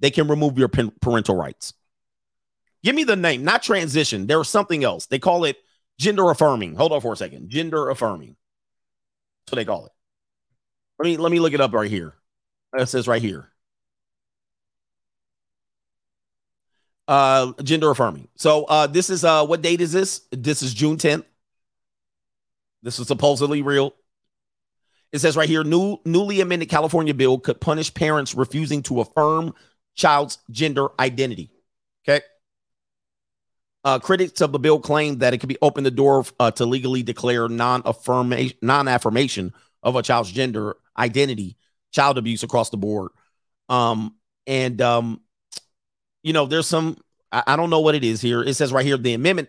A: They can remove your parental rights. Give me the name, not transition. There's something else. They call it gender affirming. Hold on for a second. Gender affirming. That's what they call it. Let me let me look it up right here. It says right here. Uh gender affirming. So uh this is uh what date is this? This is June 10th. This is supposedly real. It says right here, new newly amended California bill could punish parents refusing to affirm child's gender identity. Okay. Uh, critics of the bill claim that it could be open the door uh, to legally declare non-affirmation, non-affirmation of a child's gender identity, child abuse across the board. Um, and um, you know, there's some I, I don't know what it is here. It says right here the amendment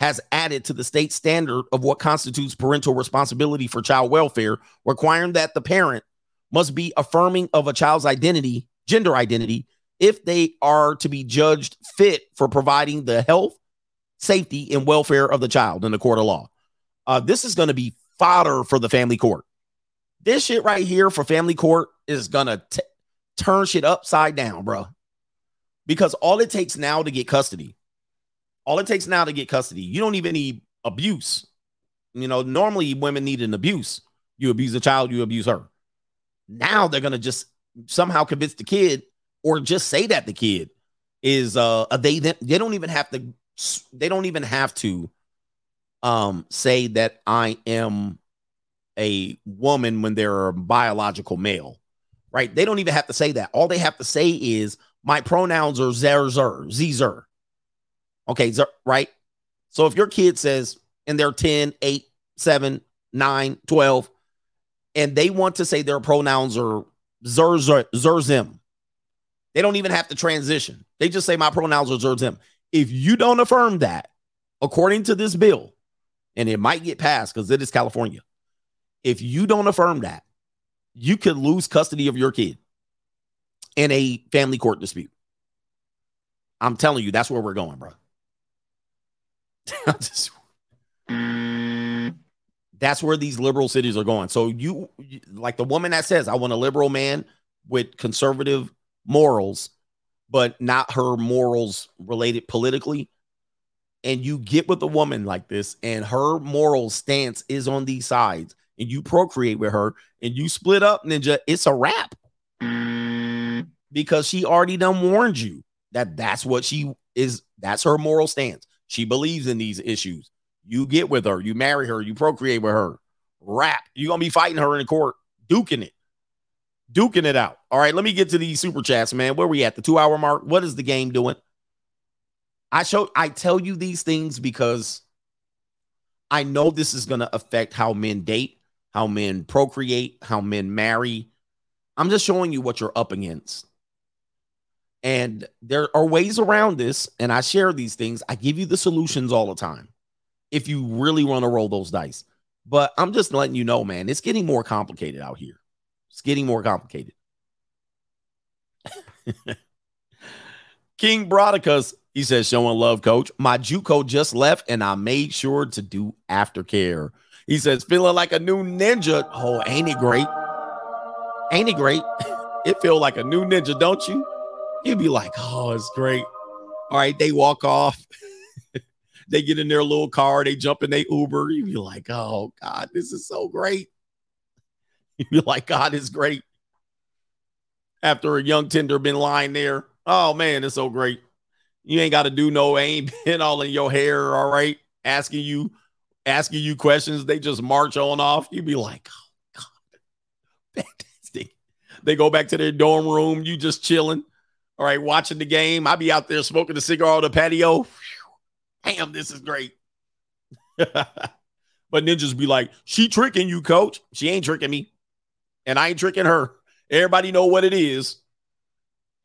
A: has added to the state standard of what constitutes parental responsibility for child welfare, requiring that the parent must be affirming of a child's identity, gender identity, if they are to be judged fit for providing the health, safety, and welfare of the child in the court of law. Uh, this is going to be fodder for the family court. This shit right here for family court is going to turn shit upside down, bro. Because all it takes now to get custody, all it takes now to get custody, you don't even need abuse. You know, normally women need an abuse. You abuse a child, you abuse her. Now they're going to just somehow convince the kid or just say that the kid is uh they they don't even have to they don't even have to um say that I am a woman when they're a biological male, right? They don't even have to say that. All they have to say is my pronouns are zer zer zer. Okay, zer, right? So if your kid says and they're 10, 8, 7, 9, 12, and they want to say their pronouns are zer zer, zer zim, they don't even have to transition. They just say my pronouns are zer zim. If you don't affirm that, according to this bill, and it might get passed because it is California, if you don't affirm that, you could lose custody of your kid in a family court dispute. I'm telling you, that's where we're going, bro. Just, that's where these liberal cities are going. So you, like the woman that says, "I want a liberal man with conservative morals, but not her morals related politically." And you get with a woman like this, and her moral stance is on these sides, and you procreate with her, and you split up, Ninja, it's a wrap because she already done warned you that that's what she is. That's her moral stance. She believes in these issues. You get with her, you marry her, you procreate with her. Rap. You're gonna be fighting her in the court, duking it, duking it out. All right, let me get to these super chats, man. Where we at? The two hour mark. What is the game doing? I show I tell you these things because I know this is gonna affect how men date. how men procreate, how men marry. I'm just showing you what you're up against. And there are ways around this, and I share these things. I give you the solutions all the time if you really want to roll those dice. But I'm just letting you know, man, it's getting more complicated out here. It's getting more complicated. King Brodicus, he says, showing love, coach. My Juco just left and I made sure to do aftercare. He says, feeling like a new ninja. Oh, ain't it great? Ain't it great? It feel like a new ninja, don't you? You'd be like, oh, it's great. All right, they walk off. they get in their little car, they jump in their Uber. You'd be like, oh God, this is so great. You'd be like, God is great. After a young tender been lying there, oh man, it's so great. You ain't got to do no ain't been all in your hair, all right, asking you, asking you questions. They just march on off. You'd be like, oh God, fantastic. They go back to their dorm room. You just chilling, all right, watching the game. I be out there smoking a cigar on the patio. Damn, this is great. but ninjas be like, she tricking you, coach. She ain't tricking me. And I ain't tricking her. Everybody know what it is.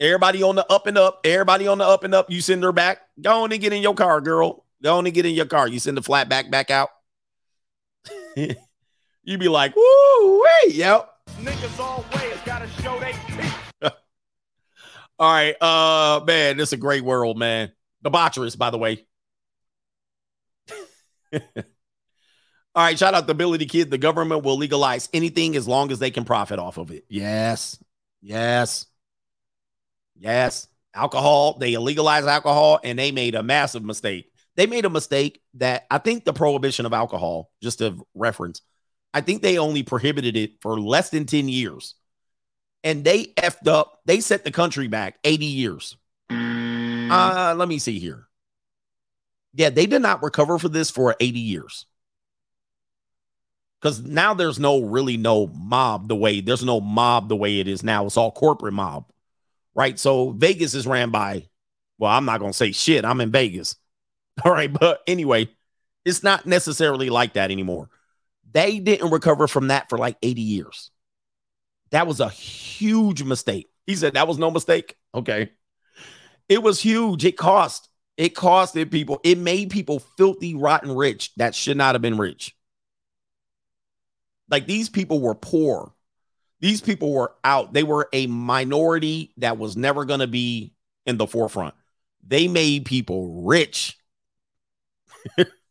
A: Everybody on the up and up. Everybody on the up and up. You send her back. Go on and get in your car, girl. Go on and get in your car. You send the flat back back out. you be like, woo, wait, yep.
C: Niggas always gotta show they.
A: All right. Uh man, this is a great world, man. Debaucherous, by the way. All right, shout out to Ability Kid. The government will legalize anything as long as they can profit off of it. Yes. Yes. Yes. Alcohol, they legalized alcohol and they made a massive mistake. They made a mistake that I think the prohibition of alcohol, just to reference, I think they only prohibited it for less than 10 years. And they effed up, they set the country back 80 years. Uh, let me see here. Yeah, they did not recover for this for 80 years. Because now there's no really no mob the way there's no mob the way it is now. It's all corporate mob, right? So Vegas is ran by, well, I'm not gonna say shit. I'm in Vegas. All right, but anyway, it's not necessarily like that anymore. They didn't recover from that for like 80 years. That was a huge mistake. He said that was no mistake. Okay. It was huge. It cost. It costed people. It made people filthy, rotten rich that should not have been rich. Like these people were poor. These people were out. They were a minority that was never going to be in the forefront. They made people rich.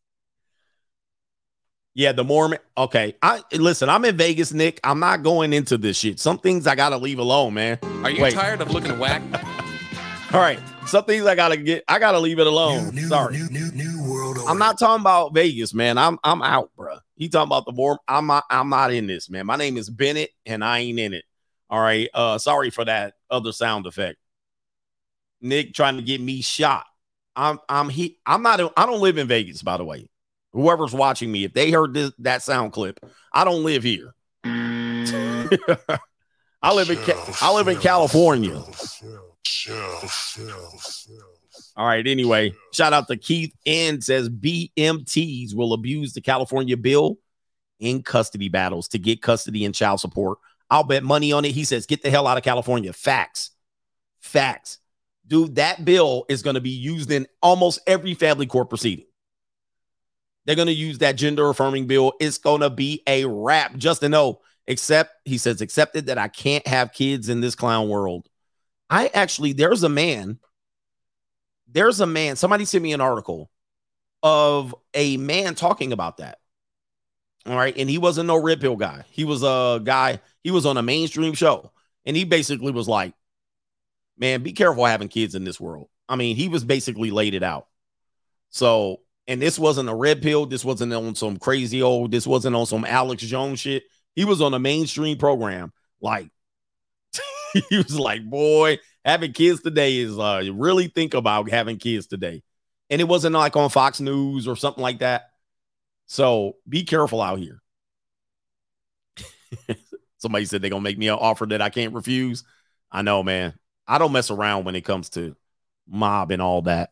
A: yeah, the Mormon. Okay. I listen, I'm in Vegas, Nick. I'm not going into this shit. Some things I gotta leave alone, man.
Q: Are you
A: Wait.
Q: tired of looking whack?
A: All right. Some things I gotta get. I gotta leave it alone. Sorry.
B: New, new, new world.
A: I'm not talking about Vegas, man. I'm I'm out, bro. He talking about the more. I'm not. I'm not in this, man. My name is Bennett, and I ain't in it. All right. Uh, sorry for that other sound effect. Nick trying to get me shot. I'm I'm he. I'm not. I don't live in Vegas, by the way. Whoever's watching me, if they heard this, that sound clip, I don't live here. I live in Ca- I live in California. All right. Anyway, shout out to Keith N says BMTs will abuse the California bill in custody battles to get custody and child support. I'll bet money on it. He says, get the hell out of California. Facts. Facts. Dude, that bill is going to be used in almost every family court proceeding. They're going to use that gender affirming bill. It's going to be a wrap. Justin O, except he says, accepted that I can't have kids in this clown world. I actually, there's a man, there's a man, somebody sent me an article of a man talking about that. All right. And he wasn't no red pill guy. He was a guy, he was on a mainstream show. And he basically was like, man, be careful having kids in this world. I mean, he was basically laid it out. So, and this wasn't a red pill. This wasn't on some crazy old, this wasn't on some Alex Jones shit. He was on a mainstream program. Like, he was like, boy, having kids today is uh you really think about having kids today. And it wasn't like on Fox News or something like that. So be careful out here. Somebody said they're gonna make me an offer that I can't refuse. I know, man. I don't mess around when it comes to mob and all that.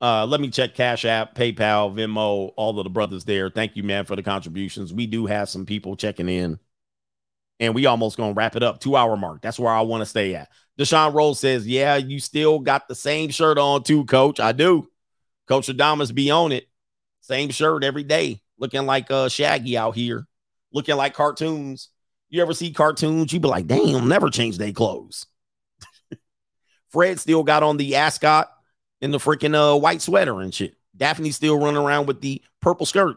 A: Uh, let me check Cash App, PayPal, Venmo, all of the brothers there. Thank you, man, for the contributions. We do have some people checking in, and we almost gonna wrap it up. Two hour mark. That's where I want to stay at. Deshaun Rose says, "Yeah, you still got the same shirt on too, Coach. I do. Coach Adamas be on it. Same shirt every day, looking like uh Shaggy out here, looking like cartoons. You ever see cartoons? You be like, damn, never change their clothes. Fred still got on the ascot in the freaking uh white sweater and shit. Daphne still running around with the purple skirt.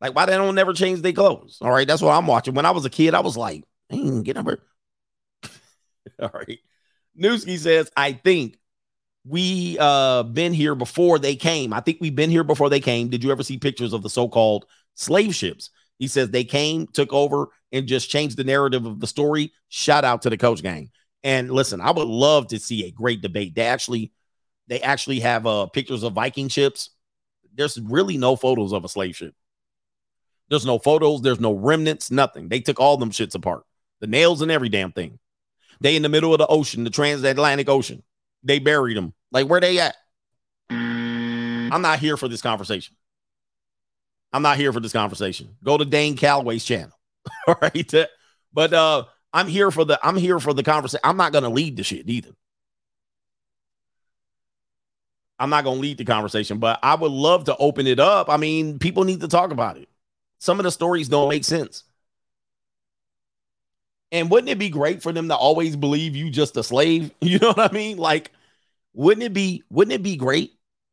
A: Like, why they don't never change their clothes? All right, that's what I'm watching. When I was a kid, I was like, "Dang, get over." All right. Newski says, I think we uh been here before they came. I think we've been here before they came. Did you ever see pictures of the so-called slave ships? He says they came, took over, and just changed the narrative of the story. Shout out to the coach gang. And listen, I would love to see a great debate. They actually they actually have uh pictures of Viking ships. There's really no photos of a slave ship. There's no photos, there's no remnants, nothing. They took all them shits apart. The nails and every damn thing. They in the middle of the ocean, the transatlantic ocean. They buried them. Like where they at? I'm not here for this conversation. I'm not here for this conversation. Go to Dane Calloway's channel. All right. But uh I'm here for the I'm here for the conversation. I'm not gonna lead the shit either. I'm not gonna lead the conversation, but I would love to open it up. I mean, people need to talk about it. Some of the stories don't make sense. And wouldn't it be great for them to always believe you just a slave? You know what I mean? Like, wouldn't it be wouldn't it be great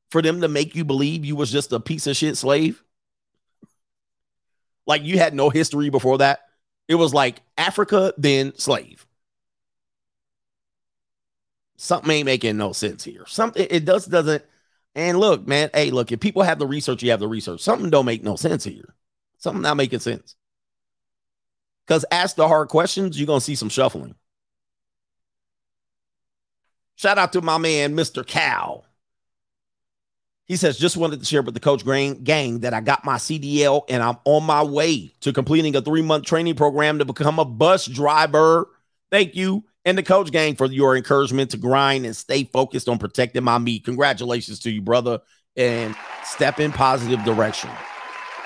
A: for them to make you believe you was just a piece of shit slave? Like you had no history before that. It was like Africa, then slave. Something ain't making no sense here. Something it does doesn't. And look, man, hey, look, if people have the research, you have the research. Something don't make no sense here. Something not making sense. Because ask the hard questions, you're gonna see some shuffling. Shout out to my man, Mr. Cal. He says, just wanted to share with the coach gang, gang that I got my CDL and I'm on my way to completing a three month training program to become a bus driver. Thank you. And the coach gang for your encouragement to grind and stay focused on protecting my meat. Congratulations to you, brother. And step in positive direction.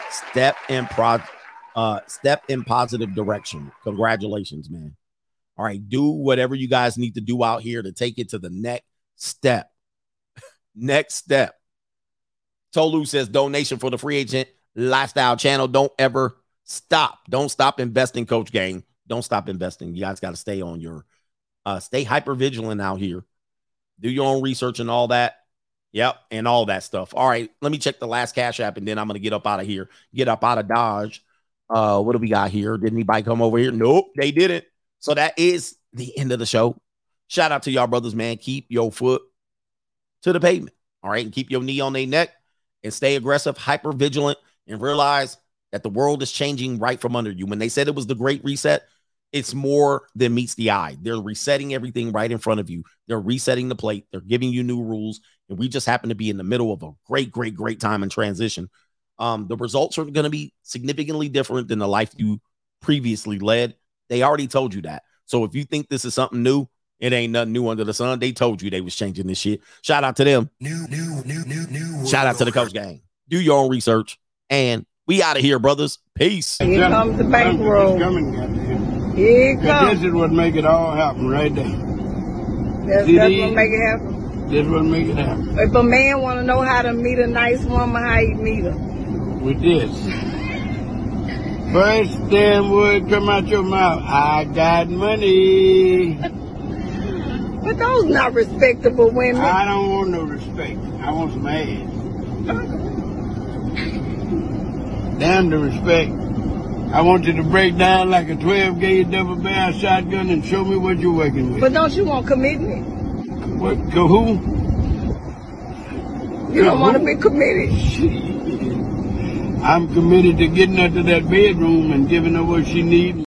A: Step in pro uh step in positive direction. Congratulations, man. All right, do whatever you guys need to do out here to take it to the next step. next step. Tolu says donation for the free agent lifestyle channel. Don't ever stop. Don't stop investing, Coach Gang. Don't stop investing. You guys got to stay on your uh stay hyper vigilant out here. Do your own research and all that. Yep, and all that stuff. All right, let me check the last cash app and then I'm gonna get up out of here. Get up out of Dodge. Uh, what do we got here? Did anybody come over here? Nope, they didn't. So that is the end of the show. Shout out to y'all brothers, man. Keep your foot to the pavement. All right, and keep your knee on their neck and stay aggressive, hyper vigilant, and realize that the world is changing right from under you. When they said it was the great reset, it's more than meets the eye. They're resetting everything right in front of you. They're resetting the plate. They're giving you new rules. And we just happen to be in the middle of a great, great, great time in transition. Um, the results are going to be significantly different than the life you previously led. They already told you that. So if you think this is something new, it ain't nothing new under the sun. They told you they was changing this shit. Shout out to them.
B: New, new, new, new, new.
A: Shout out to the coach gang. Do your own research. And we out of here, brothers. Peace.
E: Here comes the bankroll. Here it comes.
Q: This is what make it all happen right there.
E: That's,
Q: See
E: that's
Q: these?
E: what make it happen.
Q: This what make it happen.
E: If a man want to know how to meet a nice woman, how you meet her?
Q: With this. First damn word come out your mouth. I got money.
E: But those not respectable women.
Q: I don't want no respect. I want some ass. Damn the respect. I want you to break down like a 12 gauge double barrel shotgun and show me what you're working with.
E: But don't you want commitment?
Q: What? To who?
E: You don't want to be committed.
Q: I'm committed to getting her to that bedroom and giving her what she needs.